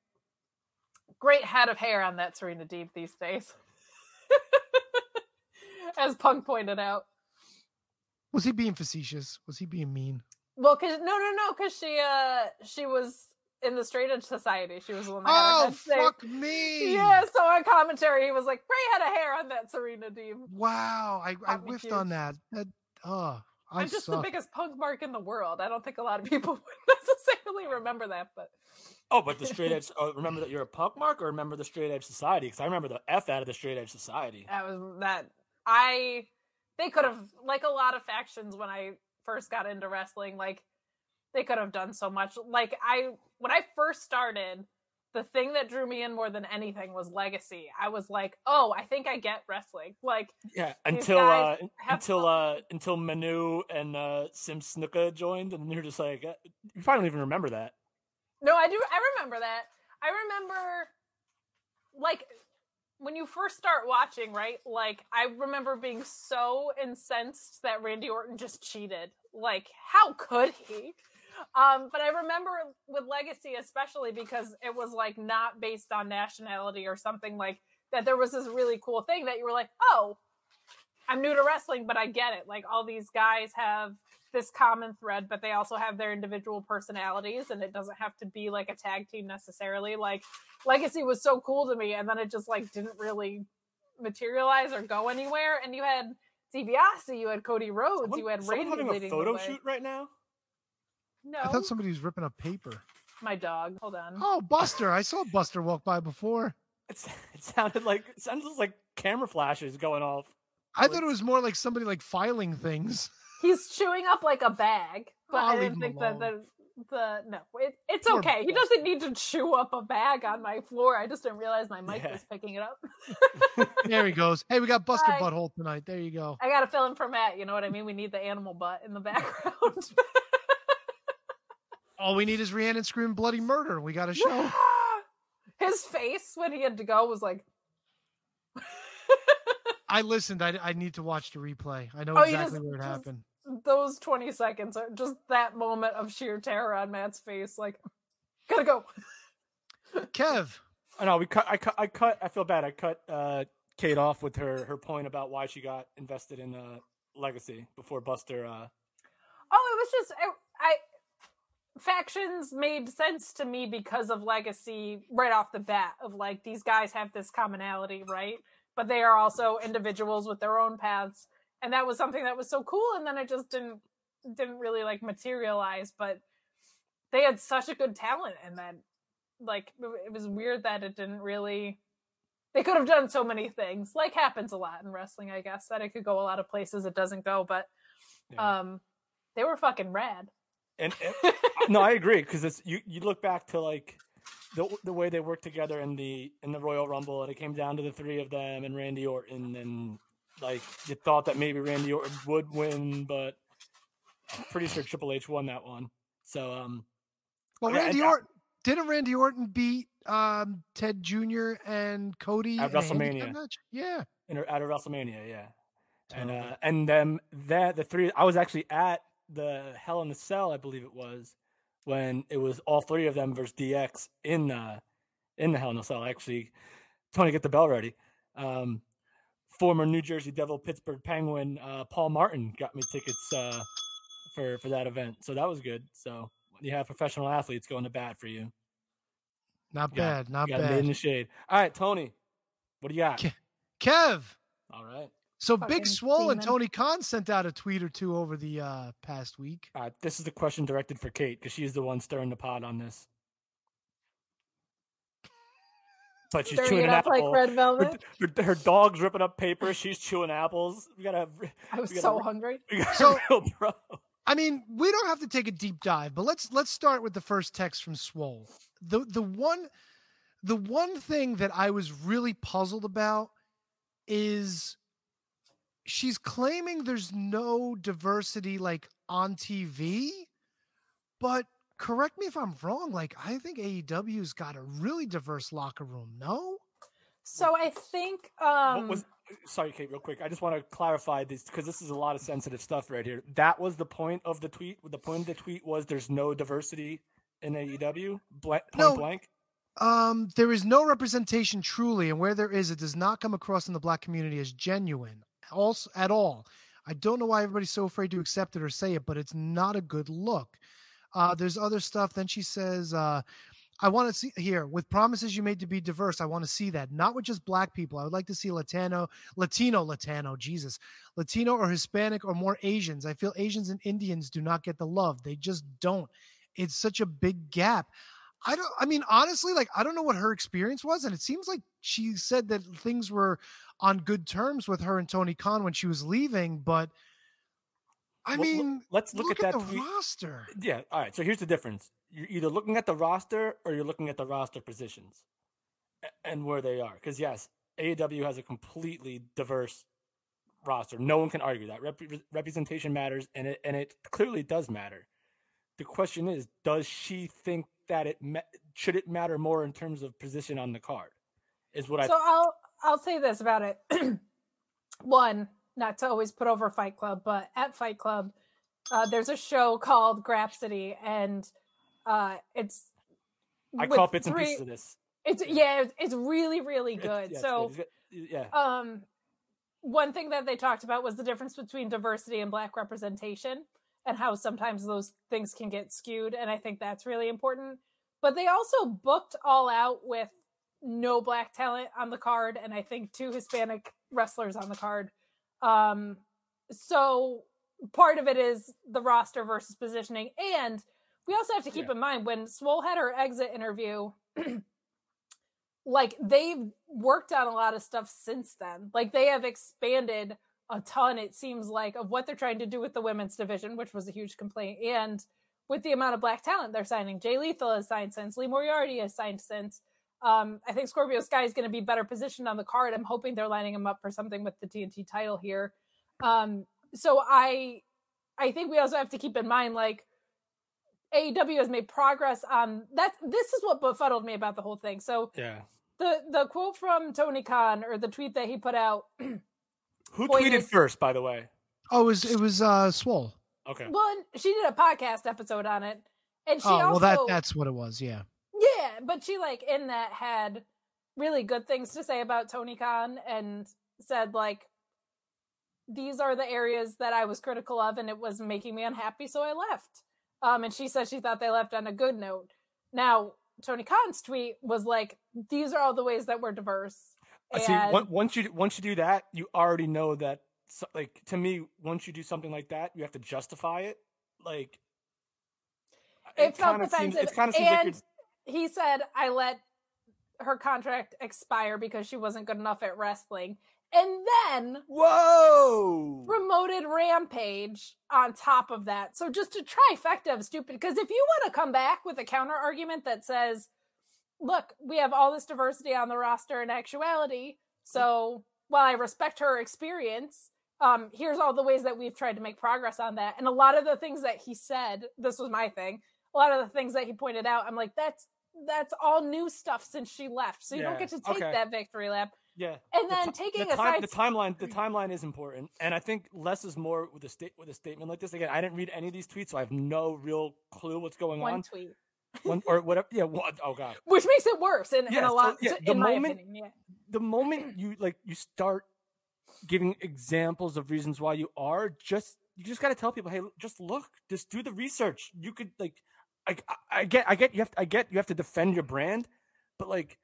great head of hair on that Serena Deeb these days. <laughs> As Punk pointed out. Was he being facetious? Was he being mean? Well, cause no, no, no, cause she, uh, she was in the Straight Edge Society. She was the one that had her Oh head shaved. fuck me! Yeah, so on commentary, he was like, "Great had a hair on that Serena Deeb." Wow, I, I Caught me whiffed on that. That oh, I I'm just suck. the biggest punk mark in the world. I don't think a lot of people <laughs> would necessarily remember that, but Oh, but the straight edge. <laughs> Oh, remember that you're a punk mark, or remember the straight edge society? Because I remember the f out of the straight edge society. that was that. I they could have like a lot of factions when I first got into wrestling. Like they could have done so much. Like I when I first started, the thing that drew me in more than anything was legacy. I was like, oh, I think I get wrestling. Like Yeah, until uh, until fun. uh, until Manu and uh, Sim Snuka joined, and you're just like, uh, you probably don't even remember that. No, I do. I remember that. I remember, like, when you first start watching, right? Like, I remember being so incensed that Randy Orton just cheated. Like, how could he? Um, but I remember with Legacy, especially because it was like not based on nationality or something like that. There was this really cool thing that you were like, oh, I'm new to wrestling, but I get it. Like, all these guys have this common thread, but they also have their individual personalities, and it doesn't have to be like a tag team necessarily. Like Legacy was so cool to me, and then it just like didn't really materialize or go anywhere. And you had DiBiase, you had Cody Rhodes, Someone, you had someone Randy having a leading photo shoot right now. No, I thought somebody was ripping up paper. my dog. Hold on. Oh, Buster! I saw Buster walk by before. It's, it sounded like it sounded like camera flashes going off. I thought it was more like somebody like filing things. <laughs> He's chewing up like a bag, but I'll I didn't think that the the no, it, it's Poor okay. He doesn't need to chew up a bag on my floor. I just didn't realize my mic Yeah. was picking it up. <laughs> There he goes. Hey, we got Buster Bye. Butthole tonight. There you go. I gotta fill in for Matt. You know what I mean? We need the animal butt in the <laughs> background. <laughs> All we need is Rhiannon screaming bloody murder. We got a show. <gasps> His face when he had to go was like, I listened. I, I need to watch the replay. I know Oh, exactly just- where it just- happened. those 20 seconds are just that moment of sheer terror on Matt's face. Like, gotta go. Kev, I know we cut. I cut. I cut. I feel bad. I cut uh, Kate off with her her point about why she got invested in uh, Legacy before Buster. Uh, Oh, it was just, I, I, factions made sense to me because of Legacy right off the bat of like, these guys have this commonality, right? But they are also individuals with their own paths. And that was something that was so cool. And then it just didn't, didn't really like materialize, but they had such a good talent and then like it was weird that it didn't really they could have done so many things like happens a lot in wrestling i guess that it could go a lot of places it doesn't go but Yeah. um they were fucking rad and, and <laughs> no, I agree because it's you. You look back to like the the way they worked together in the in the Royal Rumble, and it came down to the three of them and Randy Orton, and like you thought that maybe Randy Orton would win, but I'm pretty sure Triple H won that one. So um, well, Yeah, Randy Orton didn't Randy Orton beat um, Ted Jr. and Cody At in a handicap WrestleMania. Yeah. in, out of WrestleMania, yeah. And uh, and then that the three I was actually at the Hell in the Cell, I believe it was, when it was all three of them versus DX in the in the Hell in the Cell. Actually, Tony, get the bell ready. Um, former New Jersey Devil, Pittsburgh Penguin, uh, Paul Martin got me tickets uh, for for that event, so that was good. So you have professional athletes going to bat for you, Not you got- bad. Not you got made in the shade. All right, Tony, what do you got? Kev. All right. So Fucking Big Swole and. Tony Khan sent out a tweet or two over the uh, past week. All right, this is the question directed for Kate because she's the one stirring the pot on this. But she's Stirring chewing it an up like apple. red her, velvet her, her dog's ripping up paper. She's chewing apples. We gotta have. i was we gotta so hungry We got So- <laughs> real bro. I mean, we don't have to take a deep dive, but let's let's start with the first text from Swole. The the one the one thing that I was really puzzled about is she's claiming there's no diversity like on TV, but correct me if I'm wrong. Like I think AEW's got a really diverse locker room. No, So I think um what was sorry, Kate, real quick. I just want to clarify this because this is a lot of sensitive stuff right here. That was the point of the tweet. The point of the tweet was there's no diversity in AEW. Blank, point No. blank. um, there is no representation truly, and where there is, it does not come across in the black community as genuine, also at all. I don't know why everybody's so afraid to accept it or say it, but it's not a good look. Uh, there's other stuff. Then she says, uh, I want to see here with promises you made to be diverse. I want to see that, not with just black people. I would like to see Latino, Latino, Latino, Jesus, Latino or Hispanic or more Asians. I feel Asians and Indians do not get the love. They just don't. It's such a big gap. I don't, I mean, honestly, like, I don't know what her experience was. And it seems like she said that things were on good terms with her and Tony Khan when she was leaving. But I Well, mean, let's look, look at at that the roster. Yeah. All right. So here's the difference. You're either looking at the roster or you're looking at the roster positions and where they are. Because yes, AEW has a completely diverse roster. No one can argue that. Rep- representation matters, and it and it clearly does matter. The question is, does she think that it ma- should it matter more in terms of position on the card? Is what I so I'll I'll say this about it. <clears throat> One, not to always put over Fight Club, but at Fight Club, uh, there's a show called Grapsity, and uh, it's I caught bits and pieces of this. It's yeah, it's, really really good. so yeah, um one thing that they talked about was the difference between diversity and black representation and how sometimes those things can get skewed and i think that's really important but they also booked all out with no black talent on the card and i think two hispanic wrestlers on the card um so part of it is the roster versus positioning and we also have to keep Yeah. in mind when swole had her exit interview <clears throat> like they've worked on a lot of stuff since then. Like they have expanded a ton, it seems like, of what they're trying to do with the women's division, which was a huge complaint, and with the amount of black talent they're signing. Jay Lethal has signed since, Lee Moriarty has signed since. Um, I think Scorpio Sky is going to be better positioned on the card. I'm hoping they're lining him up for something with the TNT title here. Um, so I, I think we also have to keep in mind like AEW has made progress on that. This is what befuddled me about the whole thing. So yeah. the the quote from Tony Khan or the tweet that he put out. <clears throat> Who Point tweeted is- first, by the way? Oh, it was, it was, uh, Swole. Okay. Well, she did a podcast episode on it, and she Oh, also well, that, that's what it was. Yeah. yeah, but she like in that had really good things to say about Tony Khan and said like these are the areas that I was critical of, and it was making me unhappy, so I left. Um, and she said she thought they left on a good note. Now, Tony Khan's tweet was like, "These are all the ways that we're diverse." Uh, See, once you once you do that, you already know that. so- Like to me, once you do something like that, you have to justify it. Like it, felt seems- defensive. it kind of seems like and you're he said, "I let her contract expire because she wasn't good enough at wrestling," and then whoa. promoted Rampage on top of that. So just a trifecta of stupid. Because if you want to come back with a counter argument that says, "Look, we have all this diversity on the roster in actuality," so while I respect her experience. Um, here's all the ways that we've tried to make progress on that. And a lot of the things that he said, this was my thing. A lot of the things that he pointed out, I'm like, that's that's all new stuff since she left. So you don't get to take okay. that victory lap. Yeah. And The then ti- taking the, time- aside the timeline, the timeline is important, and I think less is more with a state with a statement like this. Again, I didn't read any of these tweets, so I have no real clue what's going one on. tweet. One or whatever. Yeah. What, oh god. which makes it worse in, in Yeah, a so, lot yeah, in the my moment- opinion yeah the moment you like you start giving examples of reasons why you are just you just got to tell people hey just look just do the research you could like I, I, I get i get you have to, i get you have to defend your brand but like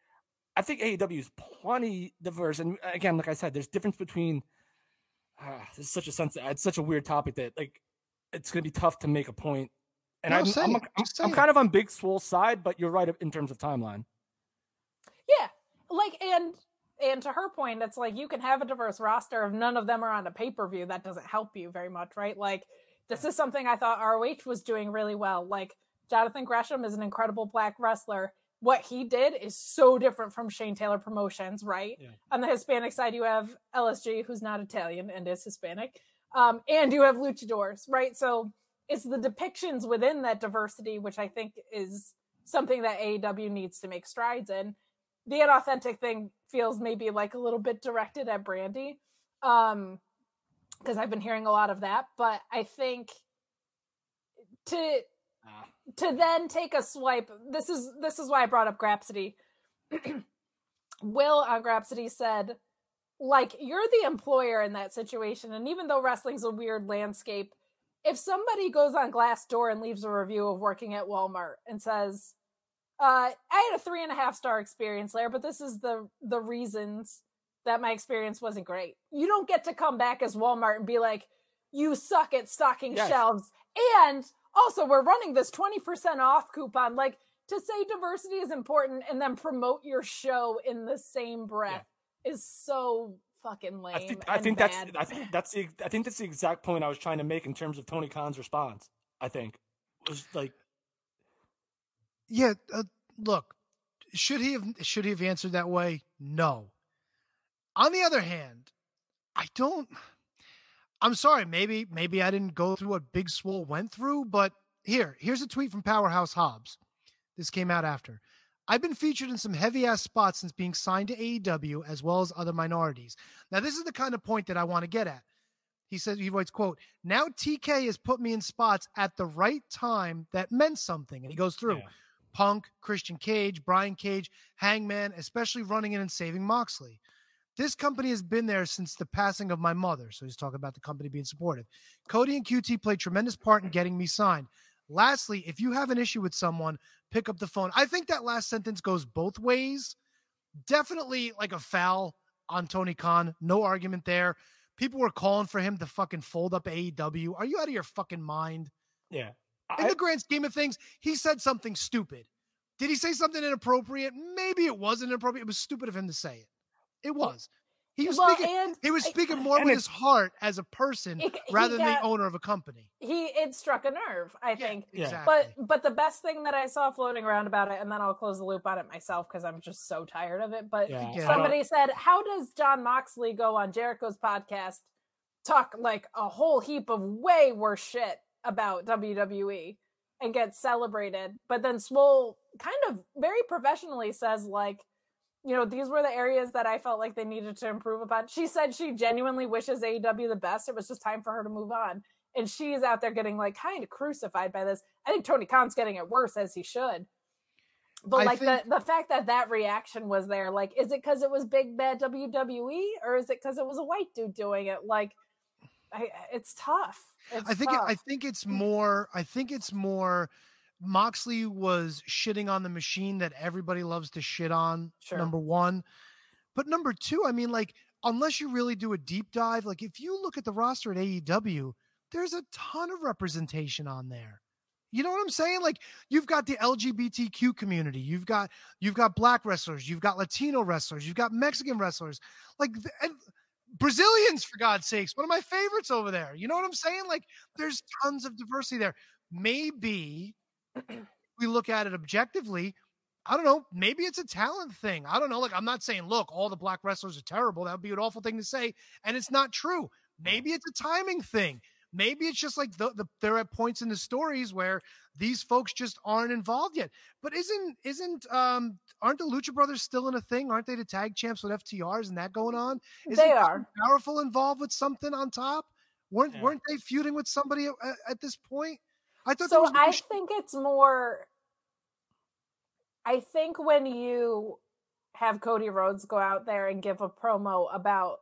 i think aew is plenty diverse and again like i said there's difference between ah, this is such a sense it's such a weird topic that like it's gonna be tough to make a point and No, I'm, say I'm, it. I'm, say I'm kind of on big swole side but you're right in terms of timeline yeah like and and to her point it's like you can have a diverse roster if none of them are on a pay-per-view that doesn't help you very much right like this is something i thought roh was doing really well like jonathan gresham is an incredible black wrestler what he did is so different from Shane Taylor Promotions, right? Yeah. On the Hispanic side, you have LSG, who's not Italian and is Hispanic, um, and you have luchadors, right? So it's the depictions within that diversity, which I think is something that AEW needs to make strides in. The inauthentic thing feels maybe like a little bit directed at Brandi, um, because I've been hearing a lot of that. But I think to Ah. to then take a swipe this is this is why i brought up grapsity <clears throat> will on grapsity said like you're the employer in that situation and even though wrestling's a weird landscape if somebody goes on glassdoor and leaves a review of working at walmart and says uh, i had a three and a half star experience there but this is the the reasons that my experience wasn't great you don't get to come back as walmart and be like you suck at stocking Yes. shelves. And also we're running this 20% off coupon. Like to say diversity is important and then promote your show in the same breath is so fucking lame I think I think that's. I think that's the I think that's the exact point I was trying to make in terms of Tony Khan's response. I think was like Yeah, uh, look, should he have should he have answered that way? No. On the other hand, I don't I'm sorry, maybe maybe I didn't go through what Big Swole went through, but here, here's a tweet from Powerhouse Hobbs. This came out after. I've been featured in some heavy ass spots since being signed to AEW as well as other minorities. Now, this is the kind of point that I want to get at. He says, he writes, quote, now TK has put me in spots at the right time that meant something. And he goes through Yeah. Punk, Christian Cage, Brian Cage, Hangman, especially running in and saving Moxley. This company has been there since the passing of my mother. So he's talking about the company being supportive. Cody and QT played tremendous part in getting me signed. Lastly, if you have an issue with someone, pick up the phone. I think that last sentence goes both ways. Definitely like a foul on Tony Khan. No argument there. People were calling for him to fucking fold up AEW. Are you out of your fucking mind? yeah. In I, the grand scheme of things, he said something stupid. Did he say something inappropriate? Maybe it wasn't inappropriate. It was stupid of him to say it. It was. He was well, speaking. and He was I- speaking more with his heart as a person It- he rather than got- the owner of a company. he it struck a nerve i think Yeah. Exactly. but but the best thing that i saw floating around about it and then i'll close the loop on it myself because i'm just so tired of it but yeah. Yeah. Somebody said how does jon moxley go on jericho's podcast talk like a whole heap of way worse shit about wwe and get celebrated but then swole kind of very professionally says like you know these were the areas that i felt like they needed to improve upon. She said she genuinely wishes aew the best. It was just time for her to move on. And she's out there getting like kind of crucified by this. I think tony khan's getting it worse as he should. But I like think- the the fact that that reaction was there like is it because it was big bad wwe or is it because it was a white dude doing it? Like I, it's tough. It's I think it. I think it's mm. more I think it's more Moxley was shitting on the machine that everybody loves to shit on. Sure. Number 1. But number 2, I mean like unless you really do a deep dive, like if you look at the roster at AEW, there's a ton of representation on there. You know what I'm saying? Like you've got the LGBTQ community, you've got you've got black wrestlers, you've got Latino wrestlers, you've got Mexican wrestlers, like Brazilians for God's sakes. One of my favorites over there. You know what I'm saying? Like there's tons of diversity there. Maybe we look at it objectively. I don't know. Maybe it's a talent thing. I don't know. Like I'm not saying, look, all the black wrestlers are terrible. That would be an awful thing to say, and it's not true. Maybe it's a timing thing. Maybe it's just like the, the they're at points in the stories where these folks just aren't involved yet. But isn't isn't um aren't the Lucha Brothers still in a thing? Aren't they the tag champs with FTRs and that going on? Isn't they are Powerful involved with something on top? Weren't Yeah. weren't they feuding with somebody at, at this point? I thought so was i sh- think it's more i think when you have cody rhodes go out there and give a promo about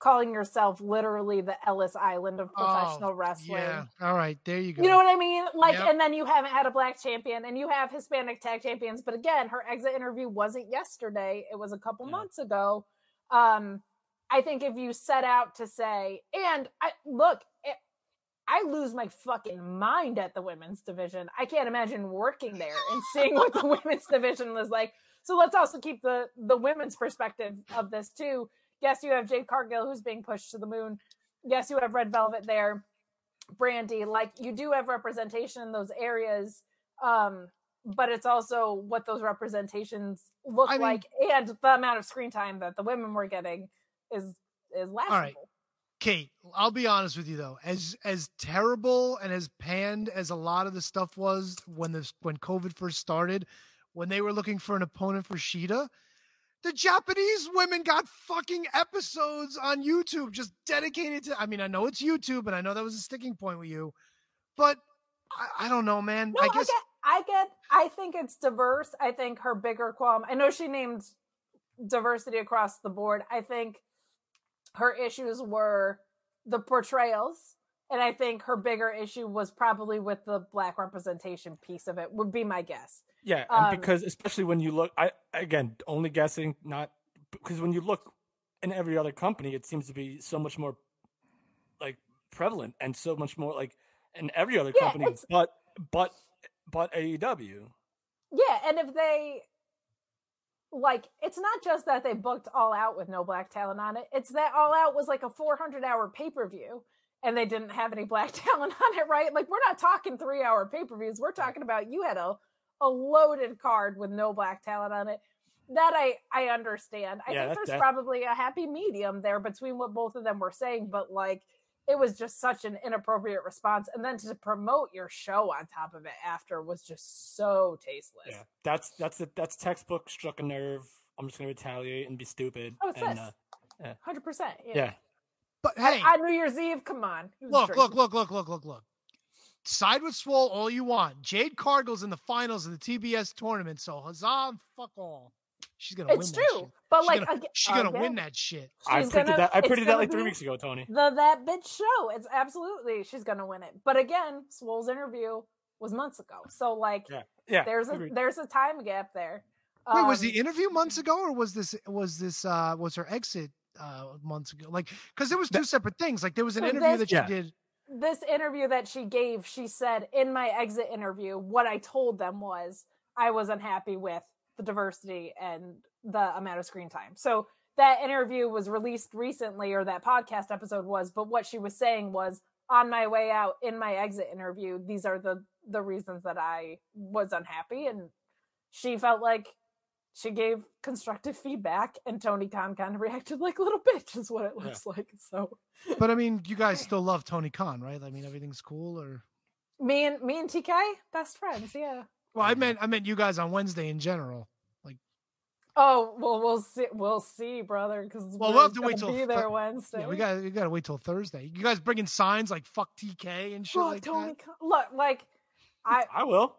calling yourself literally the ellis island of Oh, professional wrestling Yeah. All right. There you go. you know what i mean like Yep. and then you haven't had a black champion and you have hispanic tag champions but again her exit interview wasn't yesterday it was a couple Yeah. months ago um i think if you set out to say and i look it, I lose my fucking mind at the women's division. I can't imagine working there and seeing what the <laughs> women's division was like. So let's also keep the the women's perspective of this too. Yes, you have Jade Cargill who's being pushed to the moon. Yes, you have Red Velvet there. Brandi, like you do have representation in those areas. Um, but it's also what those representations look I mean- like and the amount of screen time that the women were getting is is laughable. right. Kate, I'll be honest with you though, as as terrible and as panned as a lot of the stuff was when this when COVID first started, when they were looking for an opponent for Shida, the Japanese women got fucking episodes on YouTube just dedicated to. I mean, I know it's YouTube, and I know that was a sticking point with you, but I, I don't know, man. No, I I, get, I get, I think it's diverse. I think her bigger qualm. I know she named diversity across the board. I think her issues were the portrayals, and I think her bigger issue was probably with the black representation piece of it. Would be my guess. Yeah, and Um, because especially when you look, I again only guessing, not because when you look in every other company, it seems to be so much more like prevalent and so much more like in every other Yeah, company, but but but AEW. Yeah, and if they like it's not just that they booked all out with no black talent on it. It's that all out was like a 400 hour pay-per-view and they didn't have any black <laughs> talent on it, right? Like we're not talking 3-hour pay-per-views. We're talking about you had a a loaded card with no black talent on it. That I I understand. I Yeah, think that- there's that- probably a happy medium there between what both of them were saying, but like it was just such an inappropriate response and then to promote your show on top of it after was just so tasteless Yeah, that's that's it. That's textbook struck a nerve. I'm just gonna retaliate and be stupid. Oh, it's and, this. uh, Hundred percent. yeah, but On- hey, On New Year's Eve, come on. Look, drinking. look, look, look, look, look, look. Side with Swole all you want. Jade Cargill's in the finals of the TBS tournament, so huzzah and fuck all. She's gonna It's win that true, shit. but She's like gonna, aga- she's gonna again, win that shit. I she's predicted gonna- that. I it's predicted that like three weeks ago, Tony. The that bitch show. It's absolutely she's gonna win it. But again, Swole's interview was months ago, so like Yeah, yeah. there's a there's a time gap there. Wait, was Um, the interview months ago, or was this was this uh was her exit uh months ago? Like, because there was two separate things. Like, there was an interview this- that she Yeah. did. this interview that she gave, she said in my exit interview, what I told them was I was unhappy with the diversity and the amount of screen time. So that interview was released recently, or that podcast episode was. But what she was saying was, on my way out in my exit interview, these are the the reasons that I was unhappy, and she felt like she gave constructive feedback, and Tony Khan kind of reacted like a little <laughs> bitch, is what it Yeah. looks like. So But I mean, you guys <laughs> still love Tony Khan, right? I mean, everything's cool. Or me and me and TK, best friends, yeah. Well, I meant I meant you guys on Wednesday in general. Like, oh well, we'll see. We'll see, brother. Because Well, we'll have to wait till be Thu- there Wednesday. Yeah, we got we got to wait till Thursday. You guys bringing signs like "fuck TK" and shit Look, like Tony. that. Khan- Look, like I, I will.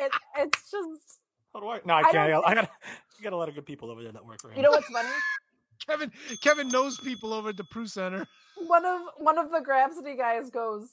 it, it's just How do I? No, I I can't. don't I, gotta. <laughs> You got a lot of good people over there that work for him. you know what's funny. <laughs> Kevin Kevin knows people over at the Pru Center. one of one of the Grapsity guys goes.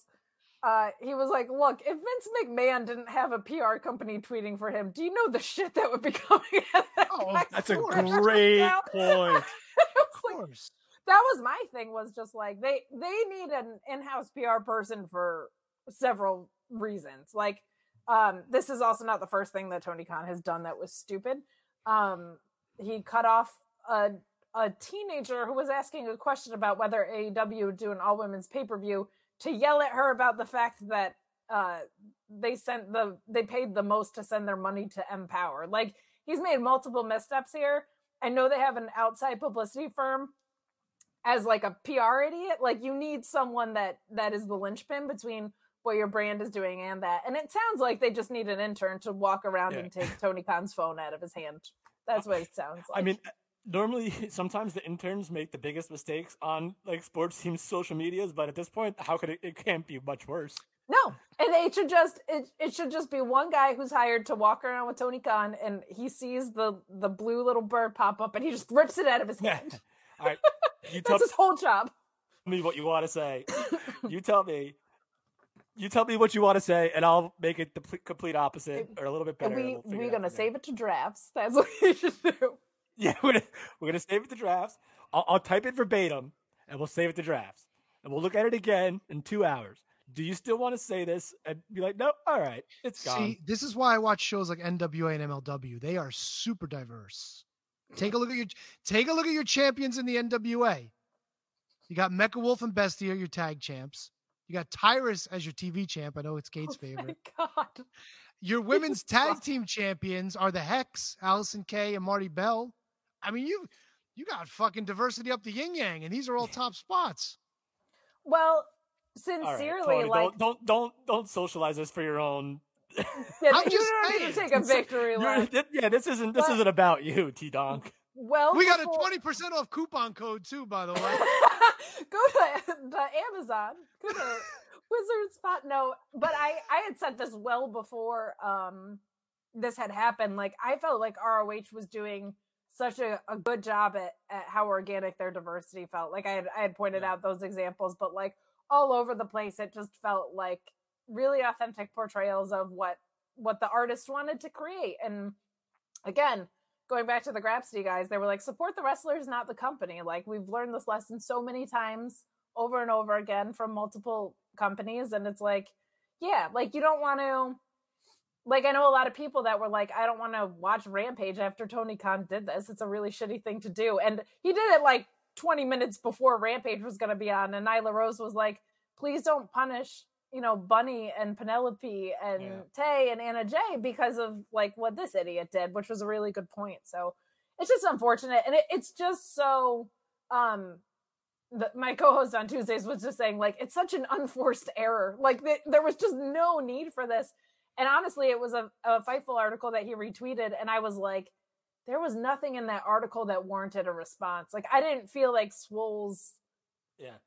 Uh, he was like, "Look, if Vince McMahon didn't have a PR company tweeting for him, do you know the shit that would be <laughs> coming at that Oh, That's a <laughs> great point. It was like, <laughs> that was my thing was just like they they need an in-house PR person for several reasons. Like um this is also not the first thing that Tony Khan has done that was stupid. Um he cut off a a teenager who was asking a question about whether AEW would do an all women's pay-per-view to yell at her about the fact that uh they sent the they paid the most to send their money to Empower. Like he's made multiple missteps here. I know they have an outside publicity firm as like a PR idiot. Like you need someone that that is the linchpin between what your brand is doing and that. And it sounds like they just need an intern to walk around Yeah. and take <laughs> Tony Khan's phone out of his hand. That's what it sounds like. I mean, normally <laughs> sometimes the interns make the biggest mistakes on like sports teams' social medias, but at this point, how could it? It can't be much worse. no. And it should just it, it should just be one guy who's hired to walk around with Tony Khan and he sees the the blue little bird pop up and he just rips it out of his hand. <laughs> All right, you <laughs> tell That's his whole job. Tell me what you want to say. <coughs> You tell me. You tell me what you want to say, and I'll make it the complete opposite or a little bit better. we we'll figure we're gonna save it to drafts. That's what we should do. <laughs> Yeah, we're gonna we're gonna save it to drafts. I'll, I'll type it verbatim, and we'll save it to drafts, and we'll look at it again in two hours. Do you still want to say this? And be like, no, all right, it's gone. See, this is why I watch shows like NWA and MLW. They are super diverse. Take a look at your take a look at your champions in the NWA. You got Mecha Wolf and Bestia, your tag champs. You got Tyrus as your TV champ. I know it's Kate's favorite. Oh my favorite. God. Your <laughs> women's tag team champions are the Hex, Allysin Kay, and Marti Belle. I mean, you you got fucking diversity up the yin yang, and these are all top spots. Well, All right, sincerely, Tony, like don't, don't don't don't socialize this for your own. <laughs> yeah, I'm you just don't need to take a victory lap. yeah, this isn't this But- isn't about you, T Donk. Well, We got a twenty percent off coupon code too, by the way. <laughs> go to the Amazon. Go to <laughs> Wizard Spot. No, but I I had said this well before um this had happened. Like I felt like ROH was doing such a, a good job at, at how organic their diversity felt. Like I had I had pointed out those examples, but like all over the place, it just felt like really authentic portrayals of what what the artist wanted to create. And again, going back to the Grapsity guys, they were like, support the wrestlers, not the company. Like we've learned this lesson so many times over and over again from multiple companies. And it's like, yeah, like you don't want to like I know a lot of people that were like, I don't want to watch Rampage after Tony Khan did this. It's a really shitty thing to do. And he did it like 20 minutes before Rampage was gonna be on, and Nyla Rose was like, please don't punish you know Bunny and Penelope and Yeah. Tay and Anna Jay because of like what this idiot did, which was a really good point. So it's just unfortunate, and it, it's just so. um the, my co-host on Tuesdays was just saying like it's such an unforced error. Like th- there was just no need for this. And honestly, it was a, a Fightful article that he retweeted, and I was like, there was nothing in that article that warranted a response. Like I didn't feel like Swole's Yeah.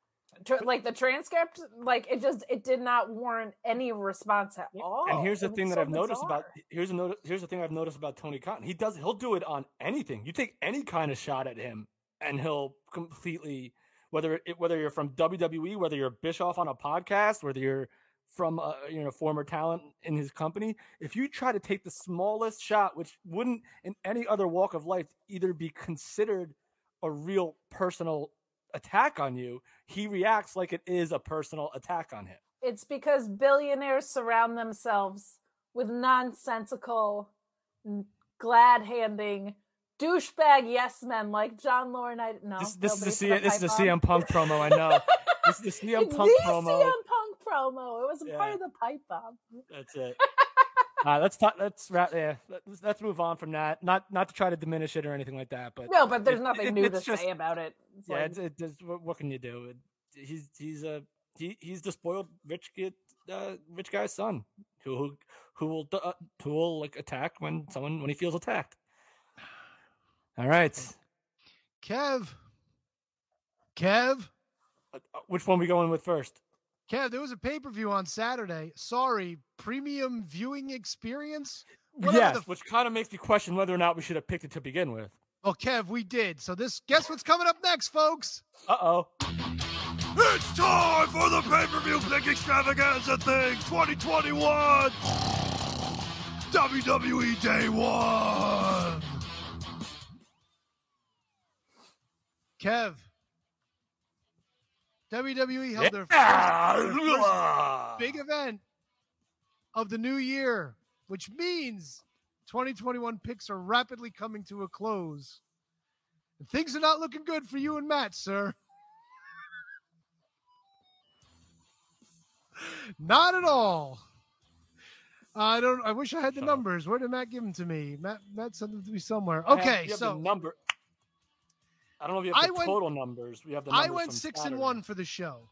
tr- like the transcript, like it just it did not warrant any response at all. And here's the It thing that so I've noticed about here's a note, here's the thing I've noticed about Tony Khan. He does he'll do it on anything. You take any kind of shot at him, and he'll completely whether it, whether you're from WWE, whether you're Bischoff on a podcast, whether you're from a you know former talent in his company. If you try to take the smallest shot, which wouldn't in any other walk of life either be considered a real personal attack on you, he reacts like it is a personal attack on him. It's because billionaires surround themselves with nonsensical, glad handing, douchebag yes men like John Laurinaitis. I no, This, this is the C, this is the CM. Punk promo. I know. this is the <laughs> CM Punk the promo. CM promo. It was a part of the pipe bomb. That's it. <laughs> All right, let's talk. Let's wrap. Yeah, let's, let's move on from that. Not not to try to diminish it or anything like that, but No, but there's it- nothing it- new to just- say about it. It's yeah, like, it's, it just, what, what can you do? It, he's he's a he, he's the spoiled rich kid, uh, rich guy's son who who who will d- uh, who will like attack when someone when he feels attacked. All right, Kev. Kev. Uh, uh, which one we going with first? Kev, there was a pay per view on Saturday. Sorry, premium viewing experience? Whatever yes, the which kind of makes me question whether or not we should have picked it to begin with. Well, Kev, we did. So this guess what's coming up next, folks? Uh oh. It's time for the pay-per-view pick extravaganza thing 2021. WWE Day One. Kev. WWE held their first, their first <laughs> big event of the new year, which means 2021 picks are rapidly coming to a close. And things are not looking good for you and Matt, sir. <laughs> not at all. I don't. I wish I had the numbers. Where did Matt give them to me? Matt, Matt sent them to me somewhere. Okay, you have so the number. I don't know if you have I the went- total numbers. We have the. I went six Saturday. and one for the show.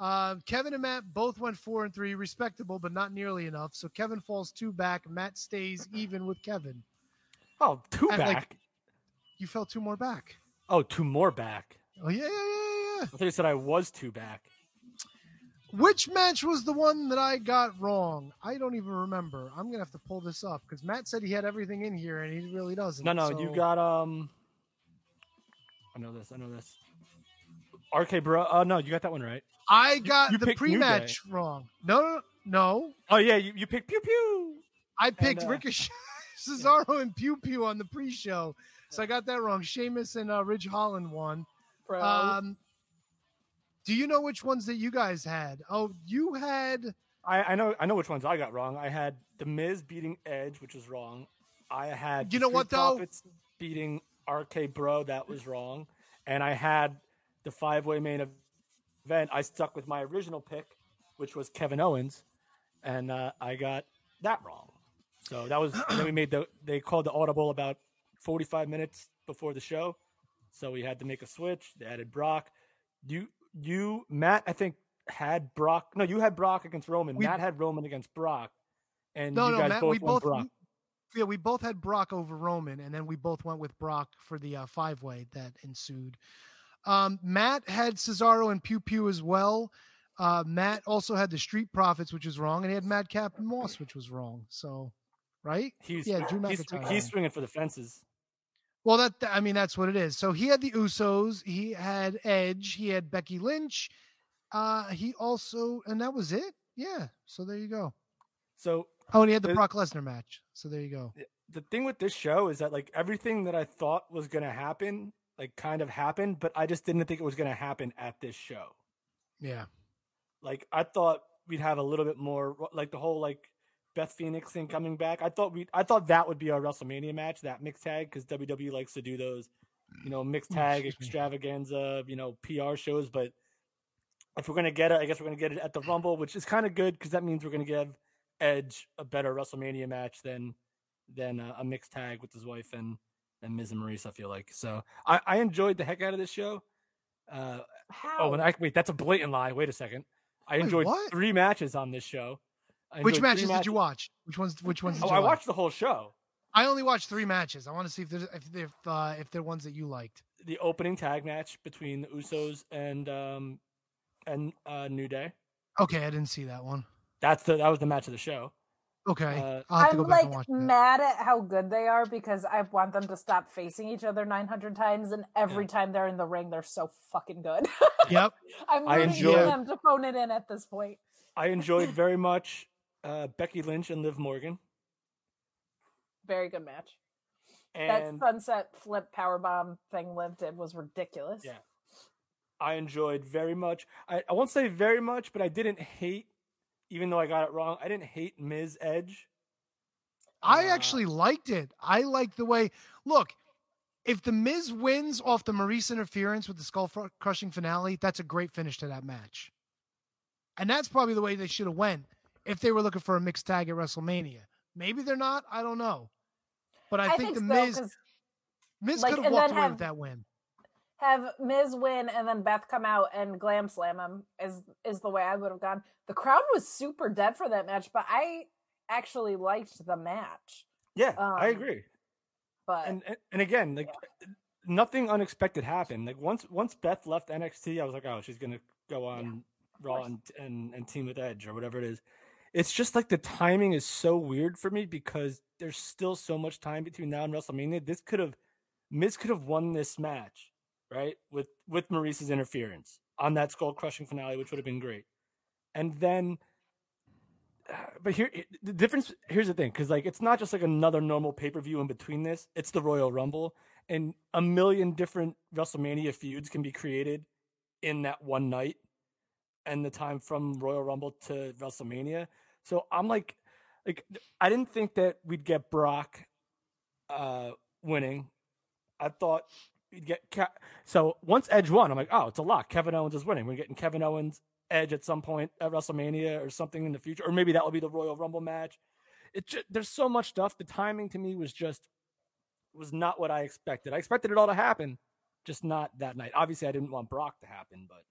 Uh, Kevin and Matt both went four and three, respectable, but not nearly enough. So Kevin falls two back. Matt stays even with Kevin. Oh, two And, back. like- You fell two more back. oh, two more back. Oh yeah, yeah, yeah, yeah. I thought you said I was two back. Which match was the one that I got wrong? I don't even remember. I'm gonna have to pull this up because Matt said he had everything in here and he really doesn't. No, no, you got um. I know this. I know this. RK Bro. Oh no, you got that one right. I got you the New Day. pre-match wrong. No, no, no. Oh yeah, you, you picked pew pew. I picked uh, Ricochet, <laughs> Cesaro, and Pew Pew on the pre-show, so I got that wrong. Sheamus and uh, Ridge Holland won. bro. Um, do you know which ones that you guys had? Oh, you had I, I know. I know which ones I got wrong. I had the Miz beating Edge, which was wrong. I had You know what, though? Beating RK Bro. That was wrong. And I had the five way main event. I stuck with my original pick, which was Kevin Owens, and uh, I got that wrong. So that was and then we made the they called the audible about 45 minutes before the show. So we had to make a switch. They added Brock. You you Matt I think had Brock. No, you had Brock against Roman. We- Matt had Roman against Brock. And No, you no, guys Matt, both we both Brock. Yeah, we both had Brock over Roman, and then we both went with Brock for the uh, five way that ensued. Um, Matt had Cesaro and Pew Pew as well. Uh, Matt also had the Street Profits, which was wrong, and he had Madcap and Moss, which was wrong. So, right? He's yeah, Drew he's, McIntyre. he's swinging for the fences. Well, that I mean, that's what it is. So he had the Usos, he had Edge, he had Becky Lynch. Uh, he also, and that was it. Yeah. So there you go. So Oh, and he had the The- Brock Lesnar match. So there you go. the thing with this show is that like everything that I thought was gonna happen, like kind of happened, but I just didn't think it was gonna happen at this show. Yeah. Like I thought we'd have a little bit more, like the whole like Beth Phoenix thing coming back. I thought we, I thought that would be our WrestleMania match, that mixed tag, because WWE likes to do those, you know, mixed Oh, tag extravaganza, you know, PR shows. But if we're gonna get it, I guess we're gonna get it at the Rumble, which is kind of good because that means we're gonna give Edge a better WrestleMania match than than uh, a mixed tag with his wife and and Miz and Maurice. I feel like so. I, I enjoyed the heck out of this show. Uh, How? Oh, and I wait, that's a blatant lie. Wait a second. I Wait, enjoyed what? three matches on this show. Which matches did you watch? Which ones? Which ones? Did Oh, I like? watched the whole show. I only watched three matches. I want to see if there's if if uh, if they're ones that you liked. The opening tag match between the Usos and um and uh New Day. Okay, I didn't see that one. That's the that was the match of the show. Okay, Uh, I'll have to I'm go back and like watch that. mad at how good they are because I want them to stop facing each other 900 times, and every time they're in the ring, they're so fucking good. Yep. <laughs> I'm I rooting for them to phone it in at this point. I enjoyed <laughs> very much uh Becky Lynch and Liv Morgan. Very good match. And that sunset flip powerbomb thing Liv did was ridiculous. Yeah. I enjoyed very much. I, I won't say very much, but I didn't hate, even though I got it wrong. I didn't hate Miz Edge. I Uh, actually liked it. I liked the way. Look, if the Miz wins off the Maurice interference with the skull crushing finale, that's a great finish to that match. And that's probably the way they should have went if they were looking for a mixed tag at WrestleMania. Maybe they're not. I don't know. But I, think, the so, Miz 'cause Miz like, could have walked away have- with that win. Have Miz win and then Beth come out and glam slam him is is the way I would have gone. The crowd was super dead for that match, but I actually liked the match. Yeah, I Um, agree. But and and- again, like nothing unexpected happened. Like once once Beth left NXT, I was like, oh, she's gonna go on Raw and, and and team with Edge or whatever it is. It's just like the timing is so weird for me because there's still so much time between now and WrestleMania. This could have Miz could have won this match, right? With with Maurice's interference on that skull crushing finale, which would have been great. And then but here the difference here's the thing because like it's not just like another normal pay-per-view in between this it's the royal rumble and a million different wrestlemania feuds can be created in that one night and the time from royal rumble to wrestlemania so i'm like like i didn't think that we'd get brock uh winning i thought get Ke- so once edge won i'm like oh it's a lock kevin owens is winning we're getting kevin owens Edge at some point at WrestleMania or something in the future, or maybe that will be the Royal Rumble match. It just, there's so much stuff. The timing to me was just was not what I expected. I expected it all to happen, just not that night. Obviously, I didn't want Brock to happen, but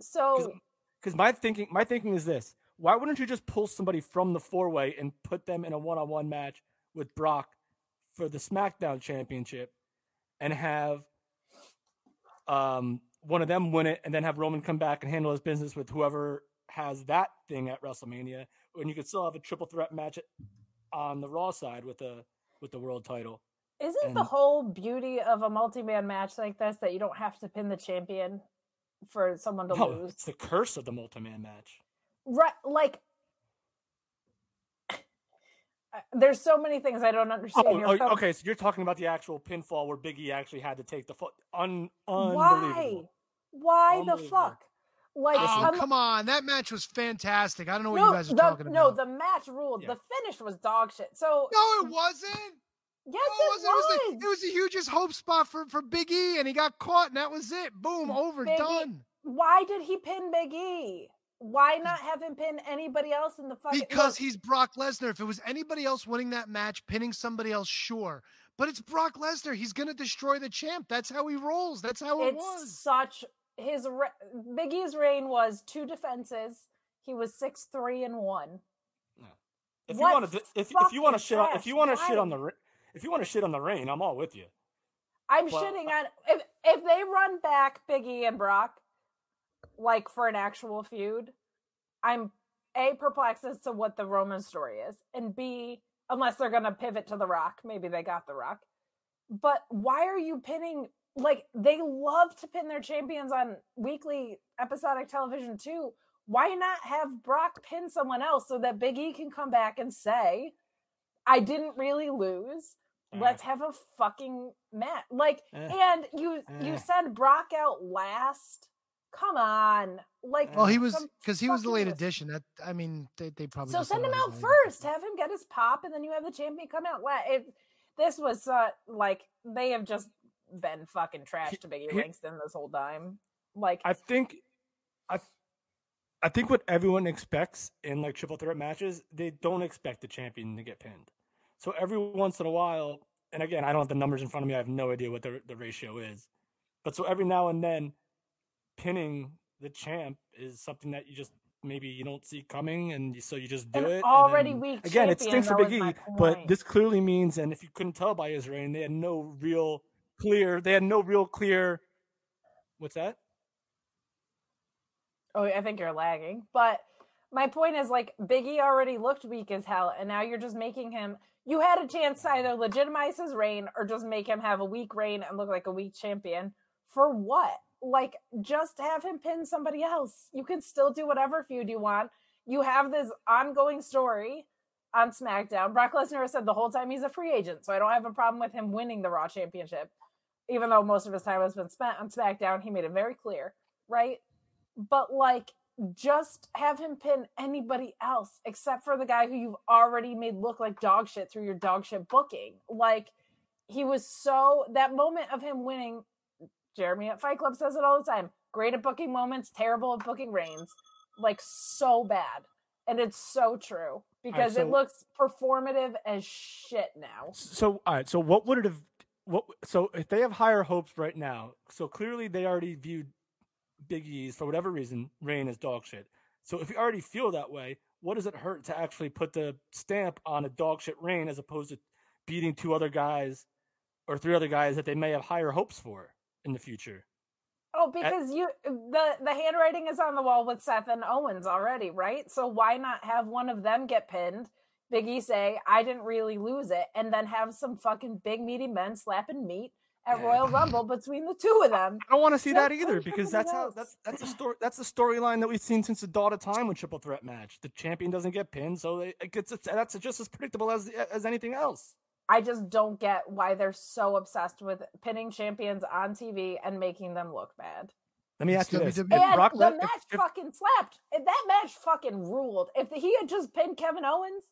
so because my thinking my thinking is this: why wouldn't you just pull somebody from the four way and put them in a one on one match with Brock for the SmackDown Championship, and have um one of them win it, and then have Roman come back and handle his business with whoever has that thing at WrestleMania, And you could still have a triple threat match on the Raw side with the with the world title. isn't the whole beauty of a multi-man match like this that you don't have to pin the champion for someone to No, lose? it's the curse of the multi-man match. Right, like there's so many things I don't understand. Oh, here. oh, okay. So you're talking about the actual pinfall where Biggie actually had to take the foot. Un- Why? unbelievable. Why the fuck? Like, Oh, I'm- come on. That match was fantastic. I don't know what no, you guys are the, talking about. no, the match ruled. Yeah. The finish was dog shit. So no, it wasn't. yes, No, it it, was the, it was the hugest hope spot for, for Big E, and he got caught, and that was it. Boom, over, Big E- done. Why did he pin Big E? Why not have him pin anybody else in the fucking? Because look, he's Brock Lesnar. If it was anybody else winning that match, pinning somebody else, sure. But it's Brock Lesnar. He's gonna destroy the champ. That's how he rolls. That's how it it's was. such his re- Big E's reign was two defenses. He was six three and one. If What you want to, if, if you want to fucking shit on, if you want to shit on the, if you want to shit on the reign, I'm all with you. I'm Well, shitting on if if they run back Biggie and Brock, like for an actual feud, I'm a perplexed as to what the Roman story is, and b unless they're gonna pivot to the Rock, maybe they got the Rock. But why are you pinning? Like they love to pin their champions on weekly episodic television too. Why not have Brock pin someone else so that Big E can come back and say, "I didn't really lose." let's have a fucking match. Like, Eh. and you you Eh. said Brock out last. Come on, like. well, he was because he was the late addition. That I mean, they, they probably So send him out first. Have him get his pop, and then you have the champion come out. If this was uh, like they have just been fucking trash to Biggie he- Langston this whole time. Like, I think, I, I think what everyone expects in like triple threat matches, they don't expect the champion to get pinned. So every once in a while, and again, I don't have the numbers in front of me. I have no idea what the the ratio is, but so every now and then, pinning the champ is something that you just maybe you don't see coming, and so you just do An it. already then- weak Again, it stinks for Big E, but this clearly means, and if you couldn't tell by his reign, they had no real clear. They had no real clear. What's that? Oh, I think you're lagging. But my point is like Biggie already looked weak as hell, and now you're just making him. You had a chance to either legitimize his reign or just make him have a weak reign and look like a weak champion. For what? Like, just have him pin somebody else. You can still do whatever feud you want. You have this ongoing story on SmackDown. Brock Lesnar said the whole time he's a free agent, so I don't have a problem with him winning the Raw Championship. Even though most of his time has been spent on SmackDown, he made it very clear, right? but like just have him pin anybody else except for the guy who you've already made look like dog shit through your dog shit booking. Like he was so that moment of him winning. Jeremy at Fight Club says it all the time. Great at booking moments, terrible at booking reigns. Like so bad. And it's so true because so- it looks performative as shit now. So, all right. So, what would it have? What? So, if they have higher hopes right now, so clearly they already viewed Big E's for whatever reason reign as dog shit. So, if you already feel that way, what does it hurt to actually put the stamp on a dog shit reign as opposed to beating two other guys or three other guys that they may have higher hopes for in the future? Oh, because you the the handwriting is on the wall with Seth and Owens already, right? So why not have one of them get pinned? Biggie say, "I didn't really lose it," and then have some fucking big meaty men slapping meat at Yeah. Royal Rumble between the two of them. I don't want to see that either because that's how that's that's the story that's the storyline that we've seen since the dawn of time with triple threat match. The champion doesn't get pinned, so they, it gets that's just as predictable as as anything else. I just don't get why they're so obsessed with pinning champions on TV and making them look bad. Let me ask you this: WWE. And Brock the match if- if- fucking slapped. If That match fucking ruled. If he had just pinned Kevin Owens,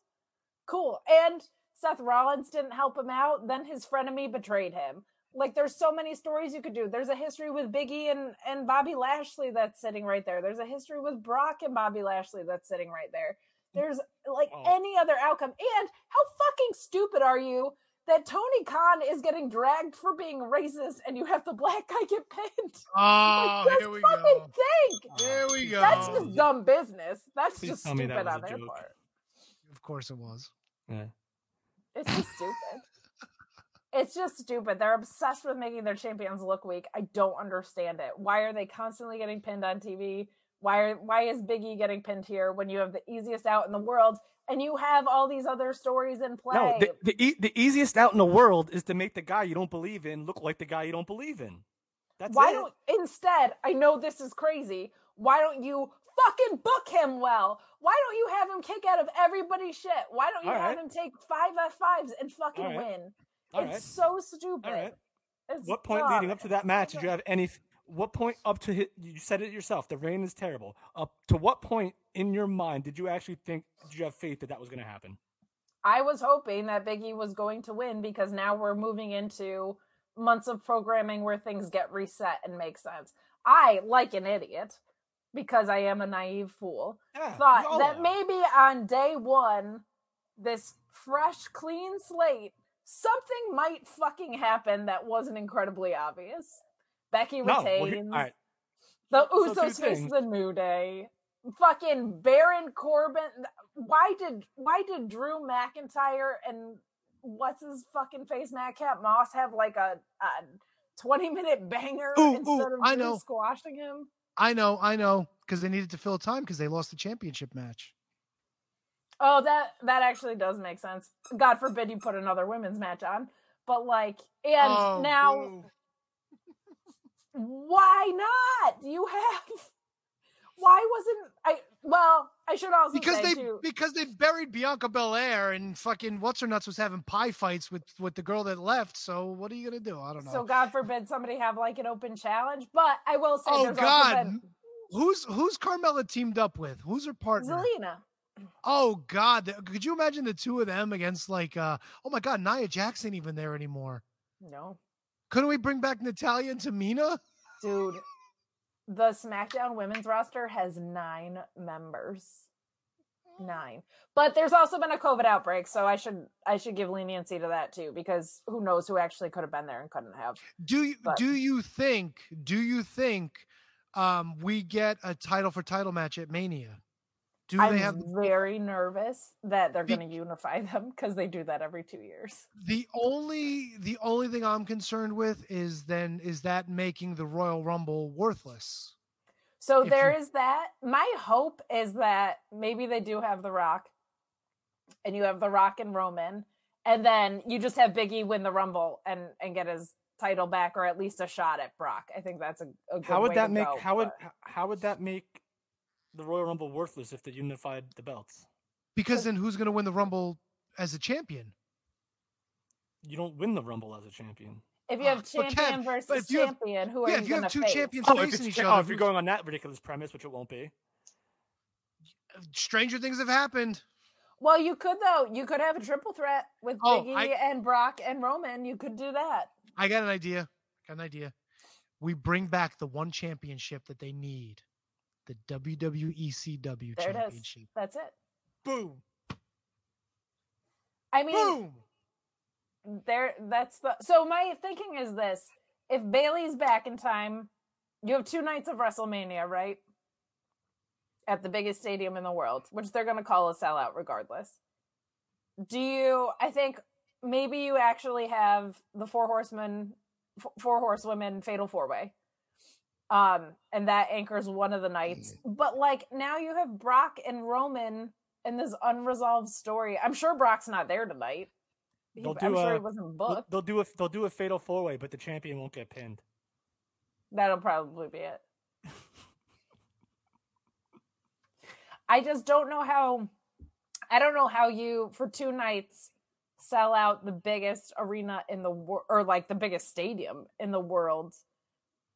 cool. And Seth Rollins didn't help him out, then his frenemy betrayed him. Like there's so many stories you could do. There's a history with Biggie and, and Bobby Lashley that's sitting right there. There's a history with Brock and Bobby Lashley that's sitting right there. There's like Oh. any other outcome. And how fucking stupid are you that Tony Khan is getting dragged for being racist and you have the black guy get pinned? <laughs> Oh, Like, just here we fucking go. think. Here we go. That's just dumb business. That's Please just stupid that on their joke. part. Of course it was. Yeah. It's just stupid. <laughs> It's just stupid. They're obsessed with making their champions look weak. I don't understand it. Why are they constantly getting pinned on TV? Why are why is Biggie getting pinned here when you have the easiest out in the world and you have all these other stories in play? No, the the, e- the easiest out in the world is to make the guy you don't believe in look like the guy you don't believe in. That's why it. don't instead? I know this is crazy. Why don't you fucking book him well? Why don't you have him kick out of everybody's shit? Why don't you All have right. him take five F fives and fucking All win? It's right. so stupid. All right. It's What point dumb. leading up to that match did you have any? What point up to hit? You said it yourself. The reign is terrible. Up to what point in your mind did you actually think? Did you have faith that that was going to happen? I was hoping that Biggie was going to win because now we're moving into months of programming where things get reset and make sense. I, like an idiot, because I am a naive fool, Yeah, thought that are. maybe on day one, this fresh, clean slate, something might fucking happen that wasn't incredibly obvious. Becky No, well, here- retains. all right. The So Usos face things. the New Day. Fucking Baron Corbin. Why did why did Drew McIntyre and what's his fucking face Madcap Moss have like a, a twenty minute banger Ooh, ooh, instead of I know. squashing him? I know, I know, because they needed to fill time because they lost the championship match. Oh, that that actually does make sense. God forbid you put another women's match on, but like, and Oh, now boo. Why not? You have. <laughs> Why wasn't I? Well, I should also because they too. because they buried Bianca Belair and fucking what's her nuts was having pie fights with with the girl that left. So what are you gonna do? I don't know. So God forbid somebody have like an open challenge. But I will say, oh God, been who's who's Carmella teamed up with? Who's her partner? Zelina. Oh God, could you imagine the two of them against like uh oh my God, Nia Jackson even there anymore. No, Couldn't we bring back Natalya and Tamina? dude. The SmackDown women's roster has nine members. Nine. But there's also been a COVID outbreak, so I should I should give leniency to that too, because who knows who actually could have been there and couldn't have. Do you But- do you think do you think um we get a title for title match at Mania? Do I'm they have very nervous that they're Be- going to unify <laughs> them because they do that every two years. The only the only thing I'm concerned with is then is that making the Royal Rumble worthless. So If there you- is that. My hope is that maybe they do have The Rock, and you have The Rock and Roman, and then you just have Biggie win the Rumble and and get his title back, or at least a shot at Brock. I think that's a, a good How would way that to make go, how would but- h- how would that make the Royal Rumble worthless if they unified the belts? Because then who's going to win the Rumble as a champion? You don't win the Rumble as a champion. if you have Ah, but Kev, champion but versus if you have- champion, who are yeah, you if you have going to two face? champions Oh, if, facing it's, each oh, other, if you're going on that ridiculous premise, which it won't be. stranger things have happened. Well, you could though. You could have a triple threat with Oh, Biggie I- and Brock and Roman. You could do that. I got an idea. Got an idea. We bring back the one championship that they need. The WWE CW There it championship. That's it. Boom. I mean, Boom. there that's the so my thinking is this if bailey's back in time you have two nights of wrestlemania right at the biggest stadium in the world which they're going to call a sellout regardless do you i think maybe you actually have the four horsemen four horsewomen fatal four way um and that anchors one of the nights but like now you have brock and roman in this unresolved story. I'm sure brock's not there tonight. He, They'll i'm do sure a- he wasn't booked. they'll do a they'll do a fatal four way, but the champion won't get pinned. That'll probably be it. I just don't know how I don't know how you for two nights sell out the biggest arena in the world or like the biggest stadium in the world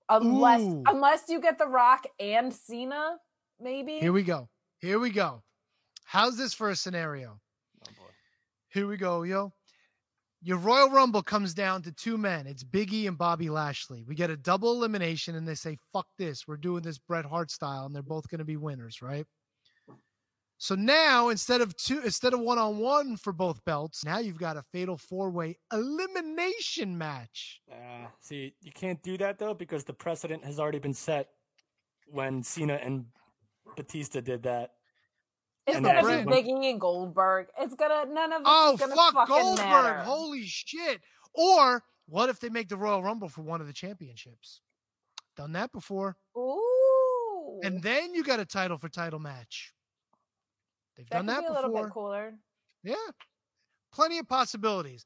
unless Ooh. unless you get the rock and Cena maybe Here we go. Here we go. How's this for a scenario? Oh boy. Here we go, yo. Your Royal Rumble comes down to two men. It's Biggie and Bobby Lashley. We get a double elimination, and they say, fuck this. We're doing this Bret Hart style, and they're both going to be winners, right? So now instead of two, instead of one on one for both belts, now you've got a fatal four way elimination match. Uh, see, you can't do that though because the precedent has already been set when Cena and Batista did that. it's and gonna be everyone- Biggie and Goldberg it's gonna none of it's Oh gonna fuck fucking Goldberg! matter. Holy shit! Or what if they make the Royal Rumble for one of the championships? Done that before. Ooh, And then you got a title for title match. They've that done could that be a little before. bit cooler. Yeah. Plenty of possibilities.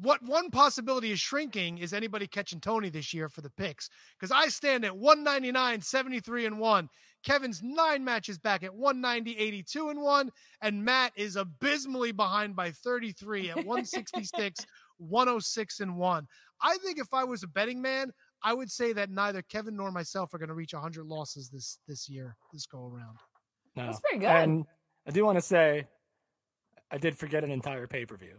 What one possibility is shrinking is anybody catching Tony this year for the picks. Because I stand at 199, 73 and 1. Kevin's nine matches back at 190, 82 and 1. And Matt is abysmally behind by 33 at 166, <laughs> 106 and 1. I think if I was a betting man, I would say that neither Kevin nor myself are going to reach 100 losses this this year, this go around. No. That's pretty good. And I do want to say, I did forget an entire pay per view.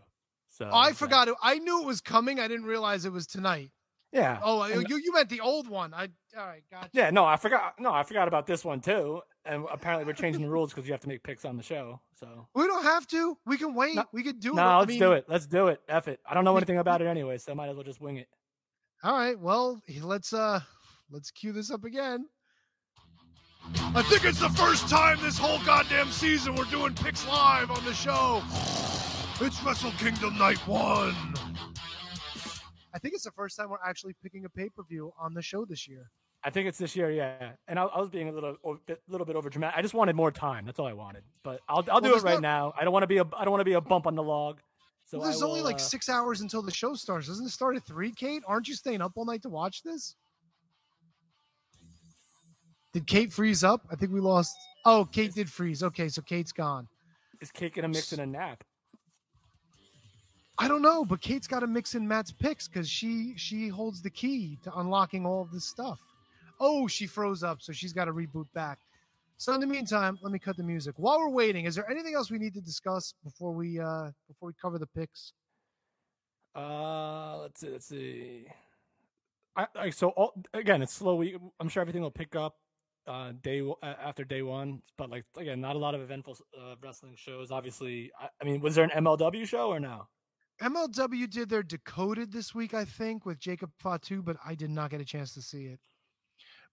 So I forgot it. I knew it was coming. I didn't realize it was tonight. Yeah. Oh, And- you you meant the old one. I all right, gotcha. yeah. No, I forgot. No, I forgot about this one too. And apparently, we're changing the <laughs> rules because you have to make picks on the show. So We don't have to. We can wait. No- we can do it. no, I let's mean, do it. Let's do it. F it. I don't know anything about it <laughs> anyway, so I might as well just wing it. All right. Well, let's uh let's cue this up again. I think it's the first time this whole goddamn season we're doing picks live on the show. It's Wrestle Kingdom Night One. I think it's the first time we're actually picking a pay per view on the show this year. I think it's this year, yeah. And I, I was being a little, a bit, little bit over dramatic. I just wanted more time. That's all I wanted. But I'll, I'll do there's it right not- now. I don't want to be a, I don't want to be a bump on the log. So well, there's I only like uh, six hours until the show starts. Doesn't it start at three, Kate? Aren't you staying up all night to watch this? Did Kate freeze up? I think we lost. Oh, Kate did freeze. Okay, so Kate's gone. Is cake and a mix and a nap? I don't know, but Kate's got to mix in Matt's picks because she she holds the key to unlocking all of this stuff. Oh, she froze up, so she's got to reboot back. So in the meantime, let me cut the music. While we're waiting, is there anything else we need to discuss before we uh before we cover the picks? Uh, let's see. Let's see. I, I so all, again, it's slow. I'm sure everything will pick up uh day uh, after day one, but like again, not a lot of eventful uh, wrestling shows. Obviously, I, I mean, was there an MLW show or no? MLW did their decoded this week, I think, with Jacob Fatu, but I did not get a chance to see it.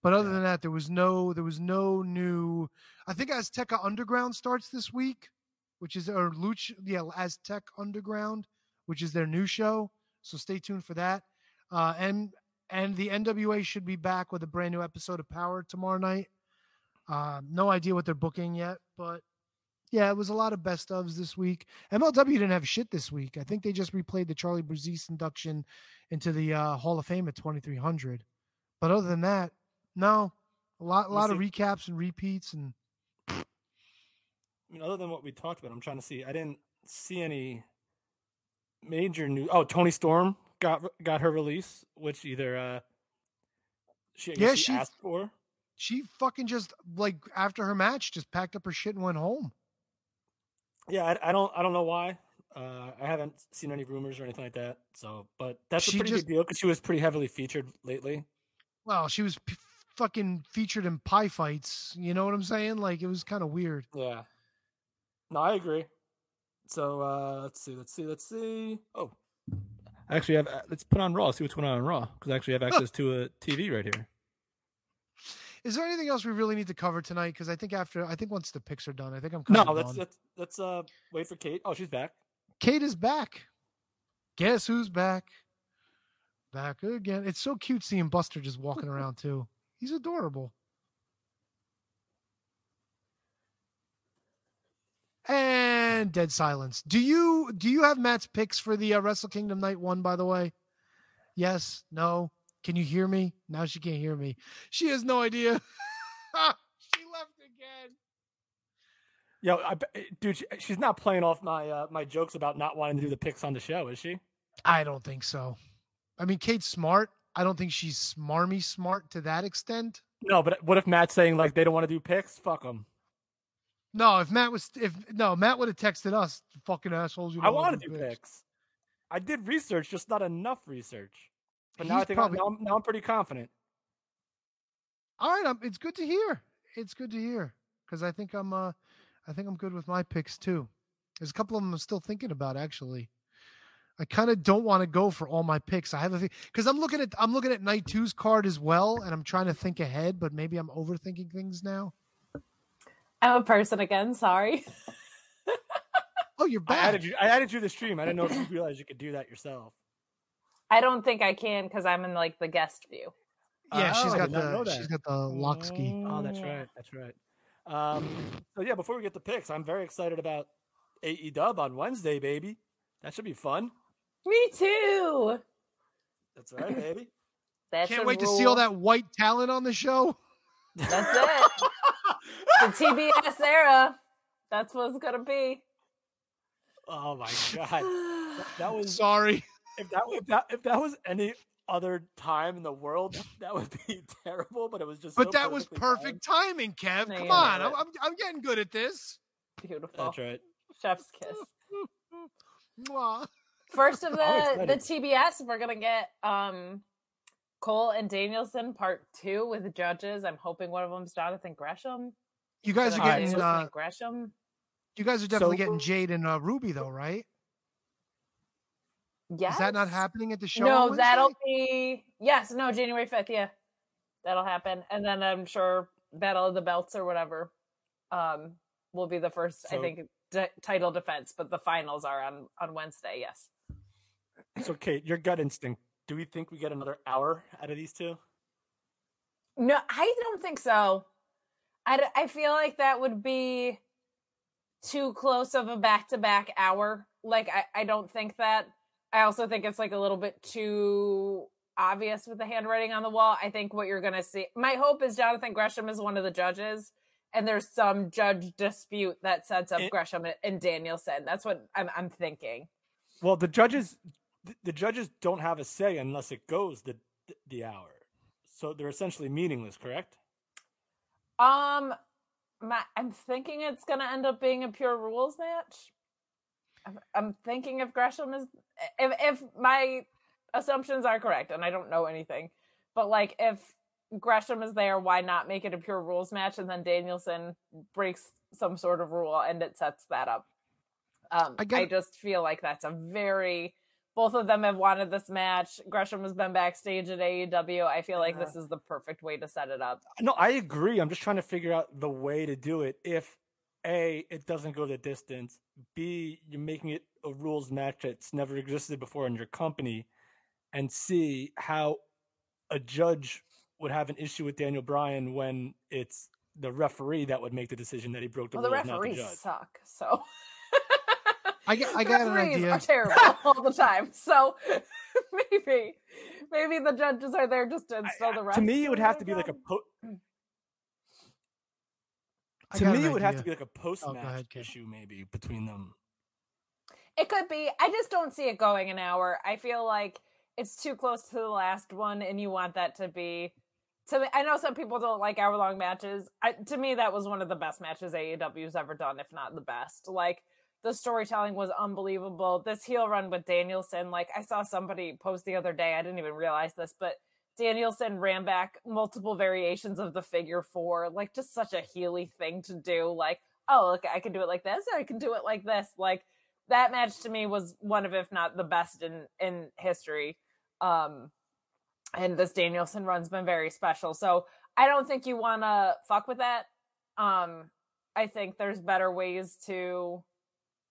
But other Yeah. than that, there was no there was no new. I think Azteca Underground starts this week, which is or Luch yeah Aztec Underground, which is their new show. So stay tuned for that. Uh, and and the NWA should be back with a brand new episode of Power tomorrow night. Uh, no idea what they're booking yet, but yeah, it was a lot of best ofs this week. MLW didn't have shit this week. I think they just replayed the Charlie Brazis induction into the uh, Hall of Fame at 2300. But other than that, no, a lot, a lot of recaps and repeats, and I mean, other than what we talked about, I'm trying to see. I didn't see any major news. Oh, Toni Storm got got her release, which either uh, she, Yeah, she she- asked for. she fucking just like after her match, just packed up her shit and went home. Yeah, I, I don't I don't know why. Uh, I haven't seen any rumors or anything like that. So, but that's She a pretty just- big deal because she was pretty heavily featured lately. Well, she was p- fucking featured in pie fights. You know what I'm saying? Like it was kind of weird. Yeah. No, I agree. So uh, let's see, let's see, let's see. Oh, actually have. uh, Let's put on Raw. See what's going on on Raw because I actually have access to a TV right here. Is there anything else we really need to cover tonight? Because I think after, I think once the picks are done, I think I'm No, kind of let's let's let's uh wait for Kate. Oh, she's back. Kate is back. Guess who's back? Back again. It's so cute seeing Buster just walking around too. He's adorable. And dead silence. Do you do you have Matt's picks for the uh, Wrestle Kingdom Night One? By the way, yes, no. Can you hear me? Now she can't hear me. She has no idea. <laughs> she left again. Yo, I, eh, dude, she, she's not playing off my uh, my jokes about not wanting to do the picks on the show, is she? I don't think so. I mean, Kate's smart. I don't think she's smarmy smart to that extent. No, but what if Matt's saying like they don't want to do picks? Fuck them. No, if Matt was, if no, Matt would have texted us, fucking assholes. You I want wanna do picks. I did research, just not enough research. But now I think probably, I'm, now, I'm, pretty confident. All right, um, it's good to hear. It's good to hear because I think I'm, uh, I think I'm good with my picks too. There's a couple of them I'm still thinking about actually. I kind of don't want to go for all my picks. I have a because I'm looking at I'm looking at night two's card as well, and I'm trying to think ahead, but maybe I'm overthinking things now. I'm a person again. Sorry. Oh, you're I back. added you. I added you to the stream. I didn't know if you realized you could do that yourself. I don't think I can because I'm in like the guest view. yeah, Oh, she's I got did not know the she's got the lock ski. Oh, that's right. That's right. Um, so yeah, before we get the picks, I'm very excited about AE Dub on Wednesday, baby. That should be fun. Me too. That's right, baby. That Can't should wait to see all that white talent on the show. That's it. <laughs> the TBS era. That's what it's gonna be. Oh my god, that, that was Sorry. if that if that if that was any other time in the world, that would be <laughs> terrible. But it was just. But so that was perfectly timed. perfect timing, Kev. No, Come on. I'm, I'm, I'm getting good at this. Beautiful. That's right. Chef's kiss. <laughs> First of <laughs> the the. TBS, we're gonna get um Cole and Danielson part two with the judges. I'm hoping one of them's Jonathan Gresham. You guys are getting Danielson uh, Gresham. you guys are definitely So- getting Jade and uh, Ruby though, right? Yes. Is that not happening at the show? No, that'll be yes. No, January fifth. Yeah, that'll happen, and then I'm sure Battle of the Belts or whatever um will be the first. I think d- title defense, but the finals are on on Wednesday. Yes. So, Kate, your gut instinct. Do we think we get another hour out of these two? No, I don't think so. I, d- I feel like that would be too close of a back to back hour. Like, I, I don't think that. I also think it's like a little bit too obvious with the handwriting on the wall. I think what you're going to see, my hope is Jonathan Gresham is one of the judges, and there's some judge dispute that sets up It- Gresham and- and Danielson. That's what I'm, I'm thinking. Well, the judges, the judges don't have a say unless it goes the the hour. So they're essentially meaningless, correct? Um, my, I'm thinking it's going to end up being a pure rules match. I'm, I'm thinking if Gresham is, if if my assumptions are correct, and I don't know anything, but like if Gresham is there, why not make it a pure rules match, and then Danielson breaks some sort of rule, and it sets that up. Um, I I, just feel like that's a very both of them have wanted this match. Gresham has been backstage at AEW. I feel like this uh-huh. is the perfect way to set it up. No, I agree. I'm just trying to figure out the way to do it. If A, it doesn't go the distance, B, you're making it a rules match that's never existed before in your company, and C, how a judge would have an issue with Daniel Bryan when it's the referee that would make the decision that he broke the well, the rules, not the referees judge. suck. So <laughs> I got, I The got an referees idea. Are terrible <laughs> all the time. So <laughs> maybe, maybe the judges are there just to instill the refs. To me, it would have to be like a job. po- to me, it would have to be like a post match ahead, issue maybe between them. It could be. I just don't see it going an hour. I feel like it's too close to the last one, and you want that to be. To me, I know some people don't like hour long matches. I, to me, that was one of the best matches AEW's ever done, if not the best. Like the storytelling was unbelievable. This heel run with Danielson, like I saw somebody post the other day. I didn't even realize this, but Danielson ran back multiple variations of the figure four, like just such a heely thing to do. Like, oh, look, I can do it like this, I can do it like this. Like that match to me was one of, if not the best in in history. Um, and this Danielson run's been very special. So I don't think you want to fuck with that. Um, I think there's better ways to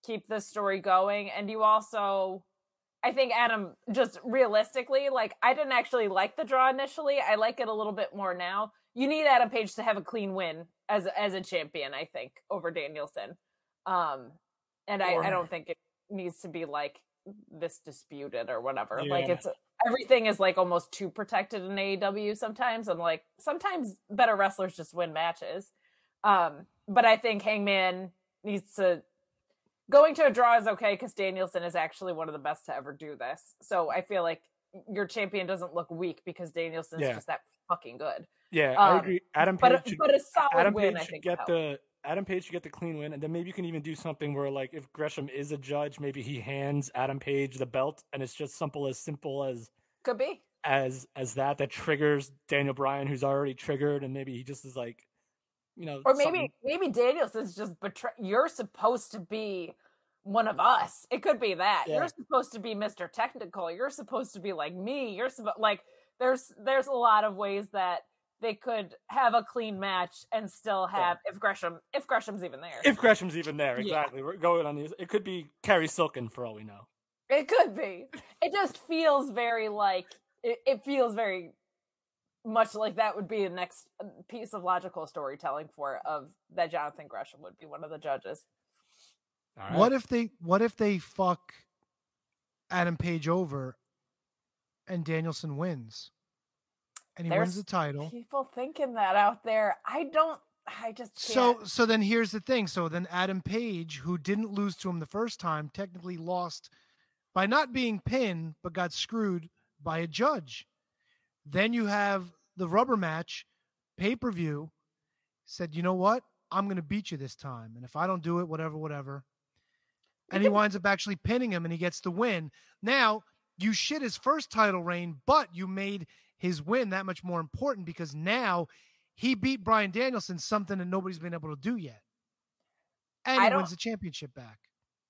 keep this story going, and you also. I think Adam just realistically, like I didn't actually like the draw initially. I like it a little bit more now. You need Adam Page to have a clean win as as a champion, I think, over Danielson. Um and I, I don't think it needs to be like this disputed or whatever. Like it's everything is like almost too protected in AEW sometimes and like sometimes better wrestlers just win matches. Um but I think Hangman needs to going to a draw is okay because Danielson is actually one of the best to ever do this. So I feel like your champion doesn't look weak because Danielson's Yeah. just that fucking good. Yeah, I Um, agree. Adam Page But a, should, but a solid Adam win, Page I think. get help. the Adam Page should get the clean win, and then maybe you can even do something where, like, if Gresham is a judge, maybe he hands Adam Page the belt, and it's just simple as simple as could be. as as that that triggers Daniel Bryan, who's already triggered, and maybe he just is like, you know, Or maybe something- maybe Danielson's just betray. You're supposed to be one of us. It could be that Yeah. you're supposed to be Mr. Technical. You're supposed to be like me. You're supposed like there's there's a lot of ways that they could have a clean match and still have if Gresham if Gresham's even there. if Gresham's even there, Yeah. exactly. We're going on these. It could be Carrie Silken for all we know. It could be. It just feels very like it, it feels very much like that would be the next uh, piece of logical storytelling for of that Jonathan Gresham would be one of the judges. All right. What if they what if they fuck Adam Page over and Danielson wins? And he wins the title. People thinking that out there. I don't I just can't. So so then here's the thing. So then Adam Page, who didn't lose to him the first time, technically lost by not being pinned, but got screwed by a judge. Then you have the rubber match, pay per view, said, you know what? I'm going to beat you this time. And if I don't do it, whatever, whatever. And he winds up actually pinning him and he gets the win. Now, you shit his first title reign, but you made his win that much more important because now he beat Bryan Danielson, something that nobody's been able to do yet. And I he wins the championship back.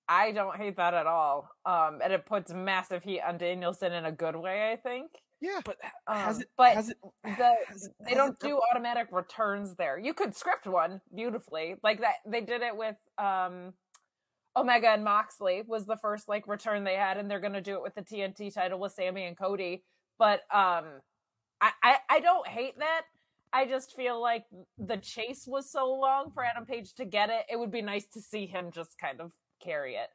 I don't hate that at all. Um, and it puts massive heat on Danielson in a good way, I think. Yeah. But Um, has it? but has it? the, has- they has don't it- do automatic returns there. You could script one beautifully, like that. They did it with um, Omega and Moxley was the first like return they had, and they're gonna do it with the TNT title with Sammy and Cody. But um, I, I I don't hate that. I just feel like the chase was so long for Adam Page to get it. It would be nice to see him just kind of carry it.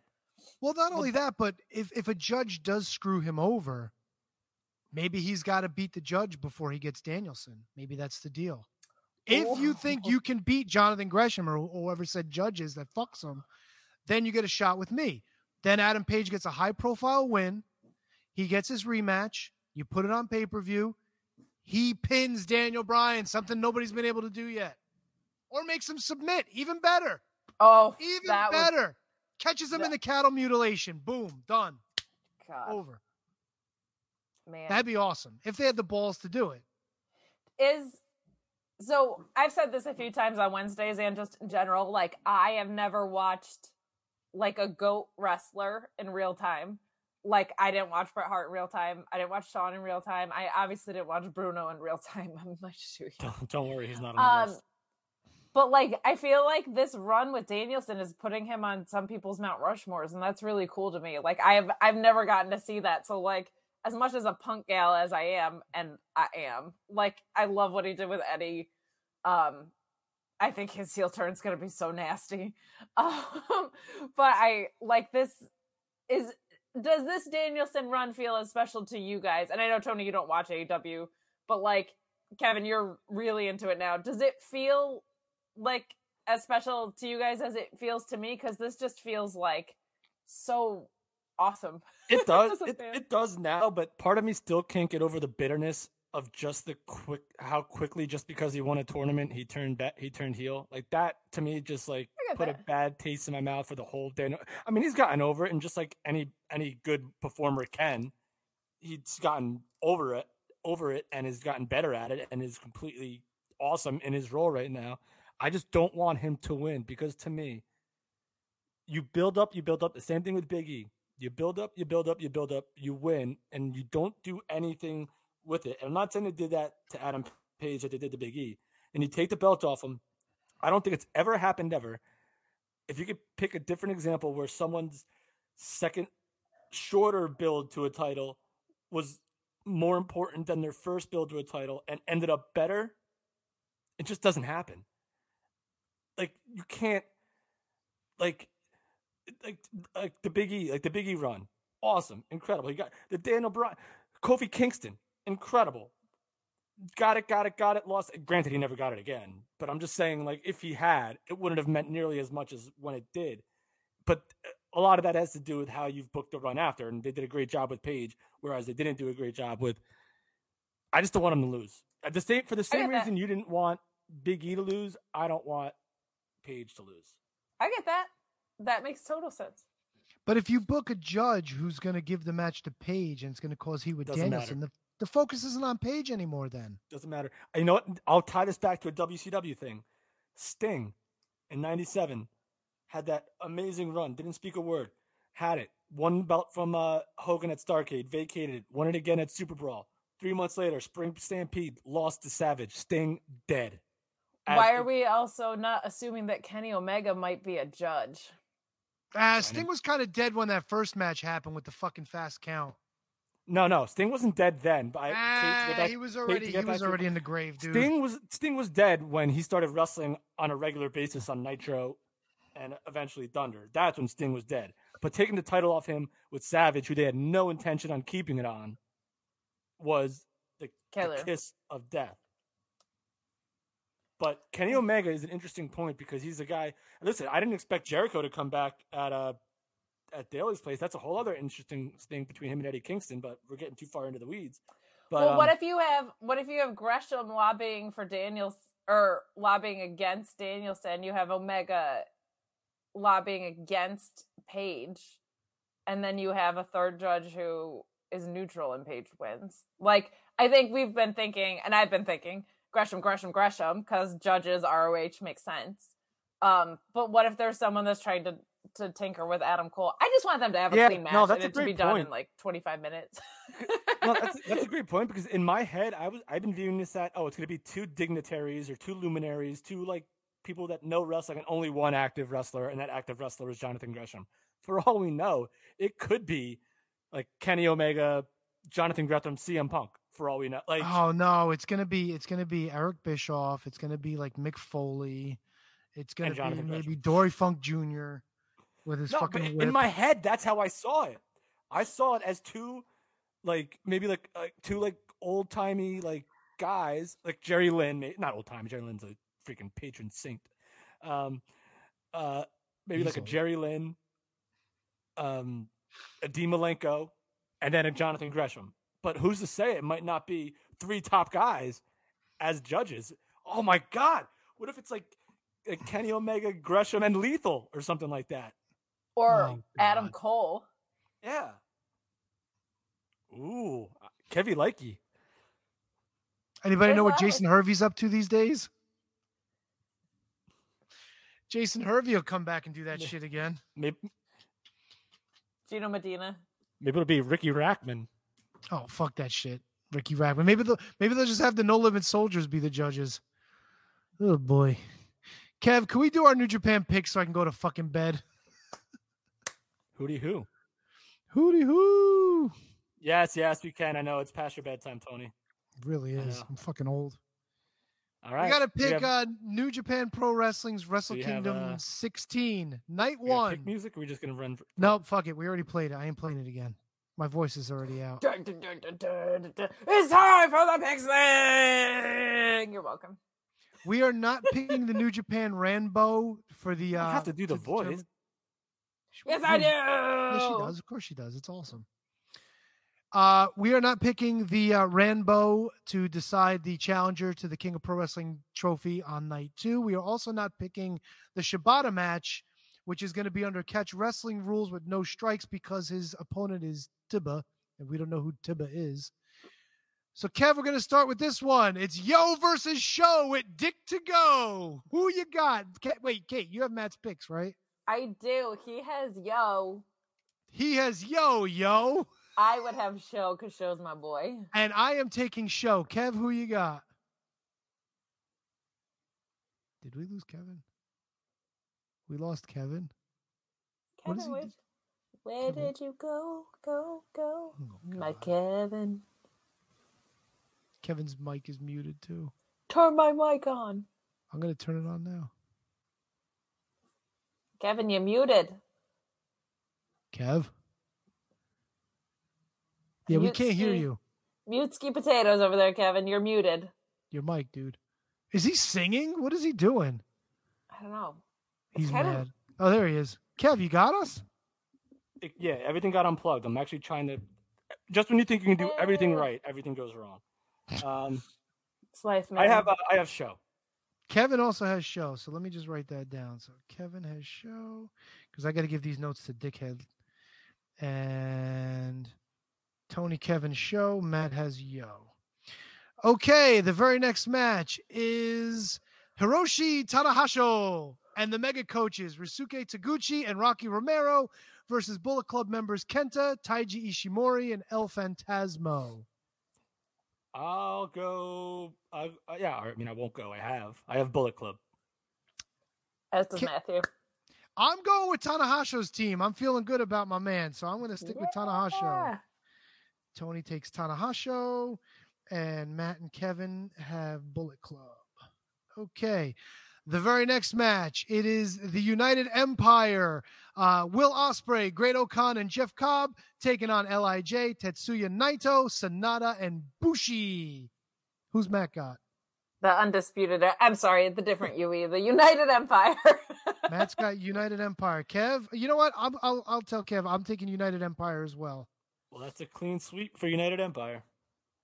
Well, not only that, but if if a judge does screw him over, maybe he's got to beat the judge before he gets Danielson. Maybe that's the deal. If you oh. think <laughs> you can beat Jonathan Gresham or whoever said judges that fucks him, then you get a shot with me. Then Adam Page gets a high profile win. He gets his rematch. You put it on pay per view. He pins Daniel Bryan, something nobody's been able to do yet, or makes him submit. Even better. Oh, Even that was- better. Catches him in the cattle mutilation. Boom. Done. God, Over. Man. That'd be awesome if they had the balls to do it. is so I've said this a few times on Wednesdays and just in general. Like I have never watched like a goat wrestler in real time. Like I didn't watch Bret Hart in real time. I didn't watch Sean in real time. I obviously didn't watch Bruno in real <laughs> time. I'm much too young. Don't, don't worry, he's not on the Um, list. but like I feel like this run with Danielson is putting him on some people's Mount Rushmores, and that's really cool to me. Like I have I've never gotten to see that. So like as much as a punk gal as I am, and I am, like I love what he did with Eddie. Um I think his heel turn's gonna be so nasty. <laughs> Um but I like this is does this Danielson run feel as special to you guys? And I know Tony, you don't watch AEW, but like Kevin, you're really into it now. Does it feel like as special to you guys as it feels to me? Because this just feels like so awesome. It <laughs> does. it, fan. it does now, but part of me still can't get over the bitterness of just the quick how quickly just because he won a tournament he turned back he turned heel like that to me just like put a bad taste in my mouth for the whole day. I mean he's gotten over it and just like any any good performer can, he's gotten over it over it and has gotten better at it and is completely awesome in his role right now. I just don't want him to win because to me, you build up, you build up. The same thing with Big E. You build up, you build up, you build up, you win, and you don't do anything with it. And I'm not saying they did that to Adam Page that they did to Big E. And you take the belt off him. I don't think it's ever happened ever. If you could pick a different example where someone's second shorter build to a title was more important than their first build to a title and ended up better, it just doesn't happen. Like you can't like like like the Big E, like the Big E run. Awesome, incredible. He got the Daniel Bryan, Kofi Kingston, incredible. Got it, got it, got it, lost. it. Granted, he never got it again, but I'm just saying, like, if he had, it wouldn't have meant nearly as much as when it did. But uh, a lot of that has to do with how you've booked the run after, and they did a great job with Page, whereas they didn't do a great job with. I just don't want him to lose. At the same for the same get that. reason you didn't want Big E to lose, I don't want Page to lose. I get that. That makes total sense. But if you book a judge who's going to give the match to Page and it's going to cause he with Doesn't Danielson, the, matter. the focus isn't on Page anymore. Then Doesn't matter. You know what? I'll tie this back to a WCW thing. Sting in '97 had that amazing run. Didn't speak a word. Had it. Won belt from uh, Hogan at Starcade. Vacated it. Won it again at Super Brawl. Three months later, Spring Stampede lost to Savage. Sting dead. As Why the- are we also not assuming that Kenny Omega might be a judge? Uh, Sting was kind of dead when that first match happened with the fucking fast count. No, no. Sting wasn't dead then. But I, Kate, to Ah, get back- he was already he back was to- already in the grave, dude. Sting was Sting was dead when he started wrestling on a regular basis on Nitro and eventually Thunder. That's when Sting was dead. But taking the title off him with Savage, who they had no intention on keeping it on, was the, the kiss of death. But Kenny Omega is an interesting point because he's a guy. Listen, I didn't expect Jericho to come back at uh at Daily's place. That's a whole other interesting thing between him and Eddie Kingston. But we're getting too far into the weeds. But well, what um, if you have what if you have Gresham lobbying for Daniels or lobbying against Danielson? You have Omega lobbying against Page, and then you have a third judge who is neutral and Page wins. Like I think we've been thinking, and I've been thinking Gresham, Gresham, Gresham, because judges ROH makes sense. Um, but what if there's someone that's trying to to tinker with Adam Cole? I just want them to have a Yeah, clean match no, that's and a it to be done in like 25 minutes. no, that's, <laughs> that's a great point because in my head, I was I've been viewing this at oh, it's going to be two dignitaries or two luminaries, two like people that know wrestling, and only one active wrestler, and that active wrestler is Jonathan Gresham. For all we know, it could be like Kenny Omega, Jonathan Gresham, CM Punk. For all we know, like Oh no, it's gonna be it's gonna be Eric Bischoff. It's gonna be like Mick Foley. It's gonna be maybe. Dory Funk Jr. with his no, fucking in my head, that's how I saw it. I saw it as two, like maybe like like two like old timey like guys, like Jerry Lynn, not old timey. Jerry Lynn's a freaking patron saint. Um, uh, maybe He's like a. Jerry Lynn, um, a D Malenko, and then a Jonathan Gresham. But who's to say it might not be three top guys as judges? Oh my God! What if it's like, like Kenny Omega, Gresham, and Lethal or something like that? or Oh, Adam Cole. Yeah. Ooh, uh, Kevy Likey. Anybody There's know what that. Jason Hervey's up to these days? Jason Hervey will come back and do that Yeah. shit again. Maybe Gino Medina. maybe it'll be Ricky Rackman. Oh fuck that shit, Ricky Rackman. Maybe they'll maybe they'll just have the No Limit Soldiers be the judges. Oh boy, Kev, can we do our New Japan pick so I can go to fucking bed? Hootie who? Hootie hoo! Yes, yes, we can. I know it's past your bedtime, Tony. It really is. I'm fucking old. All right. We got to pick have- uh, New Japan Pro Wrestling's Wrestle we have, Kingdom uh, 16, 16, night one. pick music. Or we just gonna run? For, Nope, fuck it. We already played it. I ain't playing it again. My voice is already out. Dun, dun, dun, dun, dun, dun, dun. It's time for the picks thing. You're welcome. We are not picking the New Japan Rambo for the. You Uh, don't have to do the determine- voice. Yes, I do. Yes, she does. Of course, she does. It's awesome. Uh, we are not picking the uh, Rambo to decide the challenger to the King of Pro Wrestling trophy on night two. We are also not picking the Shibata match, which is going to be under catch wrestling rules with no strikes because his opponent is Tiba, and we don't know who Tiba is. So, Kev, we're going to start with this one. It's Yo versus Show with Dick Togo. Who you got? Wait, Kate, you have Matt's picks, right? I do. He has yo. He has Yo, Yo. I would have show because show's my boy. And I am taking show. Kev, who you got? Did we lose Kevin? We lost Kevin. Kevin, he where, where Kevin. did you go? Go, go. Oh, My Kevin. Kevin's mic is muted too. Turn my mic on. I'm gonna turn it on now. Kevin, you're muted. Kev. Yeah, we can't hear you. Mute ski potatoes over there, Kevin. You're muted. Your mic, dude. Is he singing? What is he doing? I don't know. It's He's kind mad. Oh, there he is. Kev, you got us? It- yeah, everything got unplugged. I'm actually trying to. Just when you think you can do everything Eh. right, everything goes wrong. <laughs> Um, It's life, man. I have uh, I have show. Kevin also has show, so let me just write that down. So Kevin has show because I got to give these notes to Dickhead. And Tony Kevin show. Matt has yo. Okay, the very next match is Hiroshi Tanahashi and the mega coaches Ryusuke Taguchi and Rocky Romero versus Bullet Club members Kenta, Taiji Ishimori, and El Fantasmo. I'll go. Uh, uh, yeah, I mean I won't go. I have. I have Bullet Club. As does Ki- Matthew. I'm going with Tanahashi's team. I'm feeling good about my man, so I'm going to stick with Tanahashi. Tony takes Tanahashi, and Matt and Kevin have Bullet Club. Okay. The very next match, it is the United Empire. Uh, Will Ospreay, Great Okan, and Jeff Cobb taking on Lij, Tetsuya Naito, Sanada, and Bushi. Who's Matt got? The undisputed. I'm sorry, the different UE, the United Empire. <laughs> Matt's got United Empire. Kev, you know what? I'll, I'll, I'll tell Kev I'm taking United Empire as well. Well, that's a clean sweep for United Empire.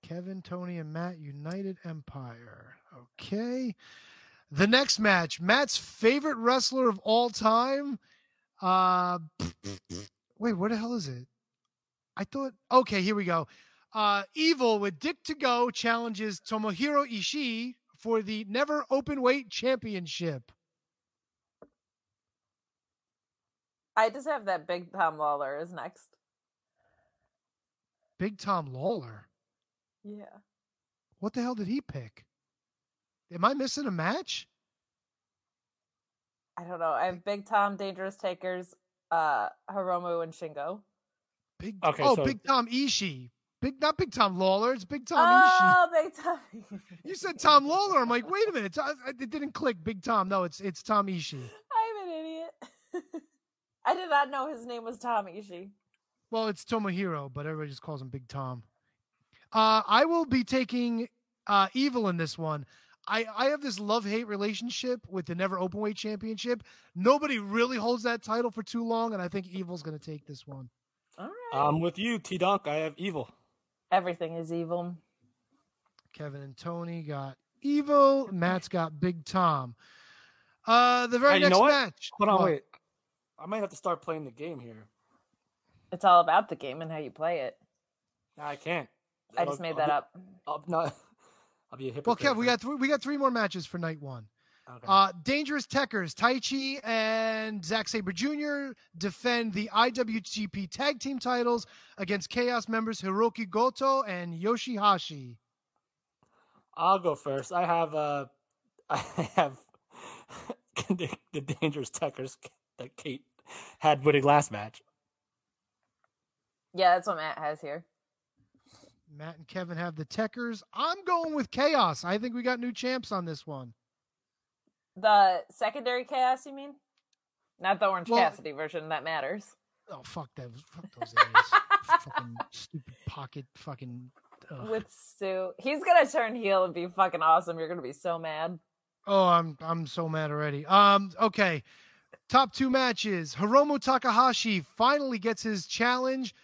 Kevin, Tony, and Matt, United Empire. Okay. The next match, Matt's favorite wrestler of all time. Uh, <sniffs> wait, where the hell is it? I thought. Okay, here we go. Uh, Evil with Dick Togo challenges Tomohiro Ishii for the Never Open Weight Championship. I just have that Big Tom Lawlor is next. Big Tom Lawlor. Yeah. What the hell did he pick? Am I missing a match? I don't know. I have Big Tom, Dangerous Tekkers, uh, Hiromu, and Shingo. Big Okay, oh, so- Big Tom Ishii. Big not Big Tom Lawlor. It's Big Tom Ishii. Oh, Big Tom. You said Tom Lawlor. I'm like, wait a minute. It didn't click. Big Tom. No, it's it's Tom Ishii. I'm an idiot. <laughs> I did not know his name was Tom Ishii. Well, it's Tomohiro, but everybody just calls him Big Tom. Uh, I will be taking uh, Evil in this one. I, I have this love hate relationship with the Never open weight Championship. Nobody really holds that title for too long, and I think Evil's going to take this one. All right. I'm with you, T Dunk. I have evil. Everything is evil. Kevin and Tony got Evil. Matt's got Big Tom. Uh, the very Hey, you next know match. Hold on, What? wait. I might have to start playing the game here. It's all about the game and how you play it. Nah, I can't. I just I'll- made I'll that be- up. I'll not. I'll be a Well, hypocrite. Kev, we got three, we got three more matches for night one. Okay. Uh, Dangerous Tekkers, Taichi and Zack Sabre Jr. defend the IWGP Tag Team titles against Chaos members Hiroki Goto and Yoshihashi. I'll go first. I have uh, <laughs> I have the, <laughs> the dangerous tekkers that Kate had winning last match. Yeah, that's what Matt has here. Matt and Kevin have the Tekkers. I'm going with Chaos. I think we got new champs on this one. The secondary chaos, you mean? Not the Orange Well- Cassidy version that matters. Oh fuck that! Fuck those areas. <laughs> fucking stupid pocket. Fucking. ugh. With Stu. He's gonna turn heel and be fucking awesome. You're gonna be so mad. Oh, I'm I'm so mad already. Um, okay. Top two matches. Hiromu Takahashi finally gets his challenge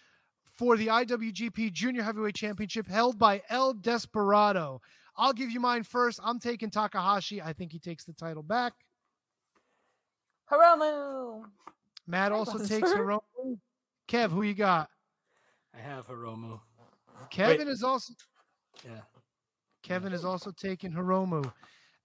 for the IWGP Junior Heavyweight Championship held by El Desperado. I'll give you mine first. I'm taking Takahashi. I think he takes the title back. Hiromu! Matt Hi, also Buster. takes Hiromu. Kev, who you got? I have Hiromu. Kevin is also Yeah. Kevin is also taking Hiromu.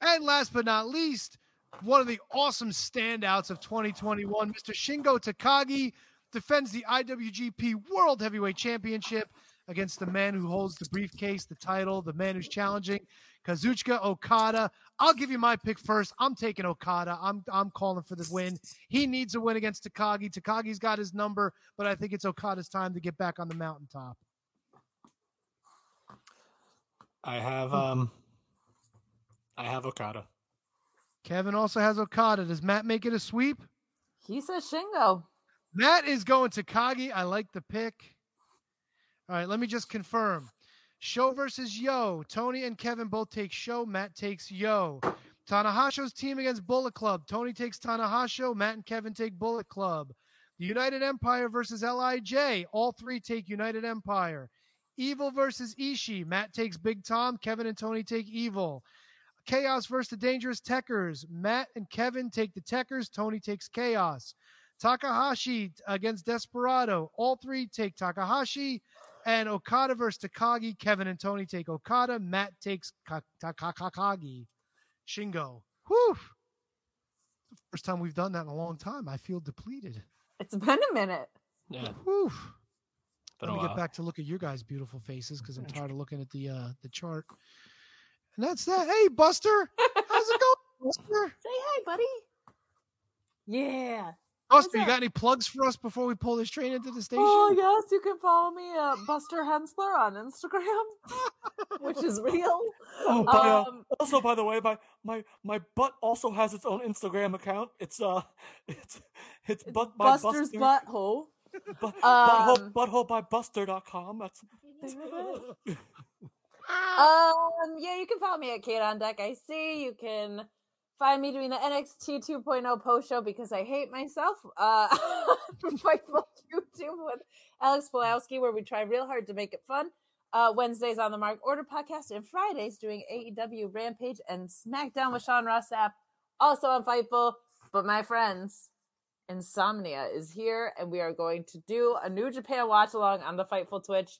And last but not least, one of the awesome standouts of 2021, Mr. Shingo Takagi defends the IWGP World Heavyweight Championship against the man who holds the briefcase, the title, the man who's challenging Kazuchika Okada. I'll give you my pick first. I'm taking Okada. I'm I'm calling for the win. He needs a win against Takagi. Takagi's got his number, but I think it's Okada's time to get back on the mountaintop. I have um. I have Okada. Kevin also has Okada. Does Matt make it a sweep? He says Shingo. Matt is going to Kagi. I like the pick. All right, let me just confirm. Show versus Yo. Tony and Kevin both take Show. Matt takes Yo. Tanahashi's team against Bullet Club. Tony takes Tanahasho. Matt and Kevin take Bullet Club. The United Empire versus LIJ. All three take United Empire. Evil versus Ishii. Matt takes Big Tom. Kevin and Tony take Evil. Chaos versus the Dangerous Tekkers. Matt and Kevin take the Tekkers. Tony takes Chaos. Takahashi against Desperado. All three take Takahashi. And Okada versus Takagi. Kevin and Tony take Okada. Matt takes Ka- Takagi. Shingo. Whew. First time we've done that in a long time. I feel depleted. It's been a minute. Yeah. Whew. Let me get back to look at your guys' beautiful faces because I'm <laughs> tired of looking at the uh the chart. And that's that. Hey, Buster, how's it going, <laughs> Buster? Say hey, buddy. Yeah. Buster, you got any plugs for us before we pull this train into the station? Oh yes, you can follow me at Buster Hensler on Instagram, <laughs> which is <laughs> real. Oh, by, uh, Um, also, by the way, my my my butt also has its own Instagram account. It's uh, <laughs> it's it's, butt by Buster's Buster. butthole. Bu- Um, butthole, butthole by Buster.com. That's Um, yeah, you can follow me at Kate on Deck. I see. You can find me doing the NXT 2.0 post show because I hate myself. Uh, <laughs> Fightful YouTube with Alex Pulowski, where we try real hard to make it fun. Uh, Wednesdays on the Mark Order podcast, and Fridays doing AEW Rampage and SmackDown with Sean Ross Sapp, also on Fightful. But my friends, Insomnia is here, and we are going to do a New Japan watch along on the Fightful Twitch.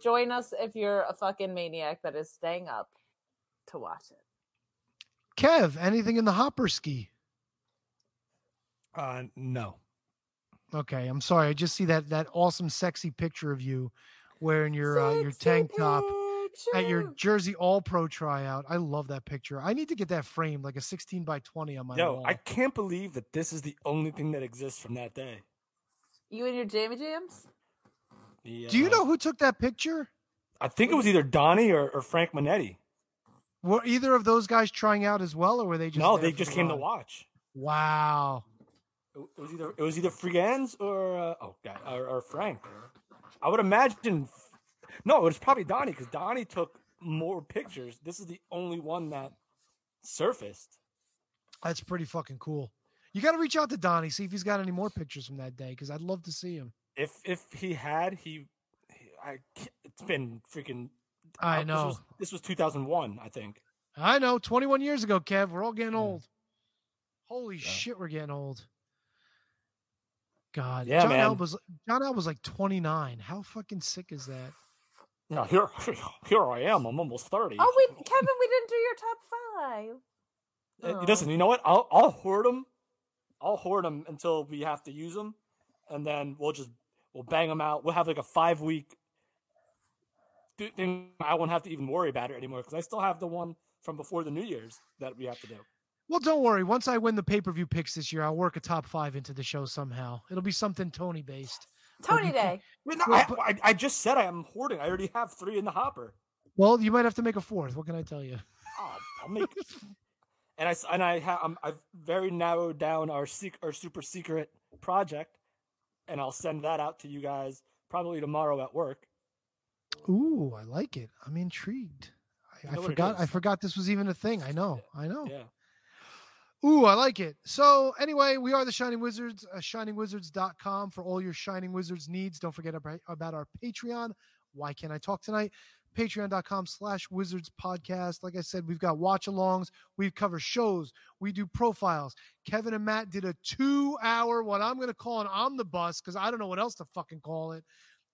Join us if you're a fucking maniac that is staying up to watch it. Kev, anything in the hopper ski? Uh, no. Okay, I'm sorry. I just see that that awesome, sexy picture of you wearing your uh, your tank top at your Jersey All Pro tryout. I love that picture. I need to get that framed like a 16 by 20 on my Yo, wall. I can't believe that this is the only thing that exists from that day. You and your Jamie Jams? The, Do you know who took that picture? I think it was either Donnie or, or Frank Minetti. Were either of those guys trying out as well, or were they just no, they just came to watch. Wow. It was either it was either Freegans or uh, oh god or, or Frank. I would imagine. No, it was probably Donnie because Donnie took more pictures. This is the only one that surfaced. That's pretty fucking cool. You got to reach out to Donnie, see if he's got any more pictures from that day, because I'd love to see him. If if he had, he, he I it's been freaking. I uh, know. This was, this was 2001, I think. I know. 21 years ago, Kev. We're all getting old. Holy shit, we're getting old. God. Yeah, Jon man. Alba's Jon Alba's like 29. How fucking sick is that? Now here <laughs> here I am. I'm almost 30. Oh, we Kevin, we didn't do your top five. Uh, Listen, you know what? I'll I'll hoard them. I'll hoard them until we have to use them, and then we'll just we'll bang them out. We'll have like a five week thing. I won't have to even worry about it anymore because I still have the one from before the New Year's that we have to do. Well, don't worry. Once I win the pay per view picks this year, I'll work a top five into the show somehow. It'll be something Tony based. Tony Day. Wait, no, Well, I, I, I just said I am hoarding. I already have three in the hopper. Well, you might have to make a fourth. What can I tell you? Oh, I'll make. <laughs> and I s- and I have I'm, I've very narrowed down our sec, our super secret project, and I'll send that out to you guys probably tomorrow at work. Ooh, I like it. I'm intrigued. I, I know what it forgot. I forgot this was even a thing. I know. I know. Yeah. Ooh, I like it. So, anyway, we are the Shining Wizards, uh, shiningwizards.com for all your Shining Wizards needs. Don't forget about, about our Patreon. Why can't I talk tonight? Patreon.com slash wizards podcast. Like I said, we've got watch alongs. We cover shows. We do profiles. Kevin and Matt did a two hour, what I'm going to call an omnibus, because I don't know what else to fucking call it.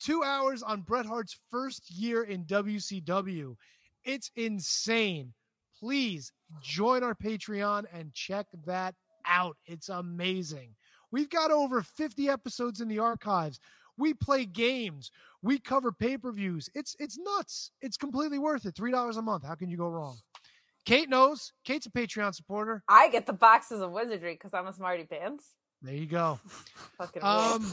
Two hours on Bret Hart's first year in WCW. It's insane please join our Patreon and check that out. It's amazing. We've got over 50 episodes in the archives. We play games. We cover pay-per-views. It's it's nuts. It's completely worth it. $3 a month. How can you go wrong? Kate knows. Kate's a Patreon supporter. I get the boxes of wizardry because I'm a smarty pants. There you go. <laughs> Fucking Um.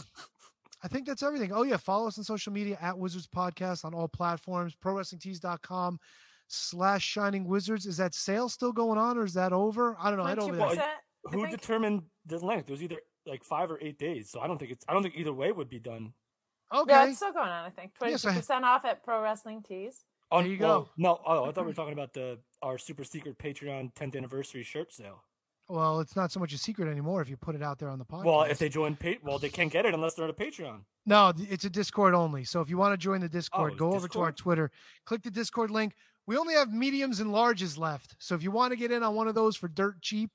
I think that's everything. Oh yeah, follow us on social media at Wizards Podcast on all platforms. ProWrestlingTees.com slash Shining Wizards. Is that sale still going on or is that over? I don't know. Head over there. 22%, Who think. determined the length? It was either like five or eight days. So I don't think it's. I don't think either way would be done. Okay. Yeah, it's still going on. I think twenty Yes, two I- percent off at Pro Wrestling Tees. Oh, There you well, go. No, oh, I thought we were talking about the our super secret Patreon 10th anniversary shirt sale. Well, it's not so much a secret anymore if you put it out there on the podcast. Well, if they join, pa- well, they can't get it unless they're on a Patreon. no, it's a Discord only. So if you want to join the Discord, Oh, go over to our Twitter, click the Discord link. We only have mediums and larges left. So if you want to get in on one of those for dirt cheap,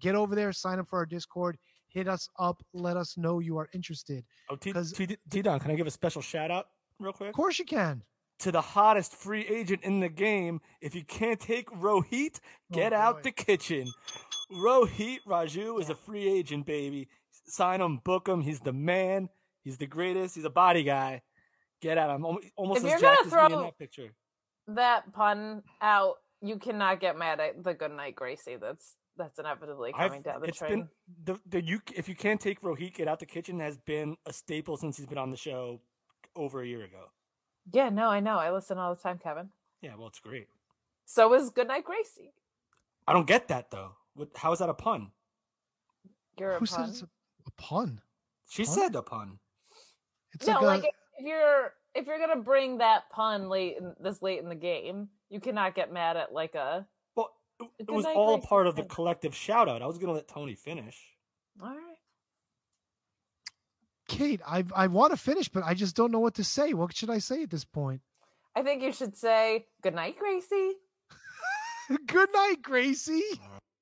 get over there, sign up for our Discord, hit us up, let us know you are interested. Oh, T, 'Cause- T, T Don, can I give a special shout out real quick? Of course you can. To the hottest free agent in the game. If you can't take Rohit, oh, get Oh, out the kitchen. Rohit Raju is a free agent, baby. Sign him, book him. He's the man. He's the greatest. He's a body guy. Get out. I'm almost If as you're jacked gonna as me in that picture. That pun out, you cannot get mad at the good night Gracie. That's that's inevitably coming I've, down the it's train. been the, the you if you can't take Rohit, get out the kitchen has been a staple since he's been on the show over a year ago. Yeah, no, I know. I listen all the time, Kevin. Yeah, well, it's great. So is Goodnight Gracie. I don't get that though. What, how is that a pun? You're a Who said pun. it's a, a pun? She Pun? said a pun. It's no, like, like, a, if if you're if you're gonna bring that pun late in, this late in the game, you cannot get mad at like a. Well, it, it was all a Gracie part of the collective shout out. I was gonna let Tony finish. All right. Kate, I I want to finish, but I just don't know what to say. What should I say at this point? I think you should say good night, Gracie. <laughs> Good night, Gracie. <laughs>